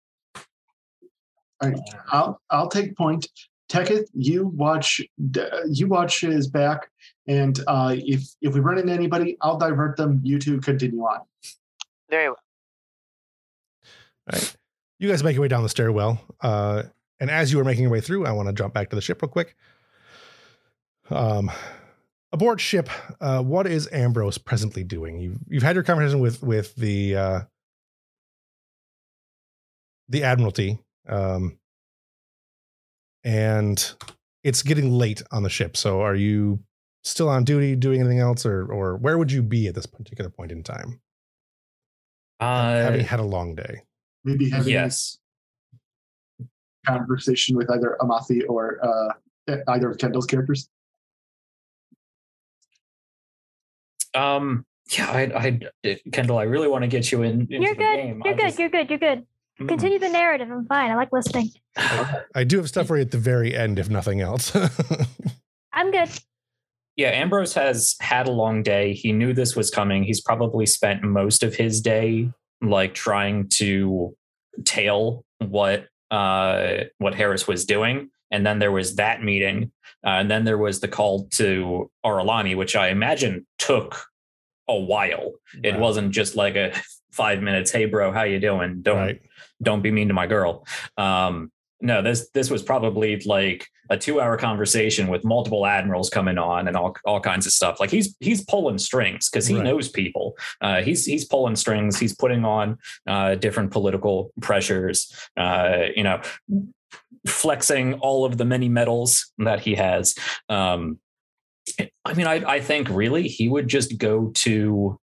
I'll I'll take point. Teketh, you watch you watch his back, and uh, if if we run into anybody, I'll divert them. You two continue on. Very well. All right, You guys make your way down the stairwell. Uh, and as you are making your way through, I want to jump back to the ship real quick. Um, aboard ship, uh, what is Ambrose presently doing? You've you've had your conversation with with the uh, the Admiralty, um, and it's getting late on the ship. So, are you still on duty, doing anything else, or or where would you be at this particular point in time? uh, Having had a long day. Maybe having yes. a conversation with either Amathi or uh, either of Kendall's characters. Um, yeah, I, I, Kendall, I really want to get you in. Into You're the good. Game. You're I good. just- You're good. You're good. Mm. Continue the narrative. I'm fine. I like listening. I do have stuff for you at the very end, if nothing else. I'm good. Yeah, Ambrose has had a long day. He knew this was coming. He's probably spent most of his day like trying to tail what uh what Harris was doing. And then there was that meeting. Uh, and then there was the call to Aralani, which I imagine took a while. It wasn't just like a five minutes, hey bro, how you doing? Don't right. don't be mean to my girl. Um, no, this this was probably like a two hour conversation with multiple admirals coming on and all all kinds of stuff. Like he's he's pulling strings because he Right. knows people. Uh, he's he's pulling strings. He's putting on uh, different political pressures. Uh, you know, flexing all of the many medals that he has. Um, I mean, I I think really he would just go to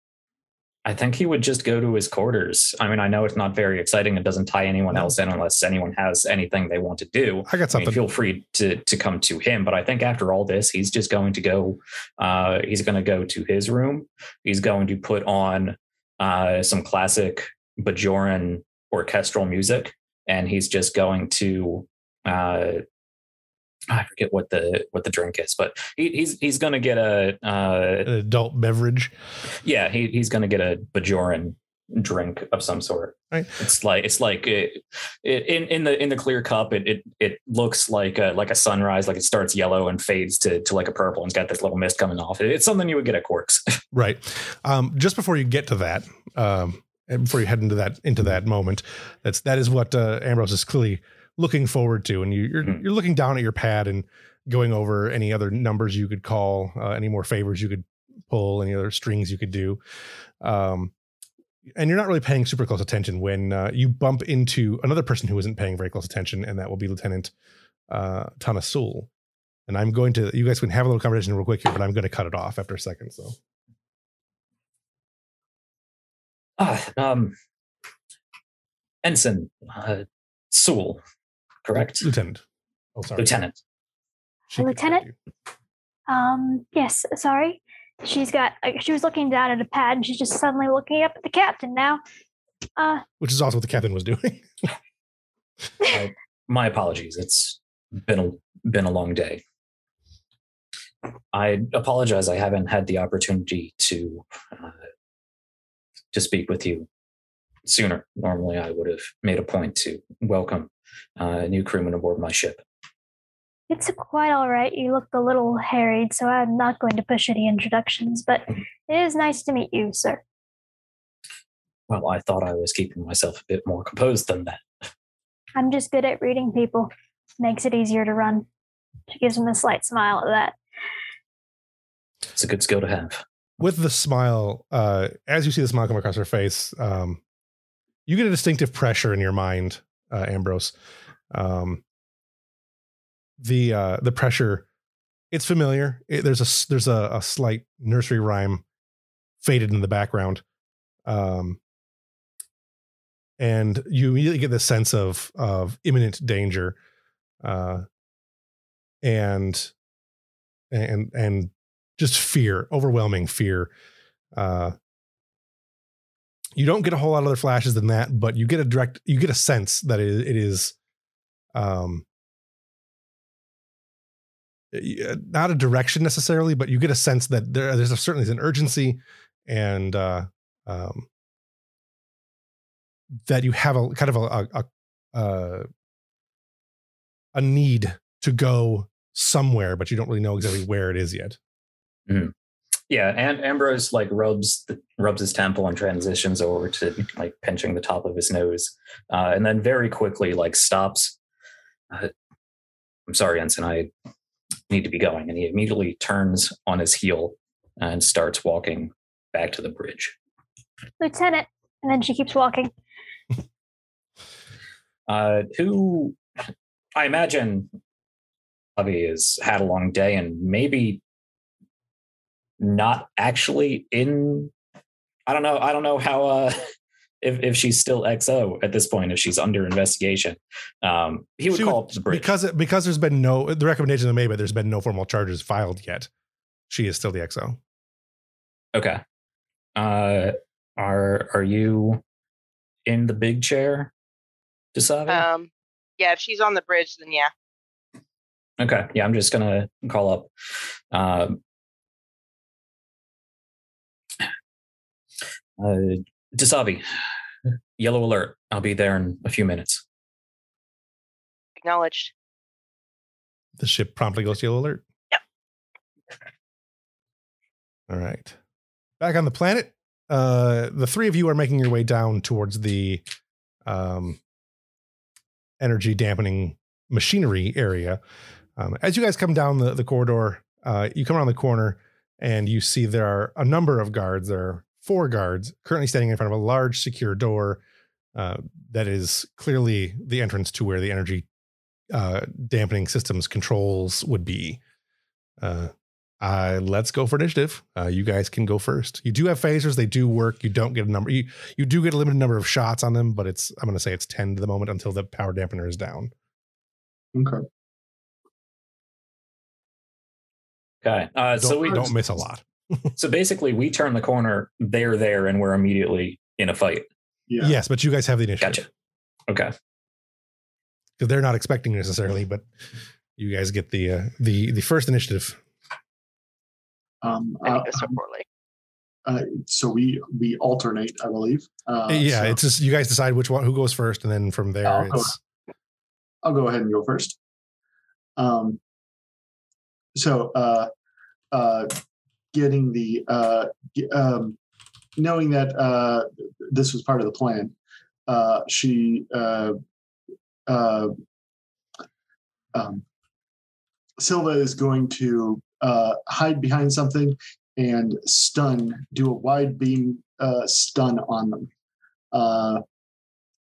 I think he would just go to his quarters. I mean, I know it's not very exciting. It doesn't tie anyone else in unless anyone has anything they want to do. I got something. I mean, feel free to to come to him. But I think after all this, he's just going to go. Uh, he's going to go to his room. He's going to put on uh, some classic Bajoran orchestral music, and he's just going to. Uh, I forget what the what the drink is, but he, he's he's going to get a uh, An adult beverage. yeah, he, he's going to get a Bajoran drink of some sort. Right. It's like it's like it, it, in in the in the clear cup. It it it looks like a, like a sunrise. Like it starts yellow and fades to to like a purple, and it's got this little mist coming off. It, it's something you would get at Quark's. Right. Um, just before you get to that, um, before you head into that into that moment, that's that is what uh, Ambrose is clearly looking forward to, and you, you're Mhm. you're looking down at your pad and going over any other numbers you could call, uh, any more favors you could pull, any other strings you could do. Um, and you're not really paying super close attention when uh, you bump into another person who isn't paying very close attention, and that will be Lieutenant uh, Tana Sewell. And I'm going to, you guys can have a little conversation real quick here, but I'm going to cut it off after a second. So. Ah, um, Ensign uh, Sewell, correct? Lieutenant. Oh, sorry. Lieutenant. She Lieutenant? Um, yes, sorry. She's got, uh, she was looking down at a pad and she's just suddenly looking up at the captain now. Uh, Which is also what the captain was doing. My apologies. It's been a been a long day. I apologize. I haven't had the opportunity to uh, to speak with you sooner. Normally, I would have made a point to welcome uh, a new crewman aboard my ship. it's quite all right. You look a little harried, so I'm not going to push any introductions, but it is nice to meet you, sir. Well, I thought I was keeping myself a bit more composed than that. I'm just good at reading people. Makes it easier to run. She gives him a slight smile at that. It's a good skill to have. With the smile, uh, as you see the smile come across her face, um, you get a distinctive pressure in your mind, uh, Ambrose. Um, the uh, the pressure, it's familiar. It, there's a there's a, a slight nursery rhyme faded in the background, um, and you immediately get the sense of of imminent danger, uh, and and and just fear, overwhelming fear. Uh, you don't get a whole lot of other flashes than that, but you get a direct, you get a sense that it, it is, um, not a direction necessarily, but you get a sense that there, there's a, certainly an urgency, and uh, um, that you have a kind of a a, a, uh, a need to go somewhere, but you don't really know exactly where it is yet. Yeah, and Ambrose like rubs the, rubs his temple and transitions over to like pinching the top of his nose, uh, and then very quickly like stops. Uh, I'm sorry, Ensign. I need to be going, and he immediately turns on his heel and starts walking back to the bridge. Lieutenant. And then she keeps walking. Uh, who I imagine Avi has had a long day and maybe not actually in. I don't know. I don't know how uh, if if she's still XO at this point. If she's under investigation, um, he would She call up to the bridge. because because there's been no the recommendations are made, but there's been no formal charges filed yet. She is still the XO. Okay. Uh, are are you in the big chair, Dasavi? Um, yeah, if she's on the bridge, then yeah. okay. Yeah, I'm just gonna call up. Um, uh, Dasavi, yellow alert. I'll be there in a few minutes. Acknowledged. The ship promptly goes yellow alert. Yep. All right. Back on the planet, uh, the three of you are making your way down towards the um, energy dampening machinery area. Um, as you guys come down the, the corridor, uh, you come around the corner and you see there are a number of guards. There are four guards currently standing in front of a large secure door uh, that is clearly the entrance to where the energy uh, dampening systems controls would be. Uh, uh, let's go for initiative. Uh, you guys can go first. You do have phasers; they do work. You don't get a number. You you do get a limited number of shots on them, but it's I'm going to say it's ten to the moment until the power dampener is down. Okay. Okay. Uh, Don't, so we don't miss a lot. so basically we turn the corner. They're there, and we're immediately in a fight. Yeah. Yes, but you guys have the initiative Gotcha. Okay. because they're not expecting necessarily, but you guys get the uh, the the first initiative. Um, I uh, think this so poorly. uh, so we we alternate, I believe. Uh, yeah, so it's just you guys decide which one who goes first, and then from there I'll go. it's I'll go ahead and go first. Um, so uh, uh, getting the uh, um, knowing that uh, this was part of the plan, uh, she uh, uh, um, Silva is going to uh, hide behind something and stun, do a wide beam stun on them.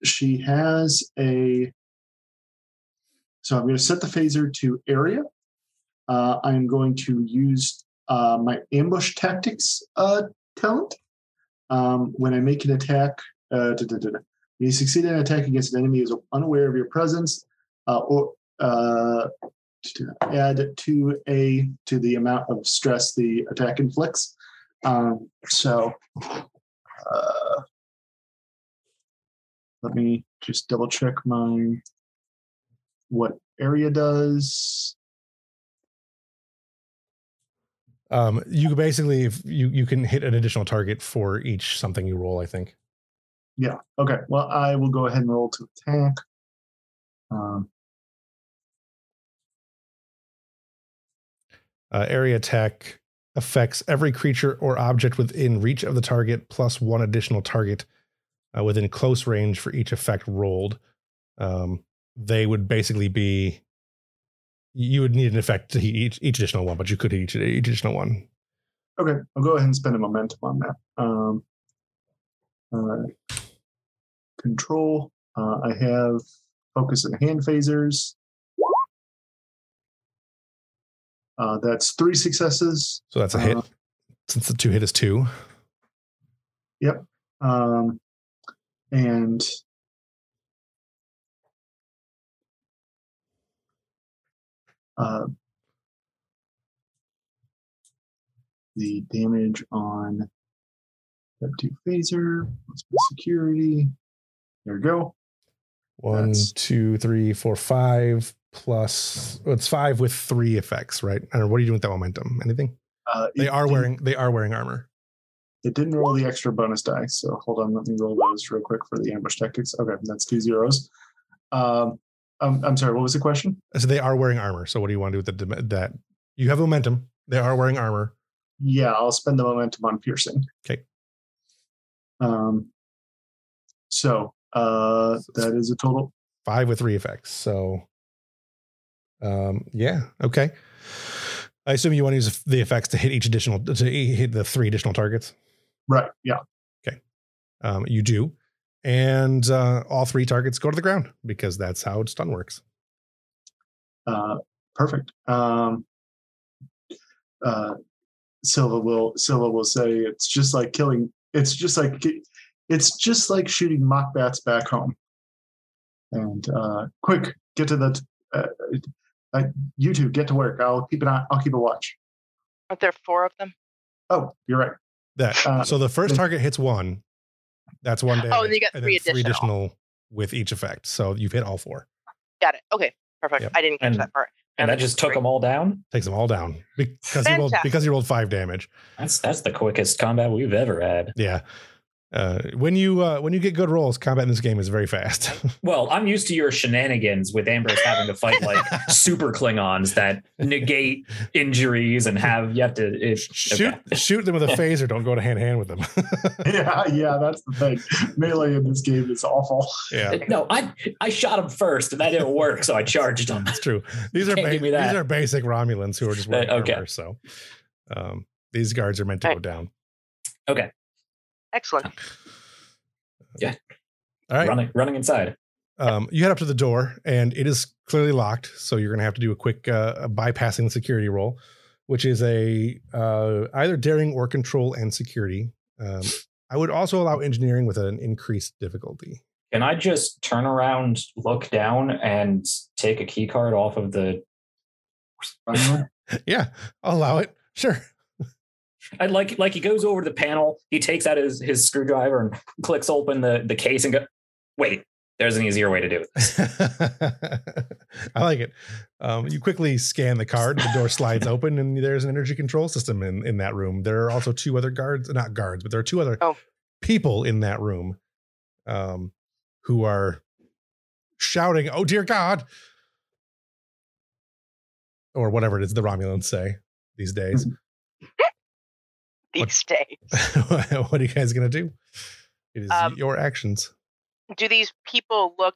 She has a so I'm going to set the phaser to area. Uh, I'm going to use uh, my ambush tactics uh, talent. Um, when I make an attack, uh, when you succeed in an attack against an enemy who is unaware of your presence, uh, or uh, add to a to the amount of stress the attack inflicts. Um, so uh, let me just double check my what area does. Um you basically if you you can hit an additional target for each something you roll. I think. Yeah. Okay. Well, I will go ahead and roll to attack. Um, Uh, area attack affects every creature or object within reach of the target, plus one additional target uh, within close range for each effect rolled. Um, they would basically be. You would need an effect to each, each additional one, but you could each, each additional one. okay. I'll go ahead and spend a momentum on that. Um, uh, control. Uh, I have focus and hand phasers. Uh, that's three successes. So that's a hit. Uh, Since the two hit is two. Yep. Um, and uh, the damage on step two phaser, plus my security. There we go. One, That's- two, three, four, five plus. It's five with three effects, right? I don't know. What are you doing with that momentum? Anything? Uh, They are wearing. They are wearing armor. It didn't roll the extra bonus die, so hold on. Let me roll those real quick for the ambush tactics. Okay, that's two zeros. Um, I'm, I'm sorry. What was the question? So they are wearing armor. So what do you want to do with the, that? You have momentum. They are wearing armor. Yeah, I'll spend the momentum on piercing. Okay. Um. So uh, that is a total. Five with three effects. So, um, yeah, okay. I assume you want to use the effects to hit each additional to hit the three additional targets. Right. Yeah. Okay. Um, you do, and uh, all three targets go to the ground because that's how stun works. Uh, perfect. Um, uh, Silva will Silva will say it's just like killing. It's just like it's just like shooting mock bats back home. And uh, quick, get to the. Uh, uh, you two get to work. I'll keep an eye. I'll keep a watch. Aren't there four of them? Oh, you're right. That Uh, so the first then- target hits one. That's one damage. Oh, and you got three then additional. with each effect. So you've hit all four. Got it. Okay. Perfect. Yep. I didn't catch And- that part. And that just took Great. them all down. Takes them all down because he rolled because he rolled five damage. That's that's the quickest combat we've ever had. Yeah. Uh, when you uh, when you get good rolls, combat in this game is very fast. Well, I'm used to your shenanigans with Ambrose having to fight like super Klingons that negate injuries and have you have to it, shoot okay. shoot them with a phaser. Don't go to hand to hand with them. yeah, yeah, that's the thing. Melee in this game is awful. yeah, No, I I shot him first and that didn't work, so I charged him. that's true. These are ba- give me that. these are basic Romulans who are just wearing Uh, okay. armor. So um, these guards are meant to go down. Excellent. Yeah. All right. Running running inside. Um, you head up to the door, and it is clearly locked. So you're going to have to do a quick uh, bypassing the security roll, which is a uh, either daring or control and security. Um, I would also allow engineering with an increased difficulty. Can I just turn around, look down, and take a key card off of the Yeah, I'll allow it. Sure. I like like he goes over to the panel, he takes out his his screwdriver and clicks open the the case and go wait, there's an easier way to do it. I like it. Um, you quickly scan the card, the door slides open, and there's an energy control system in, in that room. There are also two other guards, not guards, but there are two other Oh. people in that room um, who are shouting, Oh, dear God. Or whatever it is the Romulans say these days. These days. what are you guys going to do? It is Um, your actions. Do these people look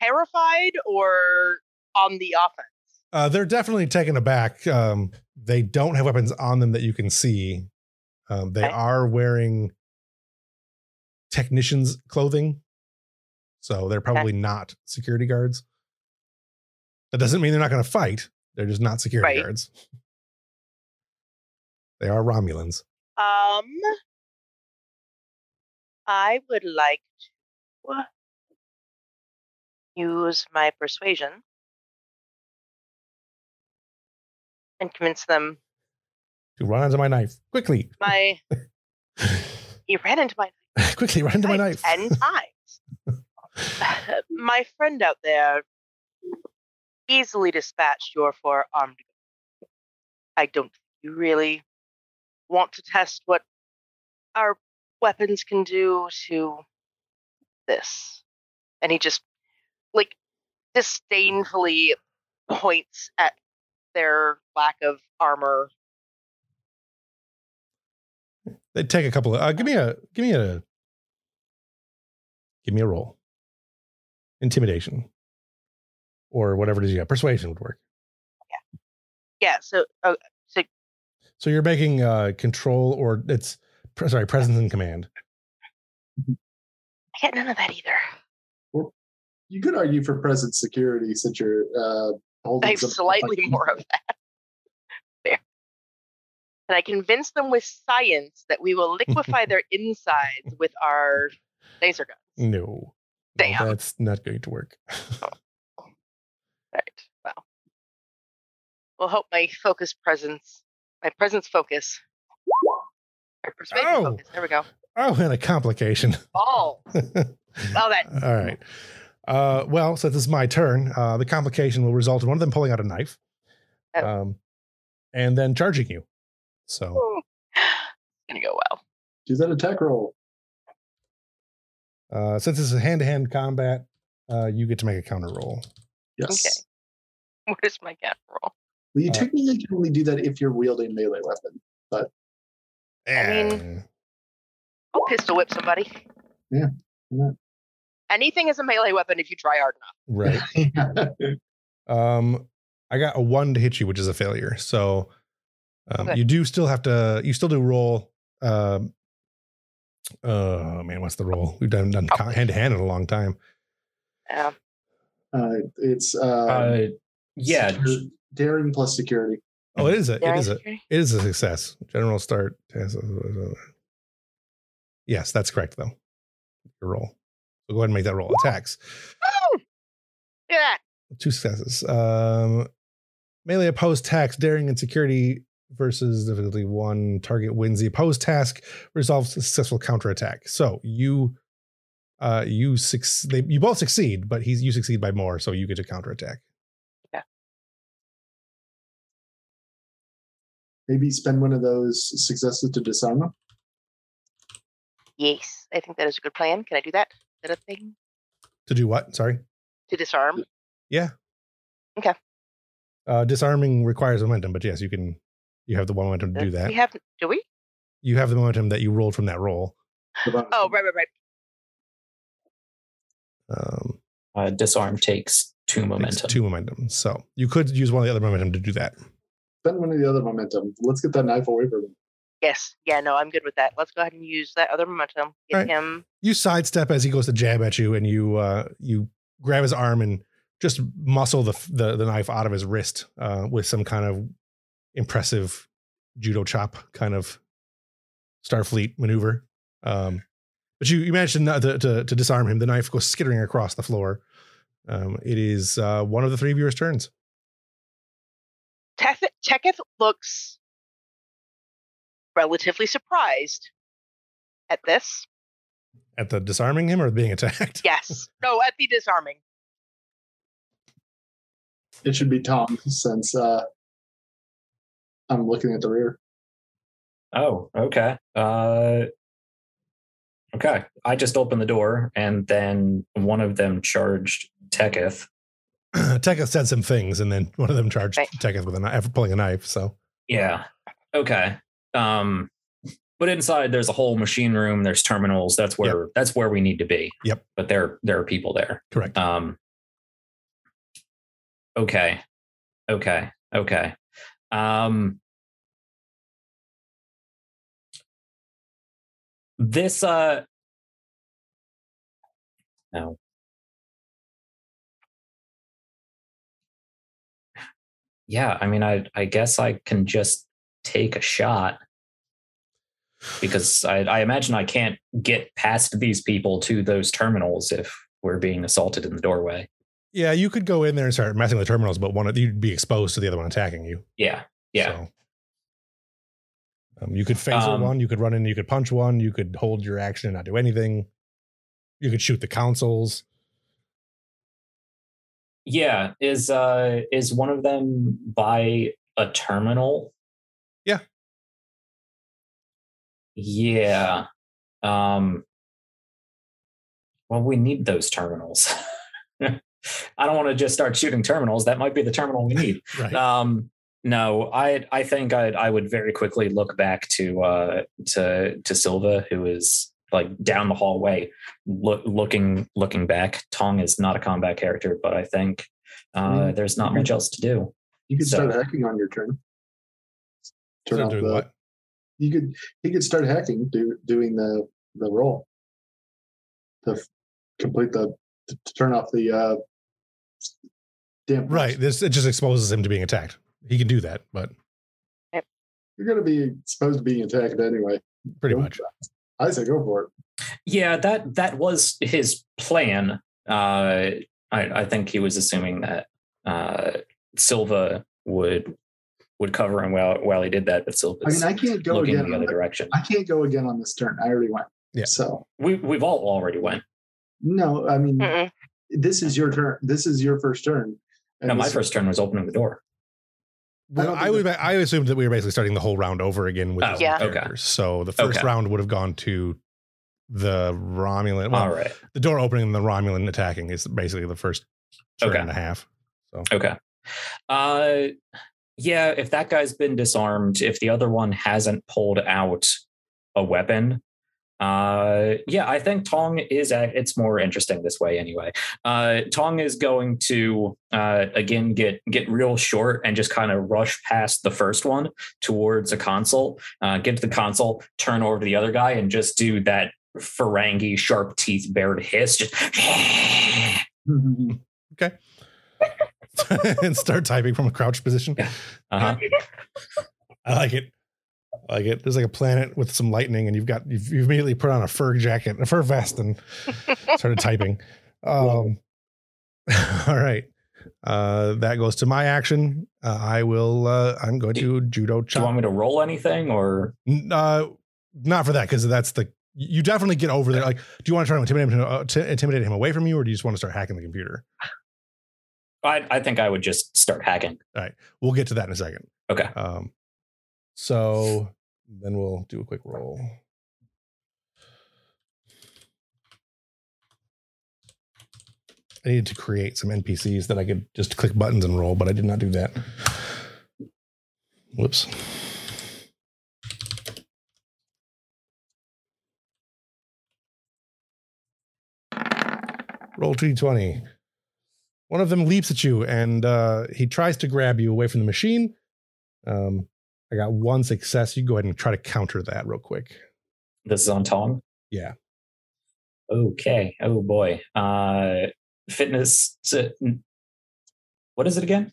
terrified or on the offense? Uh, they're definitely taken aback. Um, they don't have weapons on them that you can see. Um, they Okay. are wearing technicians' clothing, so they're probably not security guards. That doesn't mean they're not going to fight. They're just not security Right. guards. They are Romulans. Um, I would like to use my persuasion and convince them To run into my knife quickly, my he ran into my knife. quickly run into my knife knife. ten times. my friend out there easily dispatched your four armed. I don't you really want to test what our weapons can do to this. And he just like disdainfully points at their lack of armor. They take a couple of. Uh, give me a. Give me a. Give me a roll. Intimidation, or whatever it is you got. Persuasion would work. Yeah, Yeah, so uh, So you're making uh, control, or it's pre- sorry, presence and command. I get none of that either. You could argue for present security since you're uh, holding I have some- slightly more of that. There. And I convince them with science that we will liquefy their insides with our laser guns. No, no, that's not going to work. Right. Well. We'll hope my focus presence, my presence focus, my persuasion Oh. focus. There we go. oh, and a complication. Balls. All Oh, that. right. Uh, well, since it's my turn, uh, the complication will result in one of them pulling out a knife, Oh. um, and then charging you. So Gonna go well. Do that attack roll. uh, since this is hand-to-hand combat, uh, you get to make a counter roll. Yes. Okay. What is my cat roll? Well, you Uh, technically can only do that if you're wielding melee weapon. But I mean- I'll pistol whip somebody. Yeah, yeah. Anything is a melee weapon if you try hard enough. right. Um, I got a one to hit you, which is a failure. So um, Okay. you do still have to. You still do roll. Um, oh man, what's the roll? We've done done hand to hand in a long time. Yeah. uh, it's uh, Uh, yeah, secure- daring plus security. Oh, it is a. It Daring is a. security? It is a success. General start. Yes, that's correct though. Your roll. So go ahead and make that roll. Attacks. Oh! Yeah. Two successes. Um, melee opposed tax, daring and security versus difficulty one. Target wins the opposed task, resolves a successful counterattack. So you, uh, you six, they, you both succeed, but he's you succeed by more, so you get to counterattack. Maybe spend one of those successes to disarm them. Yes, I think that is a good plan. Can I do that? Is that a thing? To do what? Sorry. To disarm? Yeah. Okay. Uh, disarming requires momentum, but yes, you can. You have the momentum to do that. We have do we? You have the momentum that you rolled from that roll. The bonus Oh, one. right, right, right. Um, Uh, disarm takes two takes momentum. two momentum. So you could use one of the other momentum to do that. Spend one of the other momentum. Let's get that knife away from him. Yes. Yeah, no, I'm good with that. Let's go ahead and use that other momentum. Get Alright. him You sidestep as he goes to jab at you, and you uh, you grab his arm and just muscle the the, the knife out of his wrist uh, with some kind of impressive judo chop kind of Starfleet maneuver. Um, but you you managed to, not- to to to disarm him. The knife goes skittering across the floor. Um, it is uh, one of the three viewers' turns. Teth- Teketh looks relatively surprised at this. At the disarming him or being attacked? Yes. no, at the disarming. It should be Tom since uh, I'm looking at the rear. Oh, okay. Uh, okay. I just opened the door, and then one of them charged Teketh. Teketh said some things, and then one of them charged Right. Teketh with a knife, pulling a knife. So Yeah. Okay. Um, but inside there's a whole machine room. There's terminals. That's where that's where we need to be. Yep. But there there are people there. correct. Um. Okay. Okay. Okay. Um. This uh. No. Yeah, I mean, I I guess I can just take a shot because I, I imagine I can't get past these people to those terminals if we're being assaulted in the doorway. Yeah, you could go in there and start messing with the terminals, but one of you'd be exposed to the other one attacking you. Yeah, yeah. So, um, you could phaser Um, one, you could run in, you could punch one, you could hold your action and not do anything. You could shoot the consoles. Yeah, is uh is one of them by a terminal? Yeah. Yeah. Um well we need those terminals. I don't want to just start shooting terminals. That might be the terminal we need. Right. Um no, I I think I I would very quickly look back to uh to to Silva who is like down the hallway look, looking looking back. Tong is not a combat character, but I think uh Mm. there's not much else to do. You could So- start hacking on your turn. Turn So off the, what? You could he could start hacking, do, doing the the roll to f- complete the to, to turn off the uh damn Right. This it just exposes him to being attacked. He can do that, but You're gonna be supposed to be attacked anyway. pretty Go much. For it. I say go for it. Yeah, that that was his plan. Uh I, I think he was assuming that uh Silva would would cover him while while he did that, but Silva, I Silva's mean I can't go looking again. the other the- direction. I can't go again on this turn. I already went. Yeah. So We we've all already went. no, I mean Mm-mm. this is your turn. This is your first turn. And No, my first turn was opening the door. I Well, don't I, would. I assumed that we were basically starting the whole round over again with Oh, Yeah. new okay. characters. So the first Okay. round would have gone to the Romulan. Well, all right. the door opening and the Romulan attacking is basically the first turn Okay. and a half. Okay. Uh yeah, if that guy's been disarmed, if the other one hasn't pulled out a weapon, uh yeah, I think Tong is it's more interesting this way anyway. Uh Tong is going to uh again get get real short and just kind of rush past the first one towards a console, uh get to the console, turn over to the other guy and just do that Ferengi sharp teeth bared hiss just and start typing from a crouched position. uh-huh. I like it. I like it. There's like a planet with some lightning, and you've got you've, you've immediately put on a fur jacket, a fur vest, and started typing. Um, all right. Uh, that goes to my action. Uh, I will. Uh, I'm going to judo Do you want me to roll anything or N- uh, not for that because that's the. You definitely get over there. Like, do you want to try to intimidate him, uh, to intimidate him away from you, or do you just want to start hacking the computer? I, I think I would just start hacking. All right, we'll get to that in a second. Okay. Um, so then we'll do a quick roll. I needed to create some NPCs that I could just click buttons and roll, but I did not do that. Whoops. Roll 2d20. One of them leaps at you and uh, he tries to grab you away from the machine. Um, I got one success. You go ahead and try to counter that real quick. This is on Tong. Yeah. Okay. Oh boy. Uh, fitness. so- What is it again?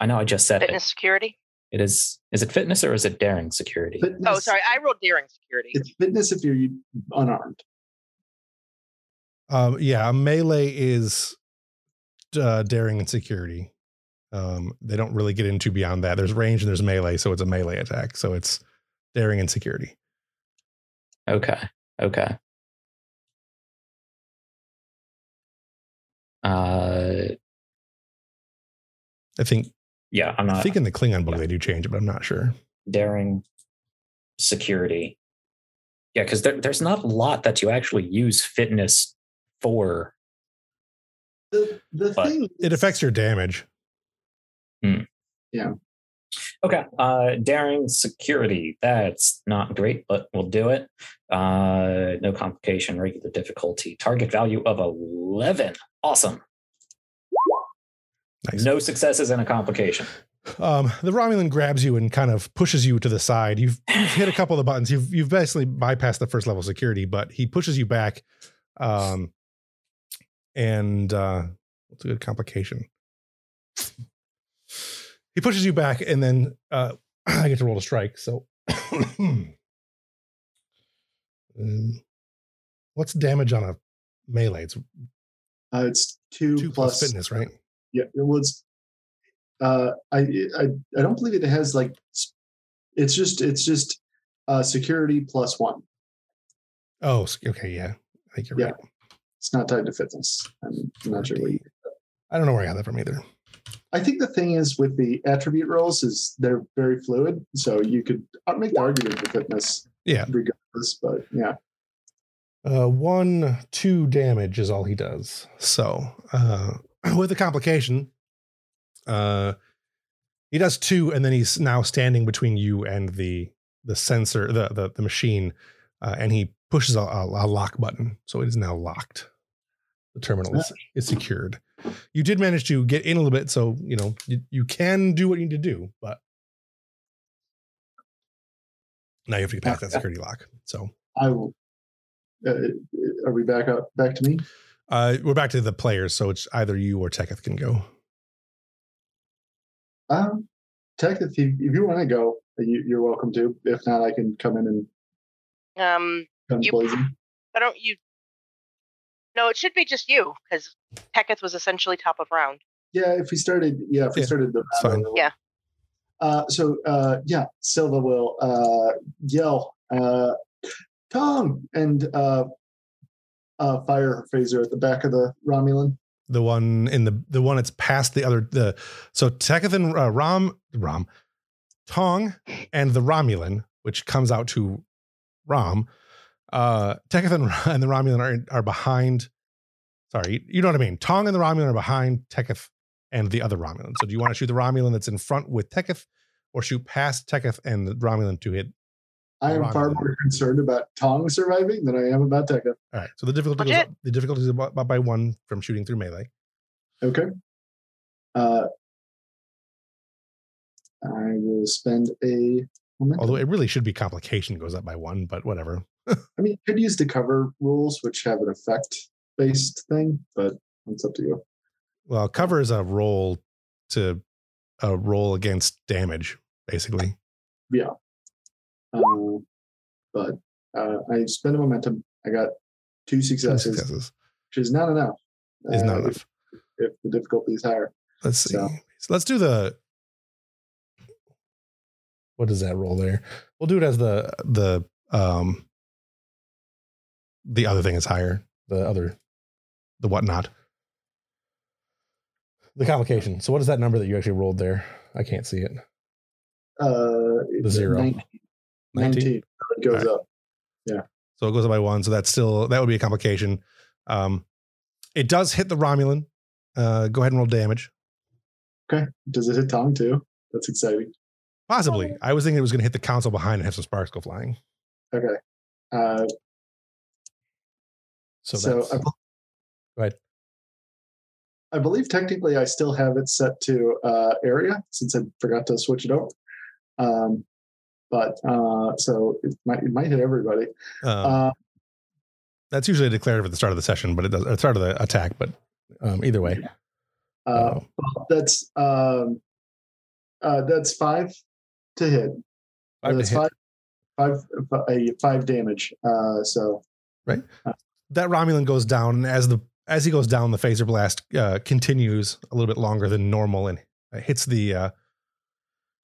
I know I just said Fitness security. it. It is. Is it fitness or is it daring security? Oh, sorry. I rolled daring security. It's fitness if you're unarmed. Um, yeah, melee is uh, daring and security. Um, they don't really get into beyond that. There's range and there's melee, so it's a melee attack. So it's daring and security. Okay. Okay. Uh, I think yeah, I'm not. I think in the Klingon book they do change it, but I'm not sure. daring security. Yeah, because there, there's not a lot that you actually use fitness for. The the But thing it affects your damage. Okay. Uh, daring security. That's not great, but we'll do it. Uh, no complication, regular difficulty. Target value of 11. Awesome. Nice. No successes and a complication. Um, the Romulan grabs you and kind of pushes you to the side. You've, you've hit a couple of the buttons. You've you've basically bypassed the first level security, but he pushes you back. Um, and uh, what's a good complication? He pushes you back, and then uh, I get to roll a strike. So, um, what's damage on a melee? It's uh, it's two, two plus, plus fitness, right? Yeah, it was. Uh, I I I don't believe it has like. It's just it's just uh security plus one. Oh, okay, yeah. I think you're Yeah. right. It's not tied to fitness. I'm not sure I don't know where I got that from either. I think the thing is with the attribute rolls is they're very fluid, so you could uh, make the argument for fitness. Yeah. Regardless, but yeah, Uh, one, two damage is all he does. So, uh, with a complication, uh, he does two, and then he's now standing between you and the the sensor, the the, the machine, uh, and he pushes a, a, a lock button, so it is now locked. The terminal is, is secured. You did manage to get in a little bit, so you know you, you can do what you need to do, but now you have to get past that security lock. So I will. Uh, are we back up back to me? Uh, we're back to the players, so it's either you or Teketh can go. Um, Tech, if you you want to go, you, you're welcome to. If not, I can come in and Um, guns You- blazing. why don't you? No, it should be just you because Teketh was essentially top of round. Yeah, if we started, yeah, if we Yeah, started the it's fine. Yeah. Uh, so uh, yeah, Silva will uh, yell, uh, "Tom!" and uh, uh, fire her phaser at the back of the Romulan. The one in the the one that's past the other the so Teketh and uh, Rom Rom Tong and the Romulan, which comes out to Rom. Uh, Teketh and, and the Romulan are are behind. Sorry, you know what I mean. Tong and the Romulan are behind Teketh and the other Romulan. So do you want to shoot the Romulan that's in front with Teketh, or shoot past Teketh and the Romulan to hit I am far more concerned about Tong surviving than I am about Tekka. All right. So the difficulty goes up, the difficulty is about, by one from shooting through melee. Okay. Uh, I will spend a. momentum. Although it really should be complication goes up by one, but whatever. I mean, you could use the cover rules, which have an effect based thing, but it's up to you. Well, cover is a roll to a roll against damage, basically. Yeah. Um, but uh, I spend a momentum. I got two Two successes, successes which is not enough. is not uh, enough. If, if the difficulty is higher. Let's see. So- So let's do the. What does that roll there? We'll do it as the the um. The other thing is higher. The other, the whatnot. The complication. So what is that number that you actually rolled there? I can't see it. Uh, The zero. 19. 19? 19. It goes up. Yeah. So it goes up by one. So that's still that would be a complication. Um, it does hit the Romulan. Uh, go ahead and roll damage. Okay. Does it hit Tong too? That's exciting. Possibly. I was thinking it was going to hit the console behind and have some sparks go flying. Okay. Uh, So, so I, go ahead. I believe technically I still have it set to uh, area since I forgot to switch it over. Um, but uh, so it might it might hit everybody. Um, Uh, that's usually declarative at the start of the session, but it does at the start of the attack. But um, either way, uh, uh, well, that's um, uh, that's five to hit. five to that's hit. five, five, a five damage. Uh, so that Romulan goes down, and as the as he goes down, the phaser blast uh, continues a little bit longer than normal, and uh, hits the uh,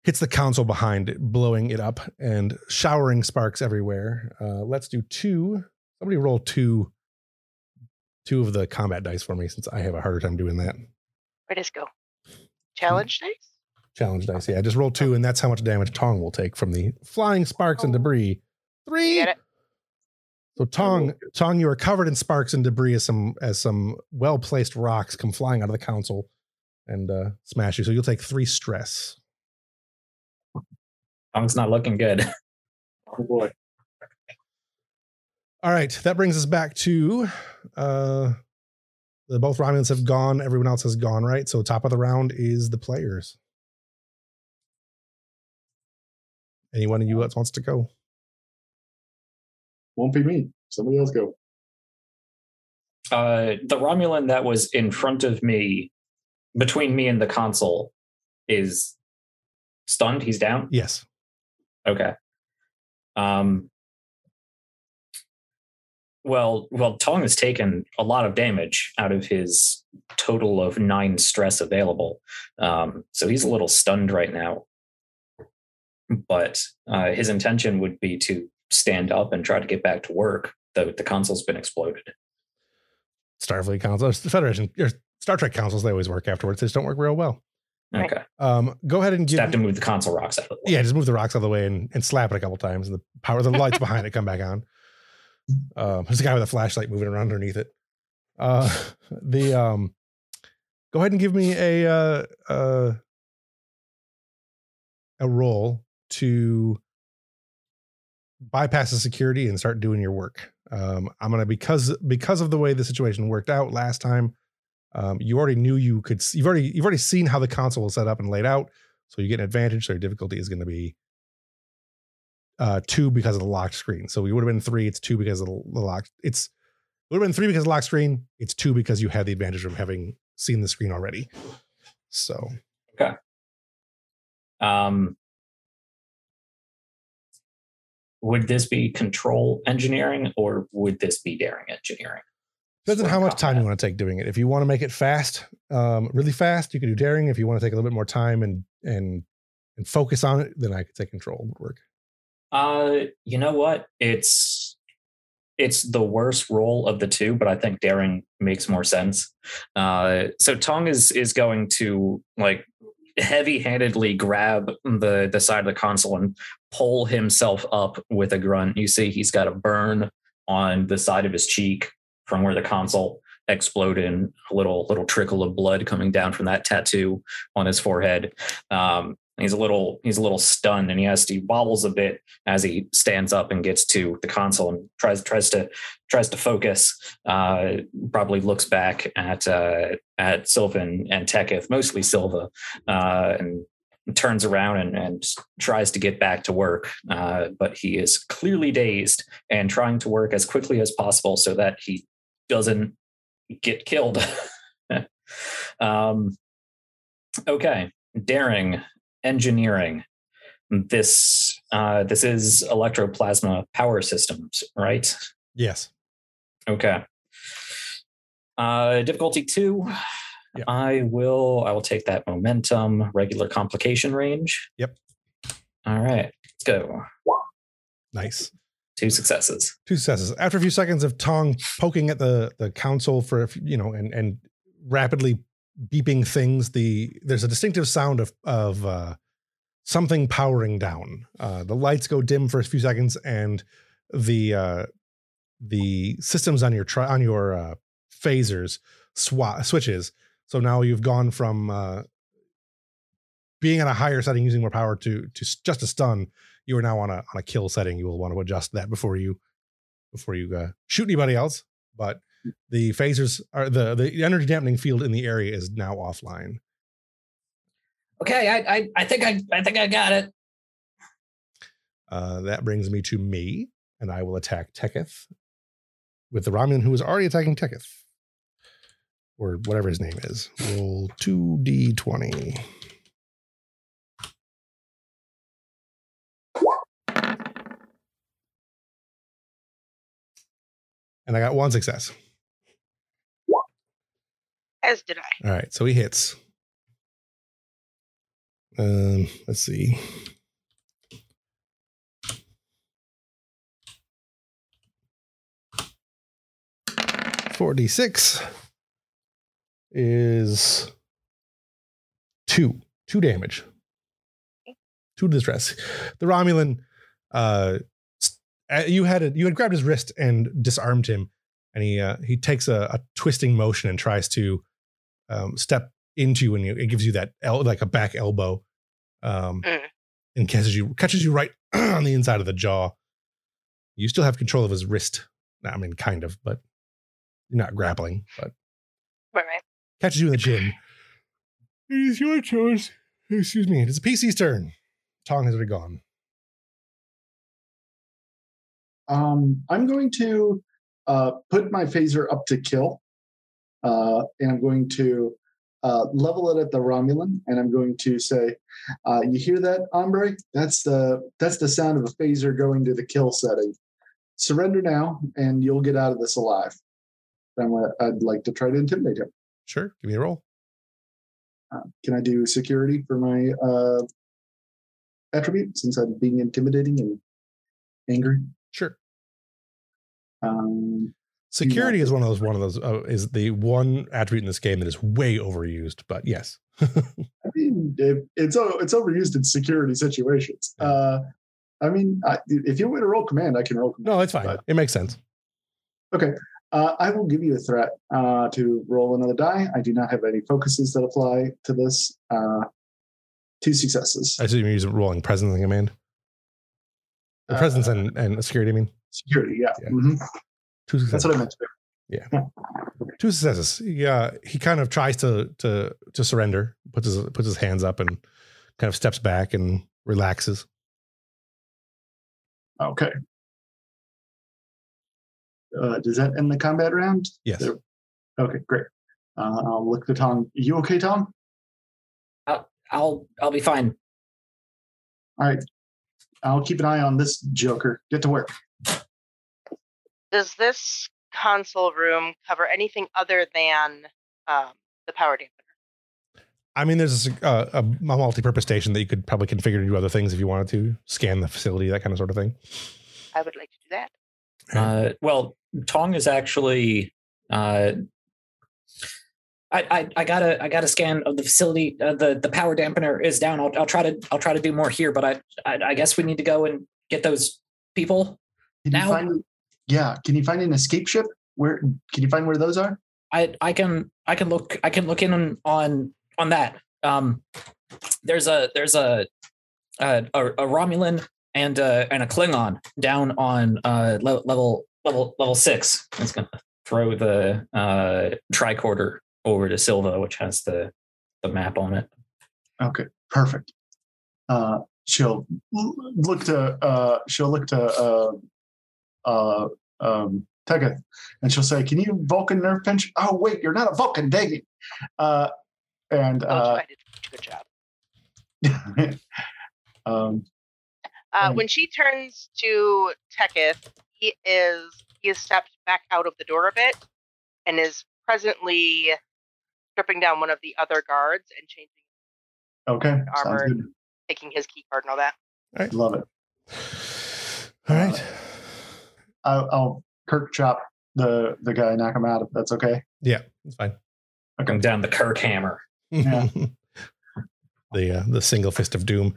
hits the console behind, it, blowing it up and showering sparks everywhere. Uh, let's do two. Somebody roll two two of the combat dice for me, since I have a harder time doing that. Where does go? Challenge dice? Challenge dice, yeah. Just roll two, and that's how much damage Tong will take from the flying sparks and debris. Three. Get it? So Tong, Tong, you are covered in sparks and debris as some as some well placed rocks come flying out of the console and uh, smash you. So you'll take three stress. Tong's not looking good. oh boy, All right, that brings us back to uh, the both Romulans have gone. Everyone else has gone. Right. So top of the round is the players. Anyone of you else wants to go? Won't be me. Somebody else go. Uh, the Romulan that was in front of me, between me and the console, is stunned. He's down. Yes. Okay. Um. Well, well, Tong has taken a lot of damage out of his total of nine stress available, um, so he's a little stunned right now. But uh, his intention would be to stand up and try to get back to work. Though the console's been exploded. Starfleet consoles, the Federation, or Star Trek consoles, they always work afterwards. They just don't work real well. Okay, Um, go ahead and just have to move the console rocks out of the way. Yeah, just move the rocks out of the way and, and slap it a couple times, and the power, of the lights behind it come back on. Um, there's a guy with a flashlight moving around underneath it. Uh, the um, go ahead and give me a uh, uh, a roll to bypass the security and start doing your work. Um, I'm gonna because because of the way the situation worked out last time. Um, you already knew you could. You've already you've already seen how the console was set up and laid out. So you get an advantage. So your difficulty is going to be uh, two because of the locked screen. So we would have been three. It's two because of the, locked. It's it would have been three because of locked screen. It's two because you had the advantage of having seen the screen already. So okay. Um, would this be control engineering or would this be daring engineering? depends on how much time you want to take doing it. If you want to make it fast, um, really fast, you can do daring. If you want to take a little bit more time and and and focus on it, then I could say control would work. Uh, you know what? It's it's the worst roll of the two, but I think daring makes more sense. Uh, so Tong is is going to like heavy-handedly grab the the side of the console and pull himself up with a grunt. You see, he's got a burn on the side of his cheek from where the console exploded, and a little little trickle of blood coming down from that tattoo on his forehead. Um, he's a little he's a little stunned, and he has to he wobbles a bit as he stands up and gets to the console and tries tries to tries to focus. Uh, probably looks back at uh, at Silva and, and Teketh, mostly Silva, uh, and turns around and, and tries to get back to work. Uh, but he is clearly dazed and trying to work as quickly as possible so that he doesn't get killed. um, okay, daring engineering this uh, this is electroplasma power systems, right? Yes. Okay. Uh, difficulty two. Yep. I will. I will take that momentum regular complication range. Yep. All right. Let's go. Nice. Two successes. Two successes. After a few seconds of Tong poking at the the console for you know and and rapidly beeping things, the there's a distinctive sound of of uh, something powering down. Uh, the lights go dim for a few seconds, and the uh, the systems on your tri- on your uh, phasers swa- switches. So now you've gone from uh, being at a higher setting using more power to to just a stun. You are now on a on a kill setting. You will want to adjust that before you before you uh, shoot anybody else. But the phasers are the the energy dampening field in the area is now offline. Okay. I I, I think I I think I got it. Uh, that brings me to me, and I will attack Teketh with the Romulan who is already attacking Teketh, or whatever his name is. Roll two d twenty. And I got one success. As did I. All right, so he hits. Um, let's see. Forty-six is two, two damage, two distress. The Romulan, uh, uh, you had it. You had grabbed his wrist and disarmed him, and he uh, he takes a, a twisting motion and tries to um, step into you, and you it gives you that el- like a back elbow, um, Mm. and catches you catches you right on the inside of the jaw. You still have control of his wrist. I mean, kind of, but you're not grappling. But Right, right. catches you in the chin. It is your choice. Excuse me. It's a PC's turn. Tong has already gone. Um, I'm going to uh, put my phaser up to kill, uh, and I'm going to uh, level it at the Romulan, and I'm going to say, uh, "You hear that, Ombre? That's the that's the sound of a phaser going to the kill setting. Surrender now, and you'll get out of this alive." I'm, I'd like to try to intimidate him. Sure. Give me a roll. Uh, can I do security for my uh, attribute since I'm being intimidating and angry? Sure. Um, Security is one of those. One of those uh, is the one attribute in this game that is way overused. But yes, I mean, it, it's it's overused in security situations. Uh, I mean, I, if you want to roll command, I can roll command. no, it's fine. But- It makes sense. Okay, uh, I will give you a threat uh, to roll another die. I do not have any focuses that apply to this. Uh, two successes. I assume you're using rolling presence and command. The Uh, presence and, and security. I mean, Security, yeah. Yeah. Mhm. Two successes. That's what I meant Yeah. do. two successes. Yeah, he kind of tries to to to surrender, puts his puts his hands up, and kind of steps back and relaxes. Okay. Uh, does that end the combat round? Yes. There- Okay, great. Uh, I'll look to Tom. You okay, Tom? I'll I'll be fine. All right. I'll keep an eye on this Joker. Get to work. Does this console room cover anything other than um, the power dampener? I mean, there's a, a, a multi-purpose station that you could probably configure to do other things if you wanted to scan the facility, that kind of sort of thing. I would like to do that. Uh, well, Tong is actually. Uh, I, I, I got a I got a scan of the facility. Uh, the the power dampener is down. I'll, I'll try to I'll try to do more here, but I, I I guess we need to go and get those people. Can Now- you find? Yeah. Can you find an escape ship? Where can you find where those are? I I can I can look I can look in on on, on that. Um, there's a there's a a, a, a Romulan and uh and a Klingon down on uh le- level level level six. It's gonna throw the uh tricorder over to Silva, which has the the map on it. Okay. Perfect. Uh, she'll look to. Uh, she'll look to. Uh, uh, um, Teketh, and she'll say, "Can you Vulcan nerve pinch?" Oh wait, you're not a Vulcan, dang it! Uh, and Told you uh, I did a good job. um, Uh, Um, when she turns to Teketh, he is he has stepped back out of the door a bit and is presently stripping down one of the other guards and changing, Okay, Armor. sounds good. taking his key card and all that. I Love it. All right. I'll, I'll Kirk chop the the guy, knock him out if that's okay. Yeah, it's fine. I come down the Kirk hammer. Yeah. the uh, the single fist of doom,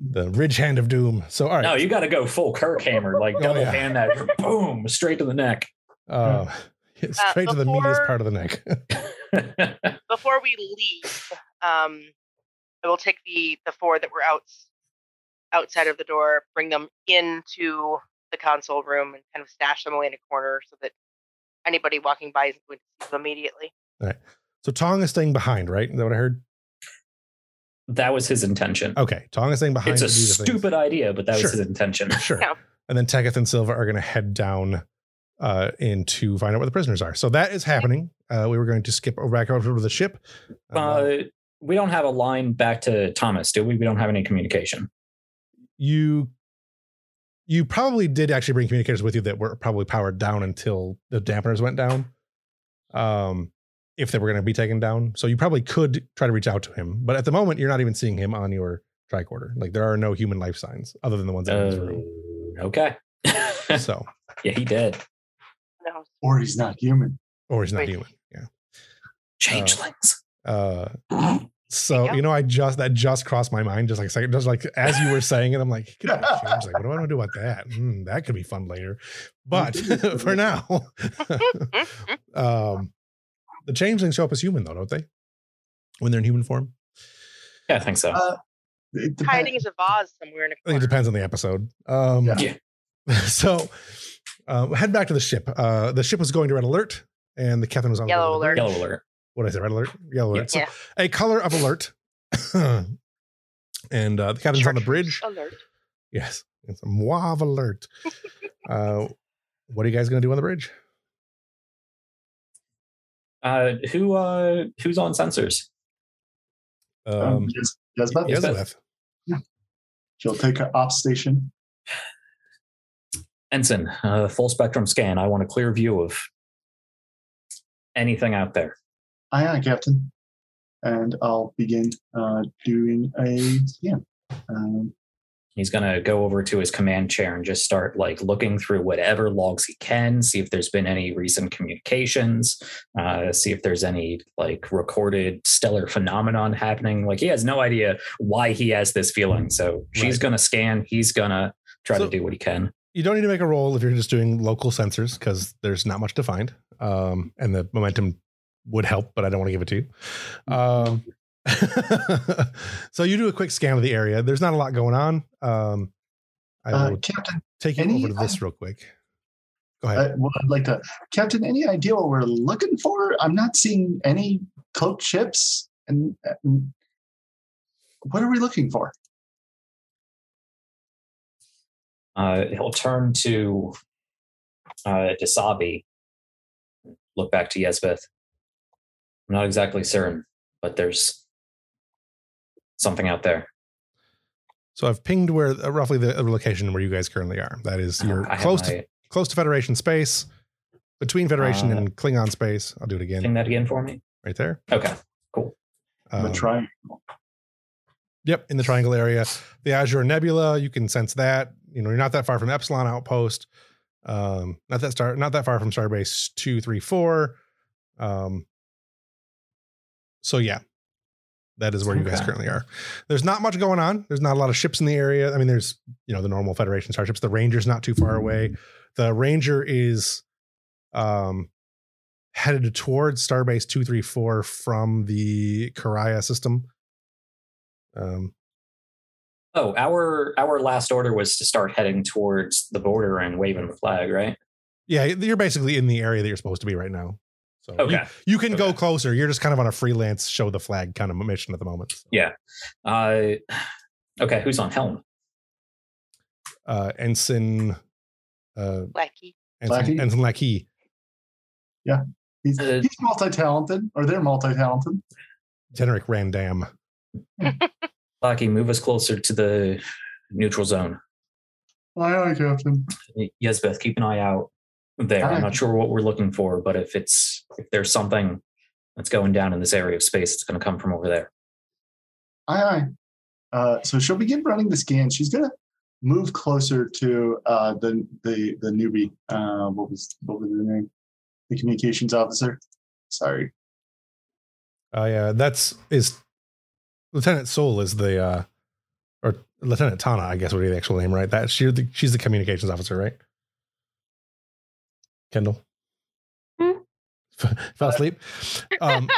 the ridge hand of doom. So all right. No, you got to go full Kirk hammer, like Oh, double yeah. hand that, boom, straight to the neck. uh, straight to the meatiest part of the neck. Before we leave, um, I will take the the four that were out outside of the door, bring them into the console room, and kind of stash them away in a corner so that anybody walking by isn't going to see them immediately. All right. So Tong is staying behind, right? Is that what I heard? that was his intention. Okay, Tong is staying behind. it's a to do the things. stupid idea, but that Sure. was his intention. Sure. Yeah. And then Teketh and Silva are going to head down uh, in to find out where the prisoners are. So that is happening. Uh, we were going to skip over back over to the ship. Uh, Uh, we don't have a line back to Thomas, do we? We don't have any communication. you you probably did actually bring communicators with you that were probably powered down until the dampeners went down. Um, if they were going to be taken down, so you probably could try to reach out to him, but at the moment you're not even seeing him on your tricorder. Like there are no human life signs other than the ones in his Uh, room. okay. So, yeah, he did. No, Or he's not human. or he's not Wait. human. Yeah. Changelings. Uh, so Yeah. you know, I just that just crossed my mind just like a second, just like as you were saying it, I'm like, he could be changed. Like, what do I want to do about that? Hmm, that could be fun later. But for now, um, the changelings show up as human though, don't they? When they're in human form, yeah, I think so. Uh, it depends. hiding as a vase somewhere in a I think it depends on the episode. Um, Yeah. So, uh, head back to the ship. Uh, the ship was going to red alert, and the captain was on Yellow the bridge. Yellow alert. What did I say? Red alert. Yellow alert. So Yeah. a color of alert. and uh, the captain's on the bridge. Alert. Yes, it's a Mauve alert. uh, what are you guys going to do on the bridge? Uh, who uh, who's on sensors? Um, Um, yes, yes, but yes. She'll take an op station. Ensign, uh, full spectrum scan. I want a clear view of anything out there. Aye, aye, Captain. And I'll begin uh, doing a scan. Um, He's gonna go over to his command chair and just start like looking through whatever logs he can, see if there's been any recent communications, uh, see if there's any like recorded stellar phenomenon happening. Like he has no idea why he has this feeling. So she's Right. gonna scan. He's gonna try So- to do what he can. You don't need to make a roll if you're just doing local sensors because there's not much to find. Um, and the momentum would help, but I don't want to give it to you. Um, so you do a quick scan of the area. There's not a lot going on. Um, I uh, will Captain, take you any- over to this real quick. Go I, ahead. well, I'd like to. Captain, any idea what we're looking for? I'm not seeing any cloaked ships. And, and what are we looking for? Uh, he'll turn to uh, Dasavi, look back to Yesbeth. I'm not exactly certain, but there's something out there. So I've pinged where uh, roughly the location where you guys currently are. That is you're Uh, I have close to close to Federation space, between Federation Uh, and Klingon space. I'll do it again Ping that again for me. right there. Okay. Cool. The Um, triangle. Yep, in the triangle area. The Azure Nebula, you can sense that. You know, you're not that far from Epsilon outpost. Um, not that star, not that far from Starbase two, three, four. Um, so yeah, that is where you guys currently are. There's not much going on. There's not a lot of ships in the area. I mean, there's you know the normal Federation starships. The Ranger's not too far away. The Ranger is um headed towards Starbase two, three, four from the Carraya system. Um, Oh, our our last order was to start heading towards the border and waving the flag, right? Yeah, you're basically in the area that you're supposed to be right now. So you- Okay. you, can go closer. You're just kind of on a freelance show the flag kind of mission at the moment. Yeah. Uh, okay, who's on helm? Uh, Ensign, uh, Lackey. Ensign, Lackey? Ensign Lackey, He's, Uh, he's multi-talented, or they're multi-talented. Generic Randam. Lucky, move us closer to the neutral zone. Aye, aye, Captain. Yes, Beth. keep an eye out there. I'm not sure what we're looking for, but if it's if there's something that's going down in this area of space. It's going to come from over there. Aye, aye. Uh, so she'll begin running the scan. She's gonna move closer to uh, the the the newbie. Uh, what was what was the name? The communications officer. Sorry. Oh yeah, that's is Lieutenant Soul is the uh or Lieutenant Tana, I guess would be the actual name, right? That she's the she's the communications officer, right? Kendall. Hmm? Fell asleep. Um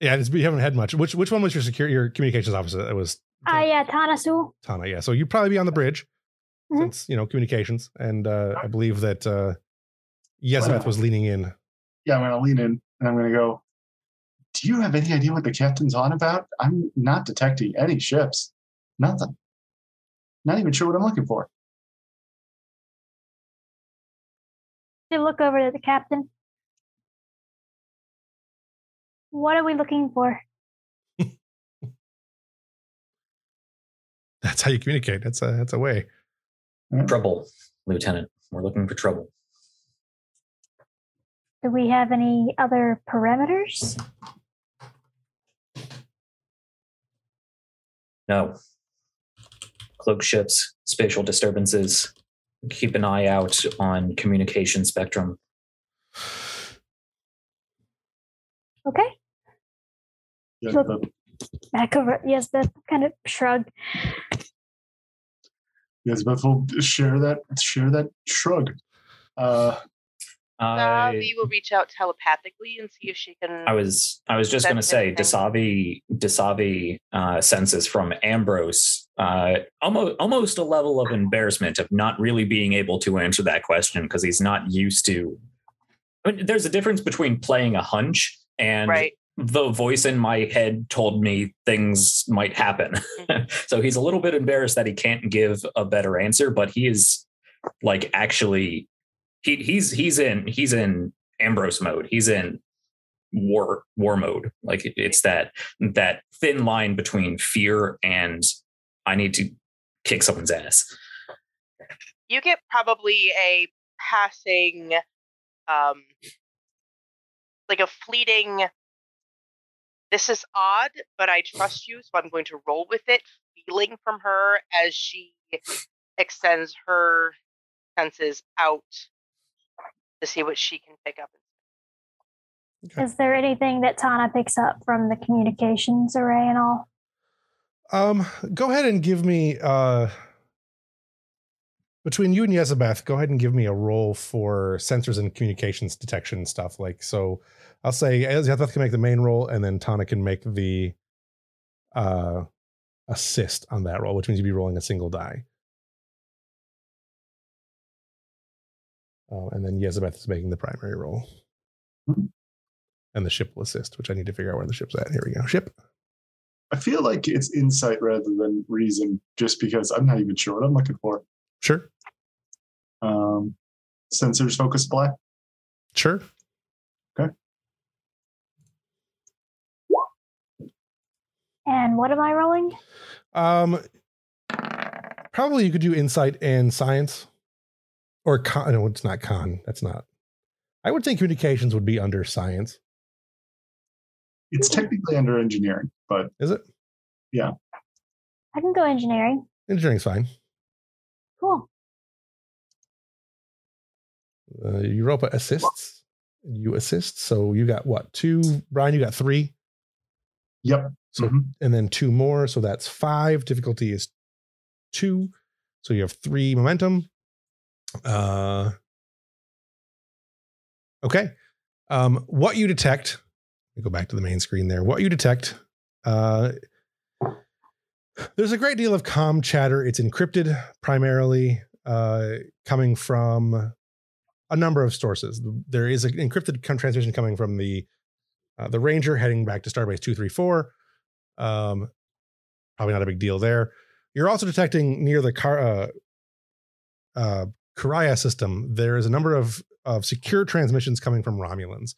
yeah, it's, you haven't had much. Which which one was your security your communications officer? It was Ah, yeah, Tana Tanasu. Tana, yeah. So you'd probably be on the bridge Mhm. since you know communications. And uh I believe that uh Yezebeth was leaning in. Yeah, I'm gonna lean in and I'm gonna go. Do you have any idea what the captain's on about? I'm not detecting any ships. Nothing. Not even sure what I'm looking for. To look over to the captain. What are we looking for? That's how you communicate. That's a that's a way. Hmm. Trouble, Lieutenant. We're looking for trouble. Do we have any other parameters? No. Cloak ships, spatial disturbances. Keep an eye out on communication spectrum. Okay. Yeah, Look. but- Back over. Yes, Beth kind of shrug. yes, but we'll share that share that shrug. Uh, I, Davi will reach out telepathically and see if she can. I was I was just going to say. Dasavi Dasavi uh, senses from Ambrose uh, almost almost a level of embarrassment of not really being able to answer that question because he's not used to. I mean, there's a difference between playing a hunch and right. the voice in my head told me things might happen. so he's a little bit embarrassed that he can't give a better answer, but he is like actually he he's he's in he's in Ambrose mode. He's in war war mode. Like it- it's that that thin line between fear and I need to kick someone's ass. You get probably a passing, um, like a fleeting. This is odd, but I trust you, so I'm going to roll with it. Feeling from her as she extends her senses out to see what she can pick up. Okay. Is there anything that Tana picks up from the communications array and all? Um, go ahead and give me uh between you and Yezebeth, go ahead and give me a roll for sensors and communications detection stuff. Like so I'll say Yezebeth can make the main roll and then Tana can make the uh assist on that roll, which means you'd be rolling a single die. Oh, and then Yezebeth is making the primary roll. Mhm. And the ship will assist, which I need to figure out where the ship's at. Here we go. Ship. I feel like it's insight rather than reason, just because I'm not even sure what I'm looking for. Sure. Um, sensors focus black. Sure. Okay. And what am I rolling? Um, probably you could do insight and science, or con. No, it's not con. That's not. I would think communications would be under science. It's technically under engineering, but Is it? Yeah. I can go engineering. Engineering's fine. Cool. Uh, Europa assists. You assist. So you got what? Two. Brian, you got three. yep. So Mhm. and then two more. So that's five. Difficulty is two. So you have three momentum. Uh, okay. Um, what you detect, let me go back to the main screen there. What you detect, uh, there's a great deal of com chatter. It's encrypted primarily, uh, coming from a number of sources. There is an encrypted transmission coming from the uh, the Ranger heading back to Starbase two three four. Um, probably not a big deal there. You're also detecting near the car, uh, uh, Carraya system. There is a number of of secure transmissions coming from Romulans,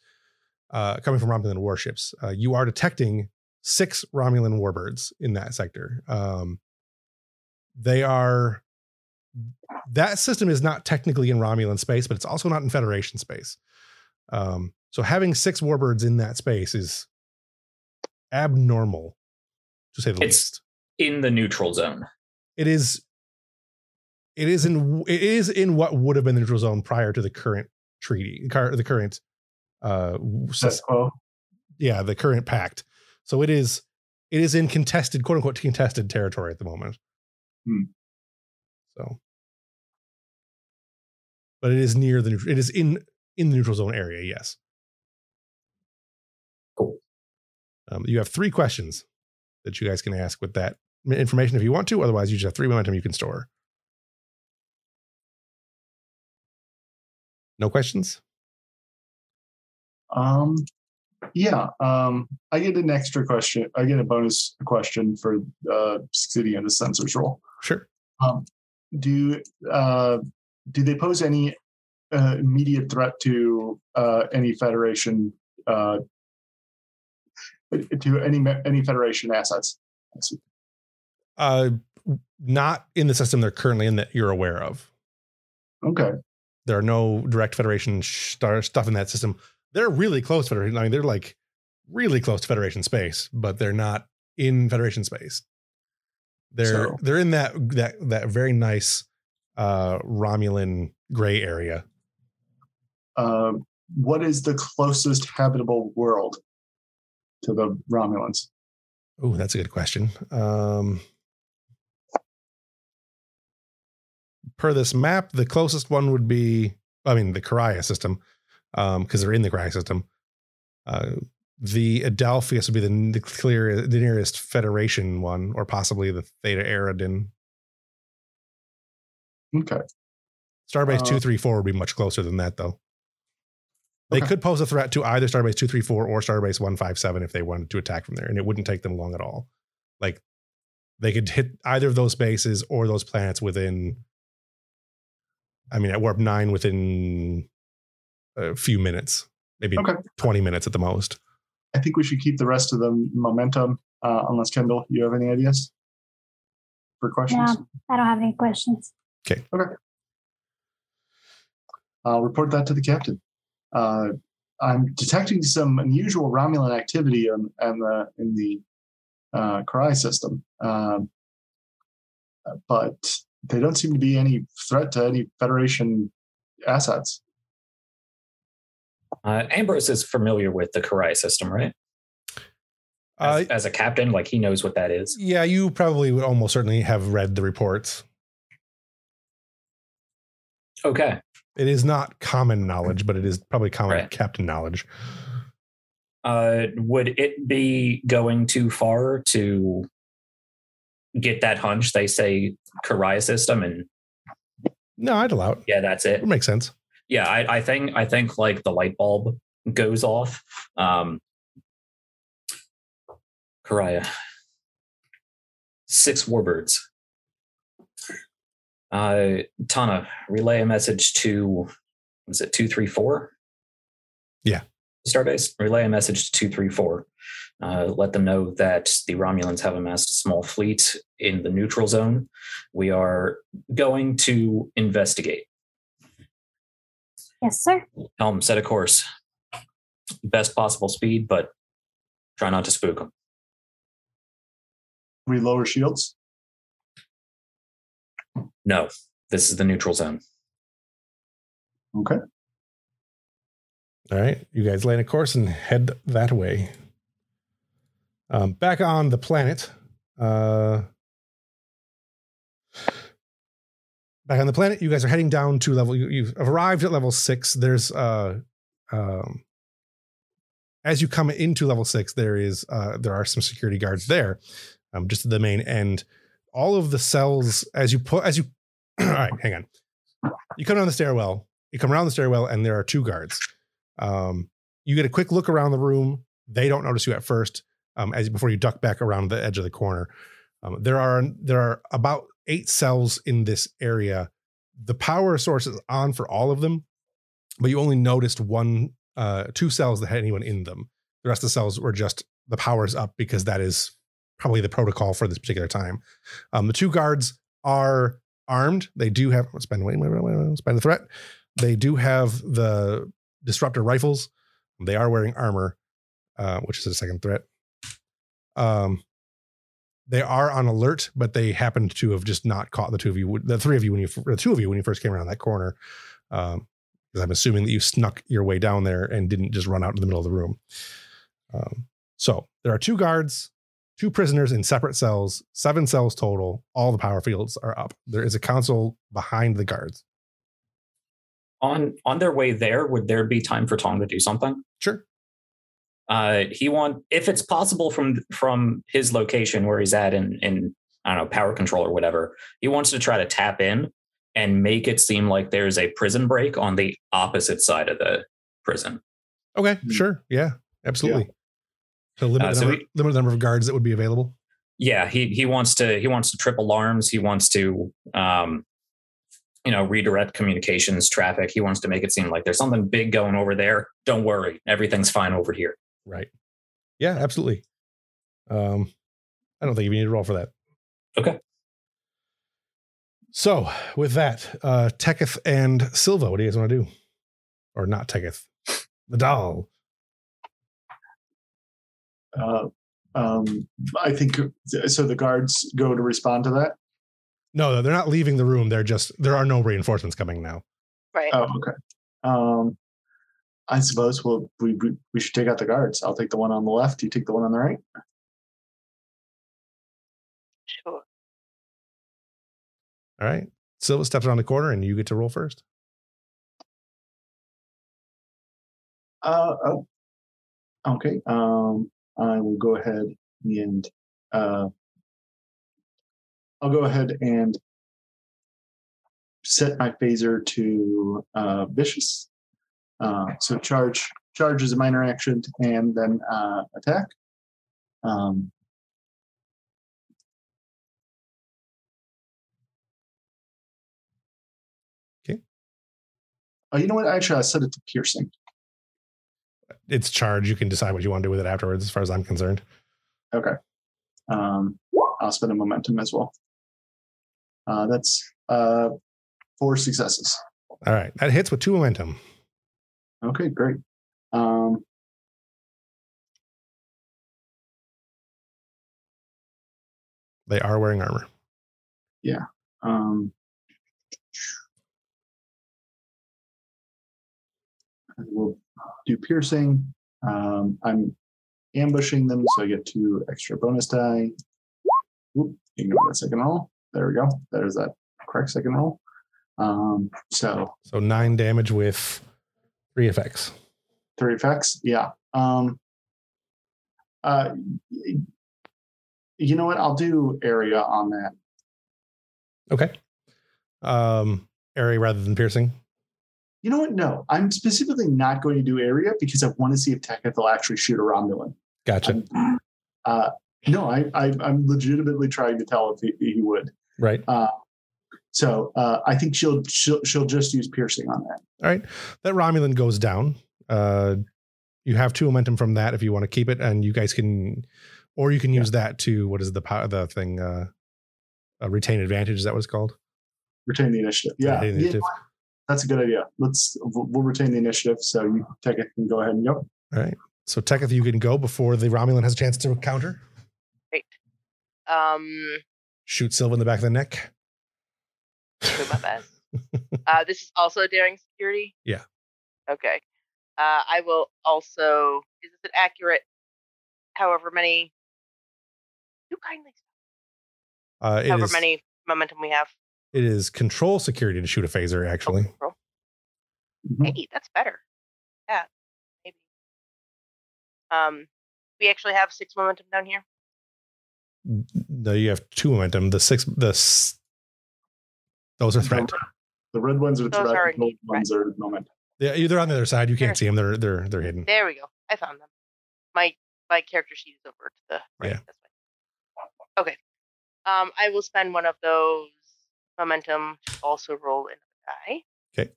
uh, coming from Romulan warships. Uh, you are detecting six Romulan warbirds in that sector. Um, they are that system is not technically in Romulan space, but it's also not in Federation space. Um, so having six warbirds in that space is abnormal, to say the It's- least. In the neutral zone. It is. It is in it is in what would have been the neutral zone prior to the current treaty, the current, uh, yeah, the current pact. So it is it is in contested, quote unquote, contested territory at the moment. Hmm. So, but it is near the neutral. It is in in the neutral zone area. Yes. Cool. Um, you have three questions that you guys can ask with that information if you want to. Otherwise, you just have three momentum you can store. No questions. Um, yeah. Um, I get an extra question. I get a bonus question for uh, succeeding in the sensor's role. Sure. Um, do uh, do they pose any uh, immediate threat to uh, any federation uh, to any any federation assets? Uh, not in the system they're currently in that you're aware of. Okay. There are no direct federation star stuff in that system. They're really close federation i mean they're like really close to federation space but they're not in federation space. They're So- they're in that that that very nice uh romulan gray area. Um, what is the closest habitable world to the Romulans? oh that's a good question. Um per this map the closest one would be i mean the Carraya system um because they're in the Carraya system uh the Adelphius would be the, the clear the nearest Federation one, or possibly the Theta Eridin. Okay. Starbase Uh, two three four would be much closer than that, though. They Okay. could pose a threat to either Starbase two three four or Starbase one five seven if they wanted to attack from there, and it wouldn't take them long at all. Like they could hit either of those bases or those planets within. I mean, at warp nine within a few minutes, maybe Okay. twenty minutes at the most. I think we should keep the rest of the momentum. Uh, unless Kendall, you have any ideas for questions? Yeah. I don't have any questions. Okay. Okay. I'll report that to the captain. Uh, I'm detecting some unusual Romulan activity in, in the in the uh, Karai system, um, but they don't seem to be any threat to any Federation assets. Uh, Ambrose is familiar with the Karai system, right? As, Uh, as a captain, like he knows what that is. yeah, you probably would almost certainly have read the reports. Okay. It is not common knowledge, but it is probably common Right. captain knowledge. Uh, would it be going too far to get that hunch? They say Karai system, and No, I'd allow it. yeah, that's it. It makes sense. yeah I, I think i think like the light bulb goes off um Carraya. six warbirds uh tana relay a message to was it 234 Yeah. starbase relay a message to 234 uh, let them know that the romulans have amassed a small fleet in the neutral zone we are going to investigate Yes, sir. Helm, set a course. Best possible speed, but try not to spook them. We lower shields. No, this is the neutral zone. Okay. All right. You guys lay a course and head that way. Um, back on the planet. Uh, back on the planet, you guys are heading down to level. You, you've arrived at level six. There's uh, um, as you come into level six, there is uh, there are some security guards there, um, just at the main end. All of the cells, as you put, as you, all right, hang on. You come down the stairwell. You come around the stairwell, and there are two guards. Um, you get a quick look around the room. They don't notice you at first, um, as before you duck back around the edge of the corner. Um, there are there are about eight cells in this area. The power source is on for all of them, but you only noticed one, uh, two cells that had anyone in them. The rest of the cells were just the power's up because that is probably the protocol for this particular time. Um, the two guards are armed. They do have spend wait, wait, wait, wait, spend a threat. They do have the disruptor rifles. They are wearing armor, uh, which is a second threat. Um, they are on alert, but they happened to have just not caught the two of you, the three of you when you, the two of you when you first came around that corner. Um, because I'm assuming that you snuck your way down there and didn't just run out in the middle of the room. Um, so there are two guards, two prisoners in separate cells, seven cells total. All the power fields are up. There is a console behind the guards. On on their way there, would there be time for Tom to do something? Sure. Uh, he want if it's possible from from his location where he's at in in I don't know power control or whatever. He wants to try to tap in and make it seem like there's a prison break on the opposite side of the prison. Okay, Hmm. sure. Yeah, absolutely. So limit, Uh, the number, we- limit the number of guards that would be available. Yeah, he he wants to he wants to trip alarms. He wants to um, you know redirect communications traffic. He wants to make it seem like there's something big going over there. Don't worry, everything's fine over here. Right. Yeah, absolutely. Um, I don't think you need to roll for that. Okay. So with that, uh Teketh and Silva, what do you guys want to do? Or not Teketh? The doll. Uh, um, I think so. The guards go to respond to that. No, they're not leaving the room. They're just there are no reinforcements coming now. Right. Oh, okay. Um, I suppose we'll, we, we we should take out the guards. I'll take the one on the left. You take the one on the right. Sure. All right. Silva steps around the corner and you get to roll first. Uh, oh, okay. Um, I will go ahead and uh, I'll go ahead and set my phaser to uh, vicious. Uh, so charge charge is a minor action and then uh, attack. Um, Okay. Oh, you know what? Actually, I set it to piercing. It's charge. You can decide what you want to do with it afterwards, as far as I'm concerned. Okay. Um, I'll spend a momentum as well. Uh, that's uh, four successes. All right. That hits with two momentum. Okay, great. Um, They are wearing armor. Yeah. Um, I will do piercing. Um, I'm ambushing them, so I get two extra bonus die. Oop, ignore that second roll. There we go. There's that correct second roll. Um, so So nine damage with three effects. three effects. Yeah. Um, uh, you know what? I'll do area on that. Okay. Um, area rather than piercing. You know what? No, I'm specifically not going to do area because I want to see if Teketh will actually shoot a Romulan. Gotcha. Uh, no, I, I, I'm legitimately trying to tell if he, he would. right. Uh, so uh, I think she'll, she'll she'll just use piercing on that. All right. That Romulan goes down. Uh, you have two momentum from that if you want to keep it, and you guys can, or you can use that to what is the power the thing? Uh, uh, retain advantage. Is that what it's called? Retain the initiative. Yeah, Retain the yeah, initiative. that's a good idea. Let's we'll, we'll retain the initiative. So you take it and go ahead and go. All right. So Teketh, you can go before the Romulan has a chance to counter. Great. Um, Shoot Silva in the back of the neck. Do my best. uh, this is also daring security. Yeah. Okay. Uh, I will also. Is this an accurate? However many. You kindly. Uh, it however is. many momentum we have. It is control security to shoot a phaser. Actually, Oh, roll. Mhm. Hey, that's better. Yeah, maybe. Um, we actually have six momentum down here. no, you have two momentum. The six, the s- those are threat. The red ones are Those threat. are The gold indeed ones are the moment. Yeah, they're on the other side. You can't Sure. see them. They're they're they're hidden. There we go. I found them. My my character sheet is over to the right. Yeah. This way. Okay. Um, I will spend one of those momentum to also roll in a die. Okay.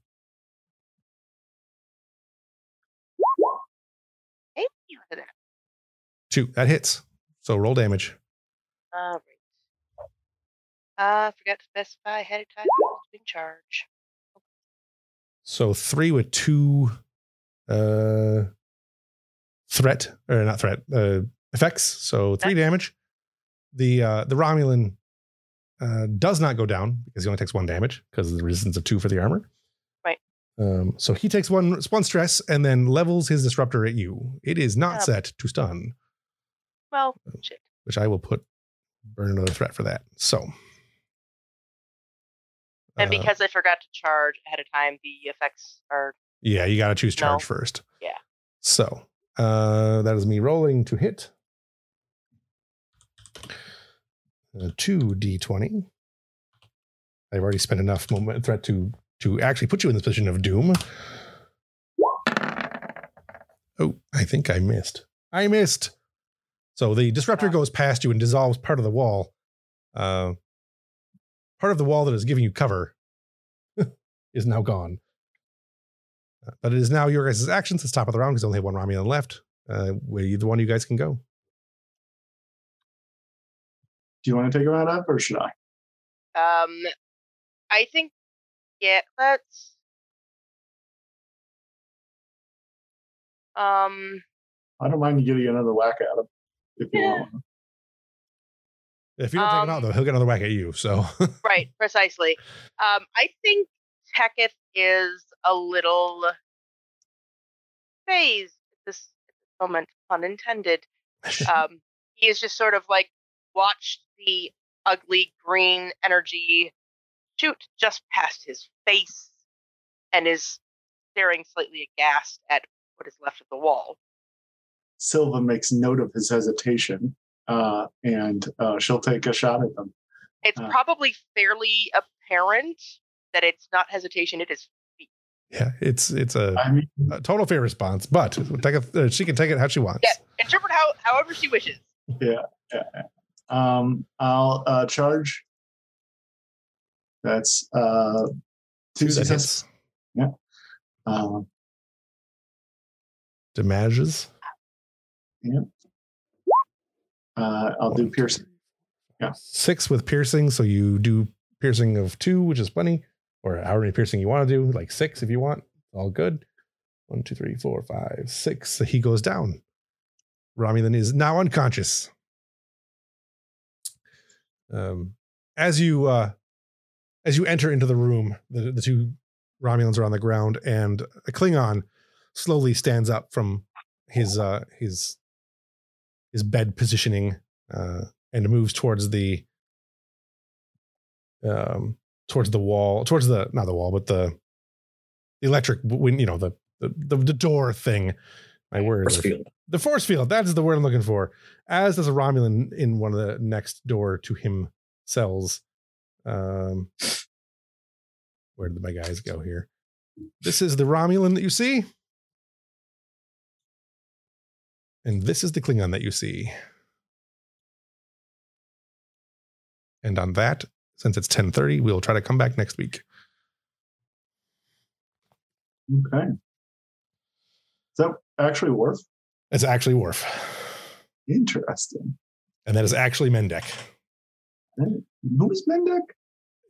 Thank you for that. Two. That hits. So roll damage. All right. Uh, forgot to specify ahead of time in charge. So three with two uh threat or not threat, uh effects. So three damage. The uh, the Romulan uh, does not go down because he only takes one damage because of the resistance of two for the armor. Right. Um, so he takes one one stress and then levels his disruptor at you. It is not Yep. set to stun, Well, shit. which I will put burn another threat for that. So. And uh, because I forgot to charge ahead of time, the effects are Yeah, you got to choose charge No. first. Yeah. So uh, that is me rolling to hit. Uh, two d20. I've already spent enough moment threat to to actually put you in the position of doom. Oh, I think I missed. I missed. So the disruptor goes past you and dissolves part of the wall. Uh, part of the wall that is giving you cover is now gone. Uh, But it is now your guys' actions. It's top of the round because I only have one Romulan left. Uh, where you, the one you guys can go. Do you want to take a round up or should I? Um, I think, yeah, let's. Um, I don't mind you getting another whack at him if you Yeah. want. If you don't take him out, Um, though, he'll get another whack at you. So right, precisely. Um, I think Teketh is a little phased at this moment, pun intended. Um, he is just sort of like watched the ugly green energy shoot just past his face and is staring slightly aghast at what is left of the wall. Silva makes note of his hesitation, uh, and uh, she'll take a shot at them. It's Uh. probably fairly apparent that it's not hesitation, it is yeah, it's it's a, I mean, a total fair response, but take a, uh, she can take it how she wants. Yeah. interpret how however she wishes. Yeah um, I'll uh, charge. That's uh, two Two that successes. hits. Um, Damages. Uh, I'll do piercing. Yeah. Six with piercing. So you do piercing of two, which is plenty, or however many piercing you want to do, like six if you want. All good. One, two, three, four, five, six. So he goes down. Romulan is now unconscious. Um, as you uh, as you enter into the room, the, the two Romulans are on the ground, and a Klingon slowly stands up from his uh, his his bed positioning uh, and moves towards the um towards the wall towards the not the wall but the, the electric when you know the, the the the door thing. My word Force field. the force field. That is the word i'm looking for. As does a romulan in one of the next door to him cells. Um where did my guys go here? This is the romulan that you see and this is the klingon that you see and on that since it's 10:30 we'll try to come back next week Okay. Is that actually Worf? it's actually Worf Interesting. and that is actually Mendak Who's Mendak?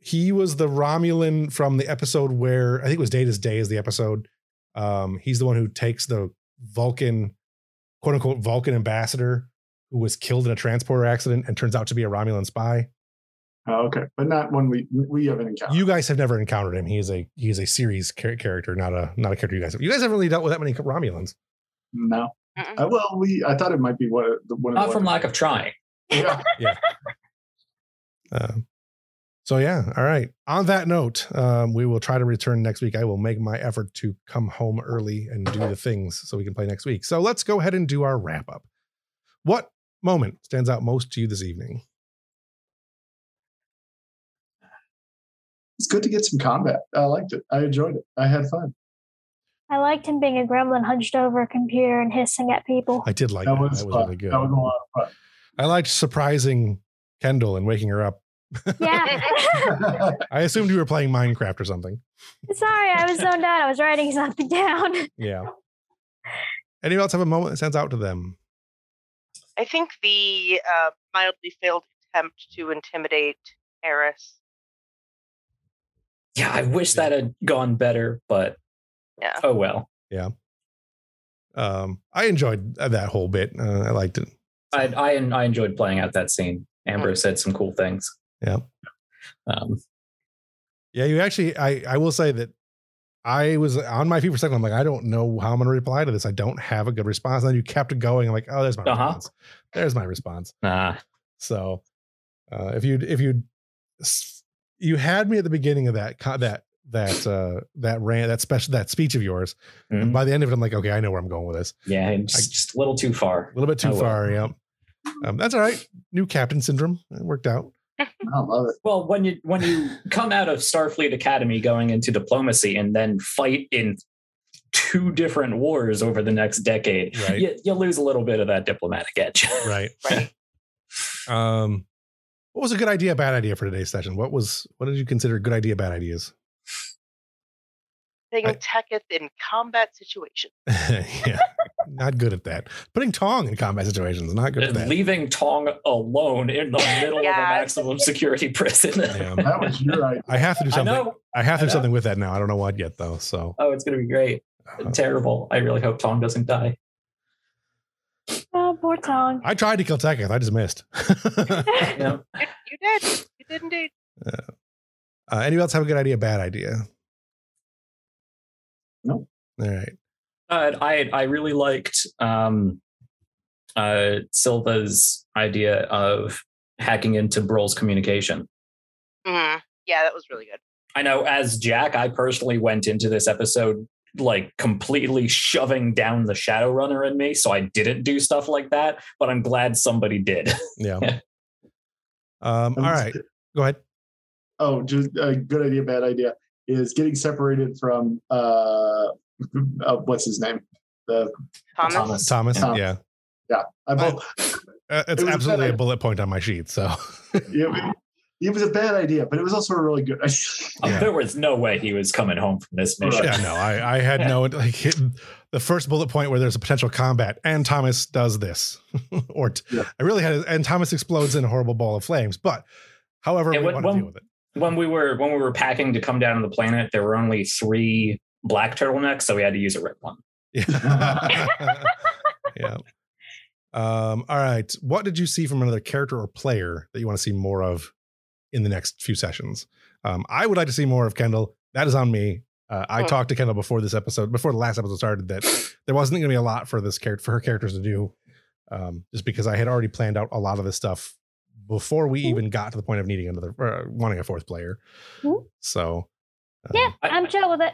he was the Romulan from the episode where I think it was Data's Day is the episode. Um, he's the one who takes the Vulcan, quote unquote, Vulcan ambassador who was killed in a transporter accident and turns out to be a Romulan spy. Oh, okay, but not one we we haven't encountered. You guys have never encountered him. He is a he is a series char- character, not a not a character you guys have. You guys haven't really dealt with that many Romulans. no. Uh, well, we I thought it might be one one of Not the from lack of trying. Yeah. yeah. Uh, so yeah, all right. On that note, um, we will try to return next week. I will make my effort to come home early and do the things so we can play next week. So let's go ahead and do our wrap up. What moment stands out most to you this evening? It's good to get some combat. I liked it. I enjoyed it. I had fun. I liked him being a gremlin hunched over a computer and hissing at people. I did like that that. was, That was really good. That was a lot of fun. I liked surprising Kendall and waking her up. Yeah. I assumed you were playing Minecraft or something. Sorry, I was zoned out. I was writing something down. Yeah. Anyone else have a moment that stands out to them? I think the uh, mildly failed attempt to intimidate Eris. Yeah, I wish that had gone better, but Yeah. oh well. Yeah. Um, I enjoyed that whole bit. Uh, I liked it. I, I I enjoyed playing out that scene. Ambrose said some cool things. Yeah. Um, Yeah, you actually. I I will say that I was on my feet for a second. I'm like, I don't know how I'm going to reply to this. I don't have a good response. And then you kept going. I'm like, oh, there's my Uh-huh. response. There's my response. nah, So, uh, if you if you you had me at the beginning of that that that uh that rant that special that speech of yours, and Mhm. by the end of it, I'm like, okay, I know where I'm going with this. yeah, just, just a little too far. A little bit too far. Yeah. Um, that's all right. New captain syndrome. It worked out. I love it. Well, when you when you come out of Starfleet Academy going into diplomacy and then fight in two different wars over the next decade, Right. you, you lose a little bit of that diplomatic edge. Right. Right. Um, what was a good idea, bad idea for today's session? What was what did you consider good idea, bad ideas? Taking I- Teketh in combat situations. yeah, not good at that. Putting Tong in combat situations, not good at that. Leaving Tong alone in the middle of a maximum security prison. Yeah. That was your idea. I have to do I something. know. I, have to I do something with that now. I don't know what yet though. So Oh, it's gonna be great. uh, Terrible. I really hope Tong doesn't die. Oh, poor Tong. I tried to kill Teketh. I just missed. Yeah. You, you did. You did indeed. uh, anybody else have a good idea, bad idea? No. All right. Uh, I I really liked um, uh, Silva's idea of hacking into Broll's communication. Mhm. Yeah, that was really good. I know as Jack, I personally went into this episode like completely shoving down the Shadowrunner in me, so I didn't do stuff like that. But I'm glad somebody did. Yeah. Yeah. Um, all right. Go ahead. Oh, just a good idea, bad idea is getting separated from uh, uh what's his name? The Thomas. Thomas. Thomas. Thomas. Yeah. yeah, I both. Uh, it's It was a absolutely a bullet point on my sheet. So it, it was a bad idea, but it was also a really good idea. Yeah. There was no way he was coming home from this mission. yeah, no, I, I had no like hit the first bullet point where there's a potential combat, and Thomas does this, or t- Yeah. I really had, and Thomas explodes in a horrible ball of flames. But however, Yeah, we when- want to deal with it. When we were when we were packing to come down to the planet, there were only three black turtleneck, so we had to use a red one. Yeah. yeah. Um, all right. What did you see from another character or player that you want to see more of in the next few sessions? Um, I would like to see more of Kendall. That is on me. Uh, I Hmm. talked to Kendall before this episode, before the last episode started, that there wasn't going to be a lot for this character for her characters to do, um, just because I had already planned out a lot of this stuff before we Mhm. even got to the point of needing another, uh, wanting a fourth player. Mhm. So, um, Yeah, I'm chill with it.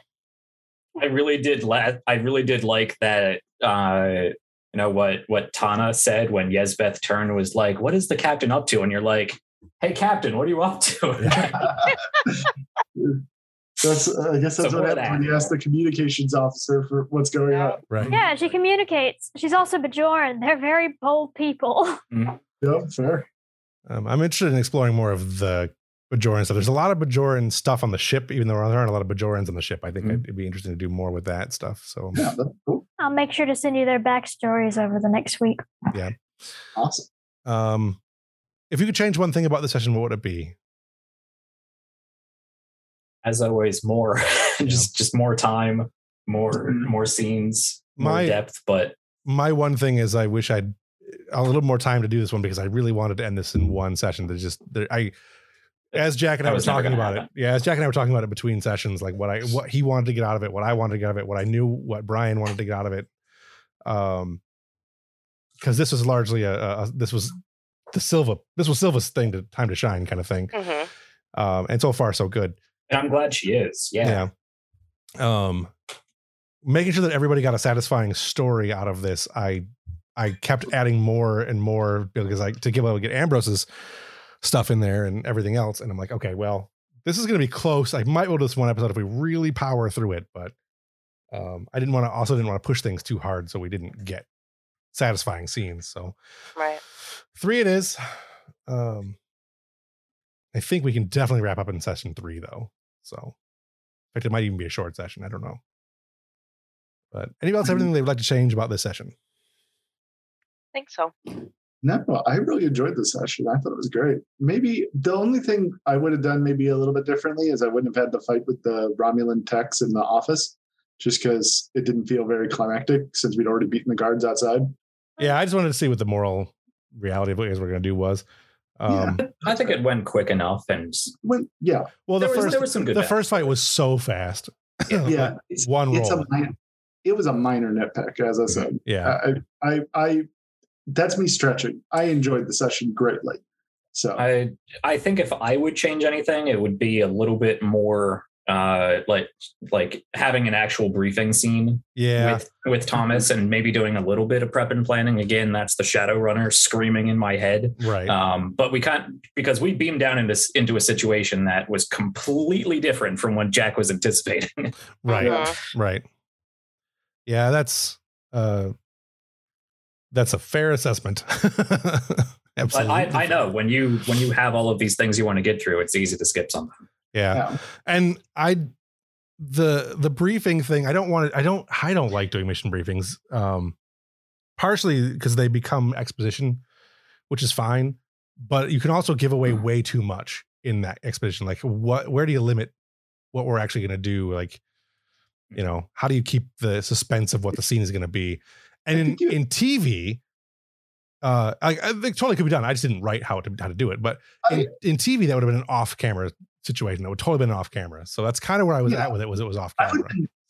I really did. La- I really did like that. Uh, you know what what Tana said when Yesbeth turned was like, "What is the captain up to?" And you're like, "Hey, captain, what are you up to?" that's uh, I guess that's So what more happens when that. you ask the communications officer for what's going on. right. Yeah, she communicates. She's also Bajoran. They're very bold people. Yep, fair. Um, I'm interested in exploring more of the Bajoran stuff. There's a lot of Bajoran stuff on the ship, even though there aren't a lot of Bajorans on the ship. I think Mhm. it'd be interesting to do more with that stuff. So, Yeah, cool. I'll make sure to send you their backstories over the next week. Yeah. Awesome. um, if you could change one thing about the session, what would it be? As always, more just just more time, more Mhm. more scenes, more depth. But My one thing is, I wish I'd a little more time to do this one because I really wanted to end this in one session. There's just there, I, as Jack and I That were was talking gonna about it. Yeah, as Jack and I were talking about it between sessions, like what I what he wanted to get out of it, what I wanted to get out of it, what I knew, what Brian wanted to get out of it. Um, because this was largely a, a, a this was the Silva this was Silva's thing to time to shine kind of thing. Mhm. Um, and so far so good. and I'm glad she is. Yeah. Yeah. Um, making sure that everybody got a satisfying story out of this, I I kept adding more and more because I to give able to get Ambrose's stuff in there and everything else. And I'm like, okay, well, this is going to be close. I might be able to this one episode if we really power through it, but um, I didn't want to also didn't want to push things too hard, so we didn't get satisfying scenes. So Right. three it is. Um, I think we can definitely wrap up in session three, though. So, in fact, it might even be a short session. I don't know. But anybody else have anything they would like to change about this session? I think so. No, I really enjoyed the session. I thought it was great. Maybe the only thing I would have done maybe a little bit differently is I wouldn't have had the fight with the Romulan techs in the office, just because it didn't feel very climactic since we'd already beaten the guards outside. Yeah, I just wanted to see what the moral reality of what you guys were going to do was. Um, I think it went quick enough, and When, yeah, Well, the there, was, first there was some good. the back first fight was so fast. yeah. It's, one it's roll. a minor, it was a minor nitpick, as I said. yeah, I, I, I, that's me stretching. I enjoyed the session greatly. So I I think if I would change anything, it would be a little bit more uh like like having an actual briefing scene yeah, with with Thomas and maybe doing a little bit of prep and planning. Again, that's the shadow runner screaming in my head. right. Um, but we can't because we beamed down into into a situation that was completely different from what Jack was anticipating. right. Mhm. Right. Yeah, that's uh that's a fair assessment. but Absolutely. I, I know when you when you have all of these things you want to get through, it's easy to skip something. Yeah. yeah. And I the the briefing thing, I don't want to I don't I don't like doing mission briefings. Um partially because they become exposition, which is fine, but you can also give away way too much in that exposition. Like what where do you limit what we're actually going to do like you know, how do you keep the suspense of what the scene is going to be? And in you- in TV uh, I, I think totally could be done. I just didn't write how to how to do it, but in, I- in TV that would have been an off camera situation. That would totally been off camera. So that's kind of where I was Yeah. at with it. Was it was off camera?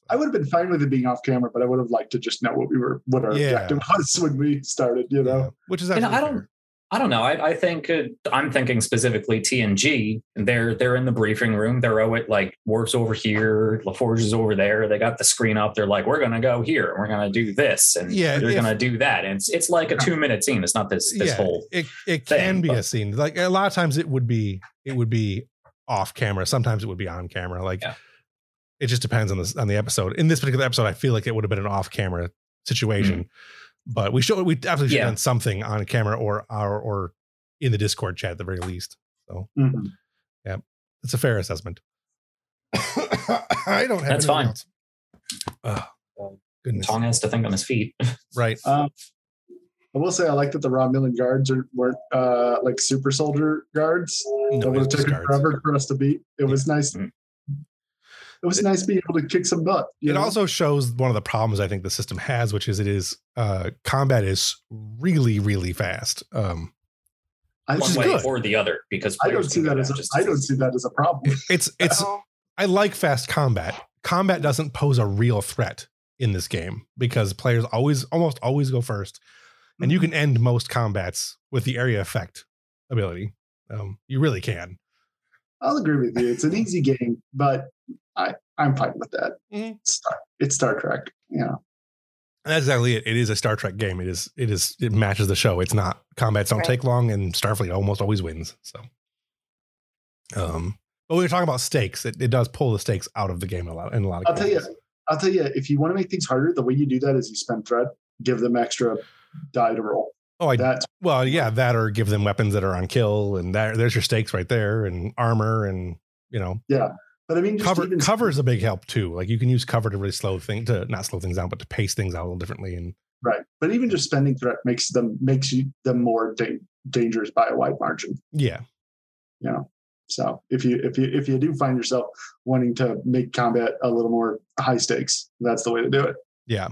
I would have been fine with it being off camera, but I would have liked to just know what we were, what our Yeah. objective was when we started. You know, Yeah, which is And I don't- fair. I don't know. I, I think uh, I'm thinking specifically TNG. They're they're in the briefing room. They're oh, it like Worf's over here, LaForge is over there. They got the screen up. They're like, we're gonna go here. We're gonna do this, and Yeah, they're if- gonna do that. And it's it's like a two minute scene. It's not this this yeah, whole. it it can thing, be a scene. Like a lot of times it would be it would be off camera. Sometimes it would be on camera. Like Yeah. it just depends on this on the episode. In this particular episode, I feel like it would have been an off camera situation. But we should we absolutely should. Yeah. have done something on camera or our or in the Discord chat at the very least. So Mhm. it's a fair assessment. I don't have That's anything fine. else. Oh, goodness. Tong has to think on his feet. Right. Um, I will say I like that the Romulan guards are, weren't uh, like super soldier guards. No, That would have taken guards. forever for us to beat. It was nice. Mm. It was nice being able to kick some butt. you It know? also shows one of the problems I think the system has, which is it is uh combat is really, really fast. Um I, One way good. or the other, because I don't see that as a, down just I don't see that as a problem. it's it's I like fast combat. Combat doesn't pose a real threat in this game because players always almost always go first. And you can end most combats with the area effect ability. Um, you really can. I'll agree with you. It's an easy game, but I I'm fine with that. Mhm. It's, Star, it's Star Trek. You know, that's exactly it. It is a Star Trek game. It is it is it matches the show. It's not combats don't Right. take long and Starfleet almost always wins. So um but we were talking about stakes. It, it does pull the stakes out of the game a lot in a lot of I'll tell you. I'll tell you. If you want to make things harder, the way you do that is you spend threat, give them extra die to roll. Oh, I That's well, yeah, that or give them weapons that are on kill, and that, there's your stakes right there, and armor, and you know, but I mean, just cover even cover is a big help too. Like you can use cover to really slow thing to not slow things down, but to pace things out a little differently. And right. But even just spending threat makes them makes you them more da- dangerous by a wide margin. yeah, You know. So if you if you if you do find yourself wanting to make combat a little more high stakes, that's the way to do it. yeah,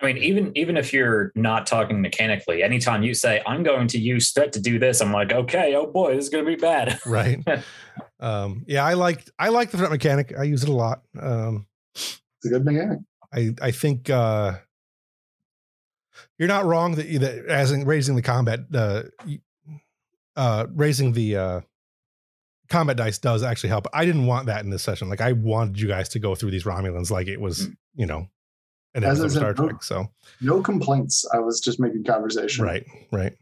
I mean, even even if you're not talking mechanically, anytime you say I'm going to use threat to do this, I'm like, okay, oh boy, this is going to be bad. right. um, yeah, I like I like the threat mechanic. I use it a lot. Um, It's a good mechanic. I I think uh, you're not wrong that you, that as in raising the combat uh, uh, raising the uh, combat dice does actually help. I didn't want that in this session. Like I wanted you guys to go through these Romulans like it was you know an As episode I of said, Star no- Trek. So No complaints. I was just making conversation. right, right.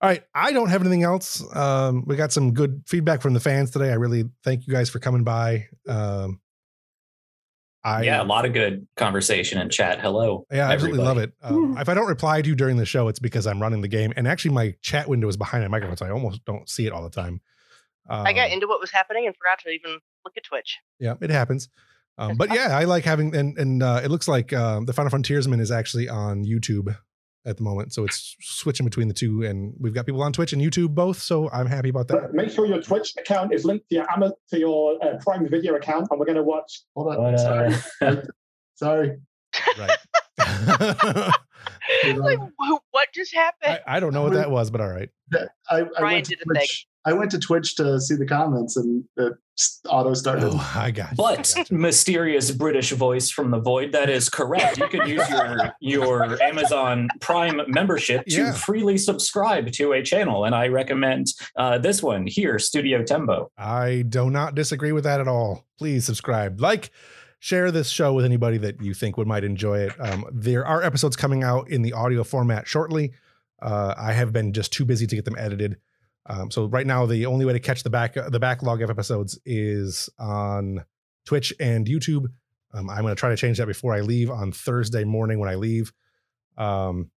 All right, I don't have anything else. Um, we got some good feedback from the fans today. I really thank you guys for coming by. Um, I yeah, a lot of good conversation and chat. Hello. Yeah, I absolutely love it. Um, if I don't reply to you during the show, it's because I'm running the game, and actually, my chat window is behind my microphone, so I almost don't see it all the time. Um, I got into what was happening and forgot to even look at Twitch. yeah, it happens. Um, but yeah, I like having, and and uh, it looks like um, the Final Frontiersman is actually on YouTube at the moment, so it's switching between the two, and we've got people on Twitch and YouTube both, so I'm happy about that. But make sure your Twitch account is linked to your Ama- to your uh, Prime Video account, and we're going to watch. Hold on. But, Sorry. uh, Sorry. Right. like, what just happened? I, I don't know what that was, but all right. I, I Ryan went to did a thing. Twitch. I went to Twitch to see the comments, and it auto started. Oh, I got you. But Gotcha. mysterious British voice from the void. That is correct. You can use your your Amazon Prime membership to Yeah. freely subscribe to a channel, and I recommend uh, this one here, Studio Tembo. I do not disagree with that at all. Please subscribe, like, share this show with anybody that you think would might enjoy it. Um, there are episodes coming out in the audio format shortly. Uh, I have been just too busy to get them edited. Um, so right now, the only way to catch the back the backlog of episodes is on Twitch and YouTube. Um, I'm going to try to change that before I leave on Thursday morning when I leave. Um,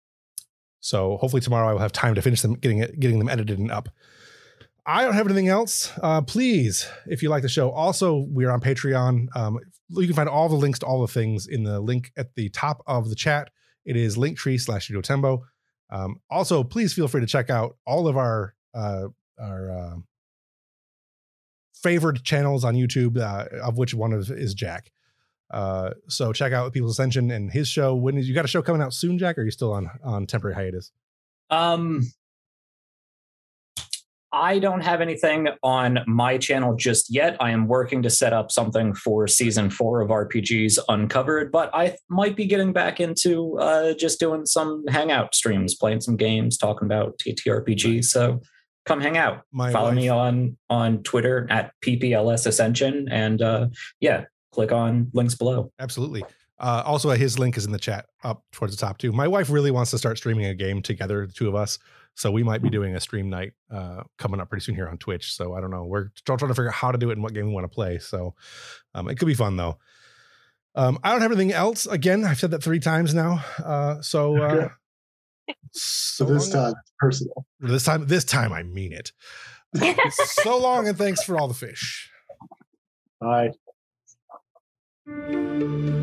so hopefully tomorrow I will have time to finish them, getting it, getting them edited and up. I don't have anything else. Uh, please, if you like the show, also we're on Patreon. Um, you can find all the links to all the things in the link at the top of the chat. It is linktree slash Studio Tembo. Um, also, please feel free to check out all of our uh, our uh, favored channels on YouTube, uh, of which one is, is Jack. Uh, so check out People's Ascension and his show. When is you got a show coming out soon, Jack? Or are you still on on temporary hiatus? Um, I don't have anything on my channel just yet. I am working to set up something for season four of RPGs Uncovered, but I might be getting back into uh, just doing some hangout streams, playing some games, talking about TTRPGs. So come hang out. My Follow wife- me on on Twitter at PPLS Ascension, and uh, yeah, click on links below. Absolutely. Uh, also, his link is in the chat up towards the top too. My wife really wants to start streaming a game together, the two of us. So we might be doing a stream night uh, coming up pretty soon here on Twitch. So I don't know. We're still trying to figure out how to do it and what game we want to play. So um, it could be fun though. Um, I don't have anything else. Again, I've said that three times now. Uh, so uh, Okay. So So this time, it's personal. this time, this time I mean it. so long, and thanks for all the fish. Bye. Thank